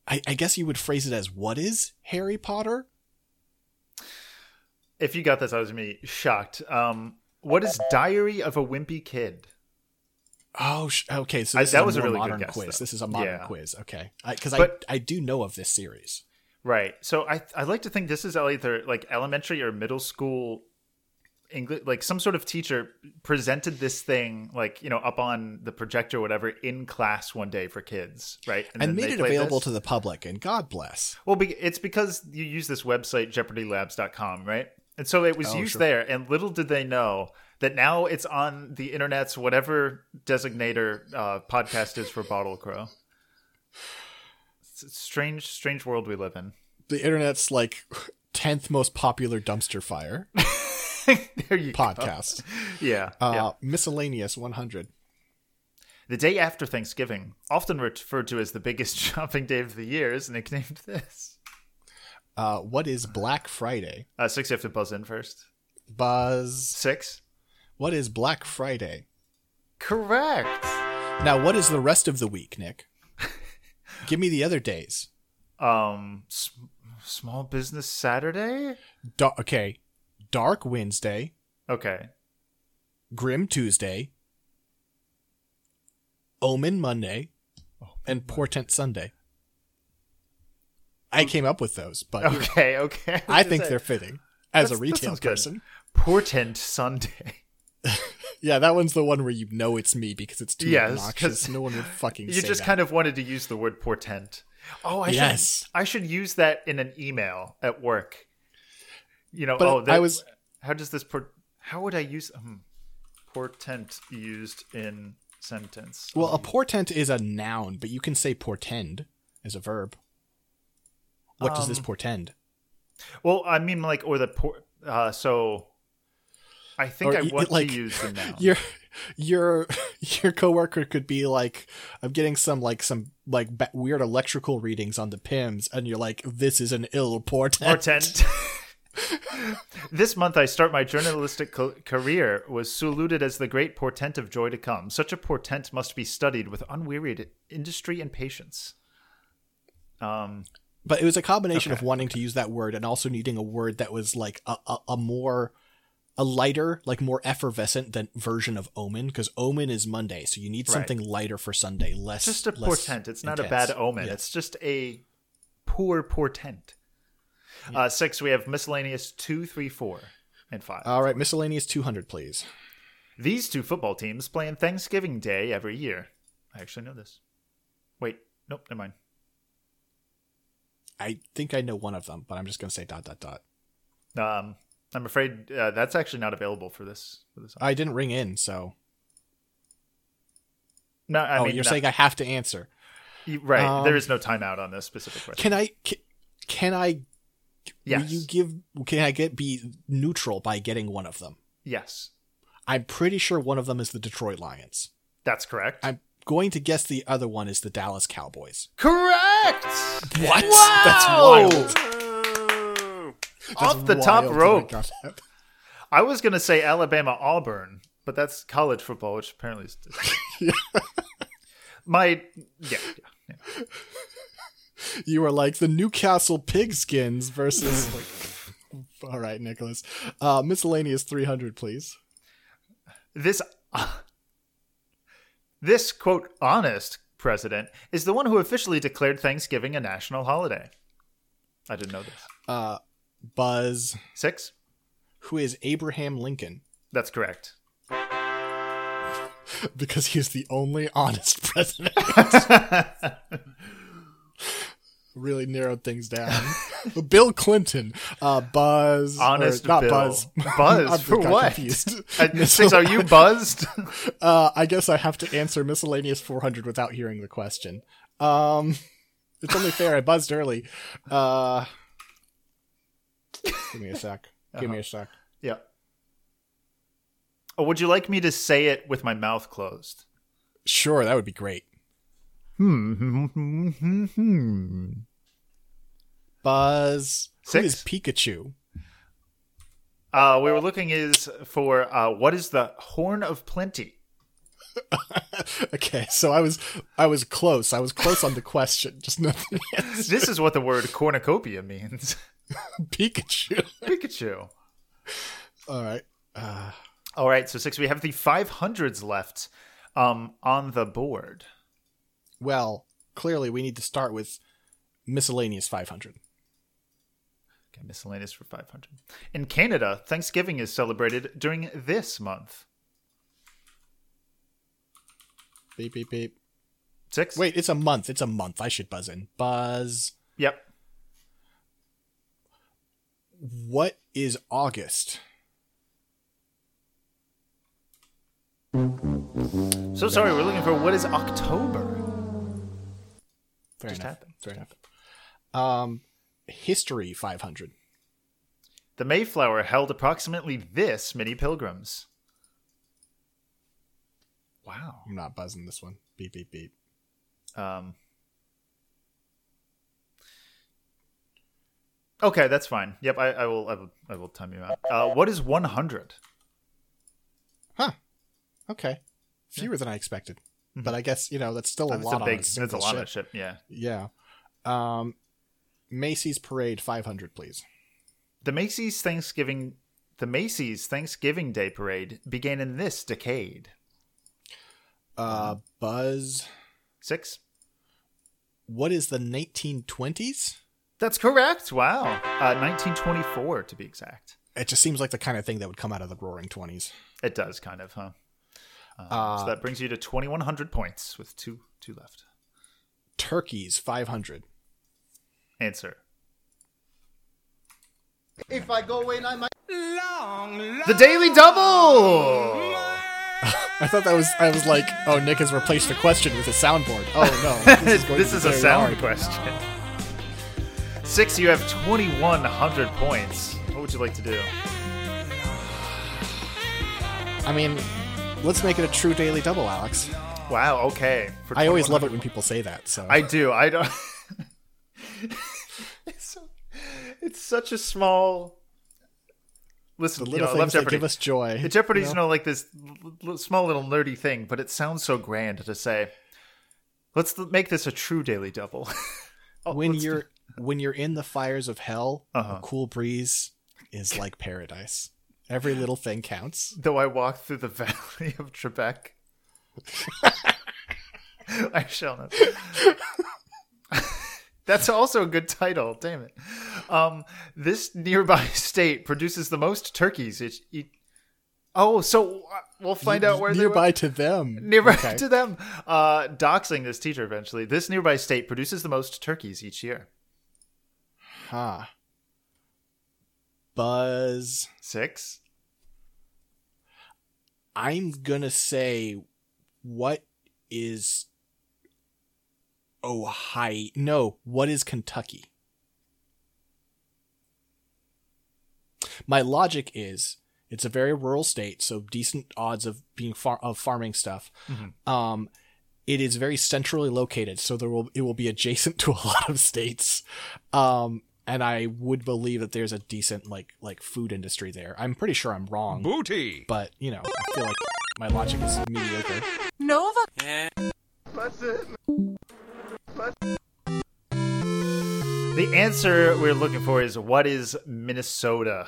I, I guess you would phrase it as what is Harry Potter? If you got this, I was gonna be shocked. Um, what is Diary of a Wimpy Kid? Oh, sh- okay. So I- that was a really modern guess, quiz. though. This is a modern Yeah. quiz. Okay, because I I do know of this series. Right. So I I like to think this is either like elementary or middle school English like some sort of teacher presented this thing like, you know, up on the projector or whatever in class one day for kids, right? and, then made it available this. to the public. And God bless. Well, be- it's because you use this website jeopardylabs.com, right? And so it was Oh, used sure. there and little did they know that now it's on the internet's whatever designator uh, podcast is for Bottle Crow. Strange strange world we live in. The internet's like tenth most popular dumpster fire *laughs* there you go. podcast. Yeah. Uh, yeah. Miscellaneous one hundred. The day after Thanksgiving, often referred to as the biggest *laughs* shopping day of the year, is nicknamed this. Uh, what is Black Friday? Uh, six, you have to buzz in first. Buzz. Six. What is Black Friday? Correct. Now, what is the rest of the week, Nick? *laughs* Give me the other days. Um, s- Small Business Saturday. Da- okay, Dark Wednesday, Okay. Grim Tuesday, Omen Monday, and Portent Sunday. I came up with those, but Okay. Okay. I think they're fitting as a that's- retail good. person. Portent Sunday. Yeah, that one's the one where you know it's me because it's too Yes, obnoxious. No one would fucking. See. You just that. kind of wanted to use the word portent. Oh, I Yes. should. I should use that in an email at work. You know. But oh, I was- How does this port? How would I use? Um, portent used in sentence? Well, a portent is a noun, but you can say portend as a verb. What does this Um, portend? Well, I mean, like, or the por- uh, so. I think Or I want like, to use the *laughs* noun. Your your your coworker could be like, I'm getting some like some like weird electrical readings on the Pims, and you're like, this is an ill portent. Portent. *laughs* *laughs* this month, I start my journalistic co- career was saluted as the great portent of joy to come. Such a portent must be studied with unwearied industry and patience. Um, But it was a combination of Okay. wanting to use that word and also needing a word that was like a, a, a more a lighter, like more effervescent than version of omen, because omen is Monday, so you need Right. something lighter for Sunday, less just a less portent. It's not a bad omen. Yeah. It's just a poor portent. Uh, six, we have miscellaneous two, three, four, and five. All right, miscellaneous two hundred, please. These two football teams play on Thanksgiving Day every year. I actually know this. Wait, nope, never mind. I think I know one of them, but I'm just gonna say dot dot dot. Um, I'm afraid uh, that's actually not available for this. For this. I didn't ring in, so No, I oh, mean, you're no. saying I have to answer. You- right. Um, there is no timeout on this specific question. Can I? Can, can I? Yes. Will you give? Can I get be neutral by getting one of them? yes, I'm pretty sure one of them is the Detroit Lions. that's correct. I'm going to guess the other one is the Dallas Cowboys. correct. What? Wow! That's wild. Off the top rope. *laughs* I was gonna say Alabama Auburn, but that's college football, which apparently is. *laughs* *laughs* My yeah, yeah, yeah. You were like the Newcastle Pigskins versus. like, all right, Nicholas. Uh, miscellaneous 300, please. this Uh, this quote honest president is the one who officially declared Thanksgiving a national holiday. I didn't know this. Uh, Buzz, Six. who is Abraham Lincoln, That's correct. *laughs* because he is the only honest *laughs* president. *laughs* really narrowed things down. Bill Clinton, uh, Buzz, or Honest not Bill. Buzz, Buzz for what? Six. Are you buzzed? Uh, I guess I have to answer miscellaneous 400 without hearing the question. Um, it's only fair. I buzzed early. Uh, give me a sec. *laughs* Give me a sec. yeah. Or would you like me to say it with my mouth closed? Sure, that would be great. Hmm. Buzz. Who Six. is Pikachu? Uh, we were looking is for uh, what is the horn of plenty? *laughs* Okay, so I was I was close. I was close on the question. Just nothing. *laughs* This is what the word cornucopia means. *laughs* Pikachu. Pikachu. All right. Uh, All right, so six. We have the five hundreds left um, on the board. well, clearly we need to start with miscellaneous 500. Okay, miscellaneous for five hundred. In Canada, Thanksgiving is celebrated during this month. Beep beep beep. Six. Wait, it's a month. It's a month. I should buzz in. Buzz. Yep. What is August? So sorry, we're looking for what is October. Fair Just enough. happened. Fair enough. Um, history 500. The Mayflower held approximately this many pilgrims. Wow. I'm not buzzing this one. Beep beep beep. Um, okay, that's fine. Yep, I, I will. I will. I will time you out. Uh, what is one hundred? Huh. Okay. Fewer than I expected. But I guess, you know, that's still a That's lot a big. That's a lot ship. of ship. Yeah. Yeah. Um, Macy's Parade 500, please. The Macy's Thanksgiving. The Macy's Thanksgiving Day Parade began in this decade. Uh, Buzz. Six. What is the 1920s? That's correct. Wow. Uh, 1924 to be exact. It just seems like the kind of thing that would come out of the Roaring Twenties. It does kind of, huh? Um, Uh, so that brings you to 2100 points with two two left. Turkeys 500. Answer. If I go in, I might. Long, long the Daily Double. *laughs* I thought that was. I was like, oh, Nick has replaced the question with a soundboard. Oh no, *laughs* this going is, to be a very sound hard. question. Six, you have 2,100 points. What would you like to do? I mean, let's make it a true daily double, Alex. Wow, okay. For I always love it when people say that. So I do. I don't. *laughs* it's, so- it's such a small. Listen, The you little know, I love things that Jeopardy. give us joy, The Jeopardy's you you know? know like this small little nerdy thing, but it sounds so grand to say. Let's make this a true daily double. *laughs* Oh, when let's do- you're when you're in the fires of hell, Uh-huh. a cool breeze is like paradise. Every little thing counts. though I walk through the *laughs* valley of Trebek. *laughs* I shall not. *laughs* That's also a good title. Damn it. Um, this nearby state produces the most turkeys. It, it, oh, so uh, we'll find out where nearby to them. Nearby Okay. to them. Uh, doxing this teacher eventually. This nearby state produces the most turkeys each year. Huh. Buzz. Six. I'm gonna say, what is Ohio? No, what is Kentucky? My logic is it's a very rural state, so decent odds of being far of farming stuff. Um, it is very centrally located, so there will it will be adjacent *laughs* to a lot of states. Um, and I would believe that there's a decent like like food industry there. I'm pretty sure I'm wrong. Booty. But you know, I feel like my logic is mediocre. Nova. That's it. The answer we're looking for is what is Minnesota?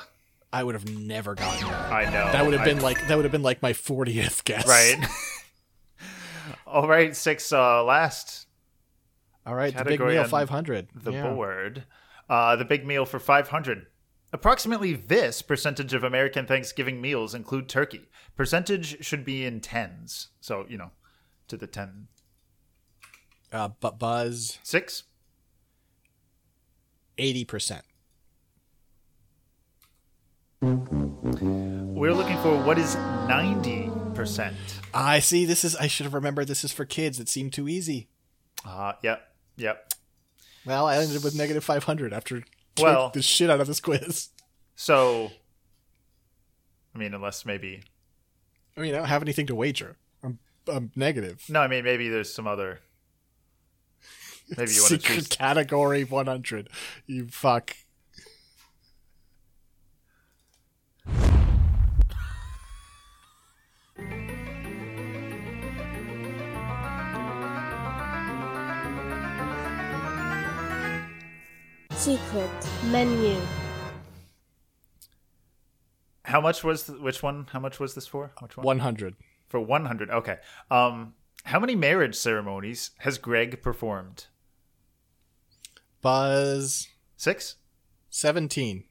I would have never gotten that. I know. That would have been I- like that would have been like my 40th guess. Right. *laughs* All right, six uh, last. All right, the big category meal 500. The Yeah. board. Uh, the big meal for 500. Approximately this percentage of American Thanksgiving meals include turkey. Percentage should be in tens. So, you know, to the 10. Uh, but Buzz Six. 80%. We're looking for what is 90%. I see. This is. I should have remembered. This is for kids. It seemed too easy. Uh, yep. Yep. Well, I ended with negative 500 after Well- the shit out of this quiz. So, I mean, unless maybe. I mean, I don't have anything to wager. I'm, I'm negative. No, I mean, maybe there's some other. Maybe you want to choose. category 100. You fuck. Secret menu. How much was th- which one? How much was this for? Which one? 100. For 100. Okay. Um how many marriage ceremonies has Greg performed? Buzz 6? 17.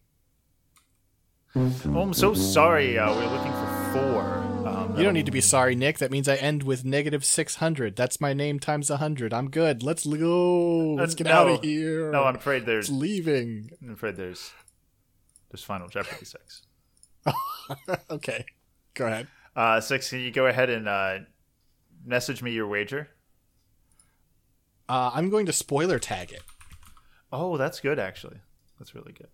Oh, I'm so sorry. Uh, we're looking for 4. You don't need to be sorry, Nick. That means I end with negative 600. That's my name times 100. I'm good. Let's go. Let's Uh, get no. out of here. No, I'm afraid there's It's leaving. I'm afraid there's there's Final Jeopardy 6. *laughs* okay. Go ahead. Uh 6, can you go ahead and uh message me your wager? Uh, I'm going to spoiler tag it. Oh, that's good actually. That's really good.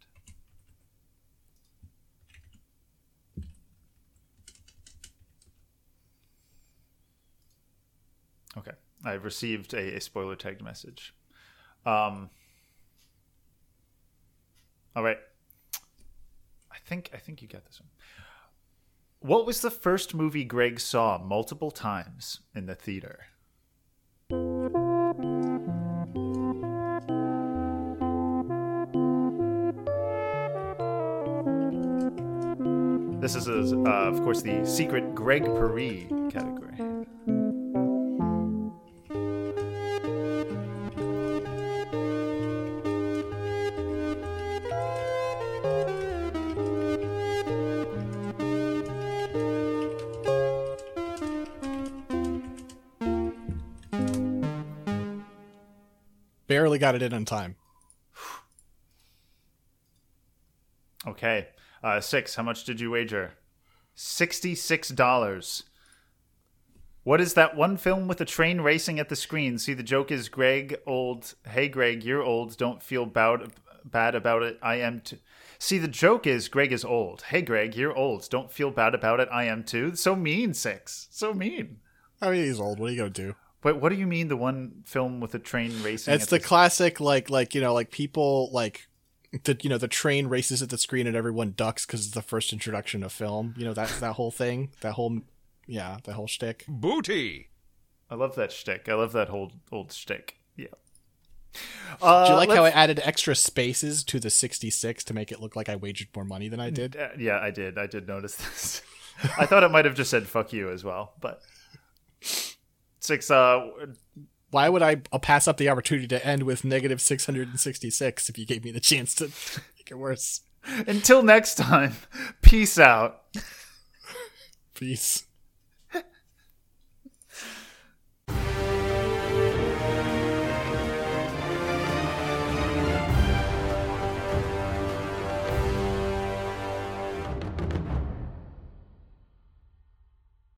Okay, I've received a, a spoiler tagged message. Um, all right, I think I think you got this one. What was the first movie Greg saw multiple times in the theater? This is, uh, of course, the secret Greg Paris category. Barely got it in on time. Okay. Uh, six. How much did you wager? Sixty-six dollars. What is that one film with a train racing at the screen? See, the joke is Greg old. Hey, Greg, you're old. Don't feel bad, bad about it. I am too. See, the joke is Greg is old. Hey, Greg, you're old. Don't feel bad about it. I am too. So mean, six. So mean. I mean, he's old. What are you gonna do? Wait, what do you mean the one film with a train racing? It's at the classic, like, like you know, like people like the you know the train races at the screen and everyone ducks because it's the first introduction of film. You know that that whole thing, that whole yeah, that whole shtick. Booty. I love that shtick. I love that whole old shtick. Yeah. Do you like how I added extra spaces to the 66 to make it look like I wagered more money than I did? Uh, yeah, I did. I did notice this. *laughs* I thought it might have just said "fuck you" as well, but six. Uh, Why would I pass up the opportunity to end with negative 666 if you gave me the chance to make it worse? until next time, peace out. Peace.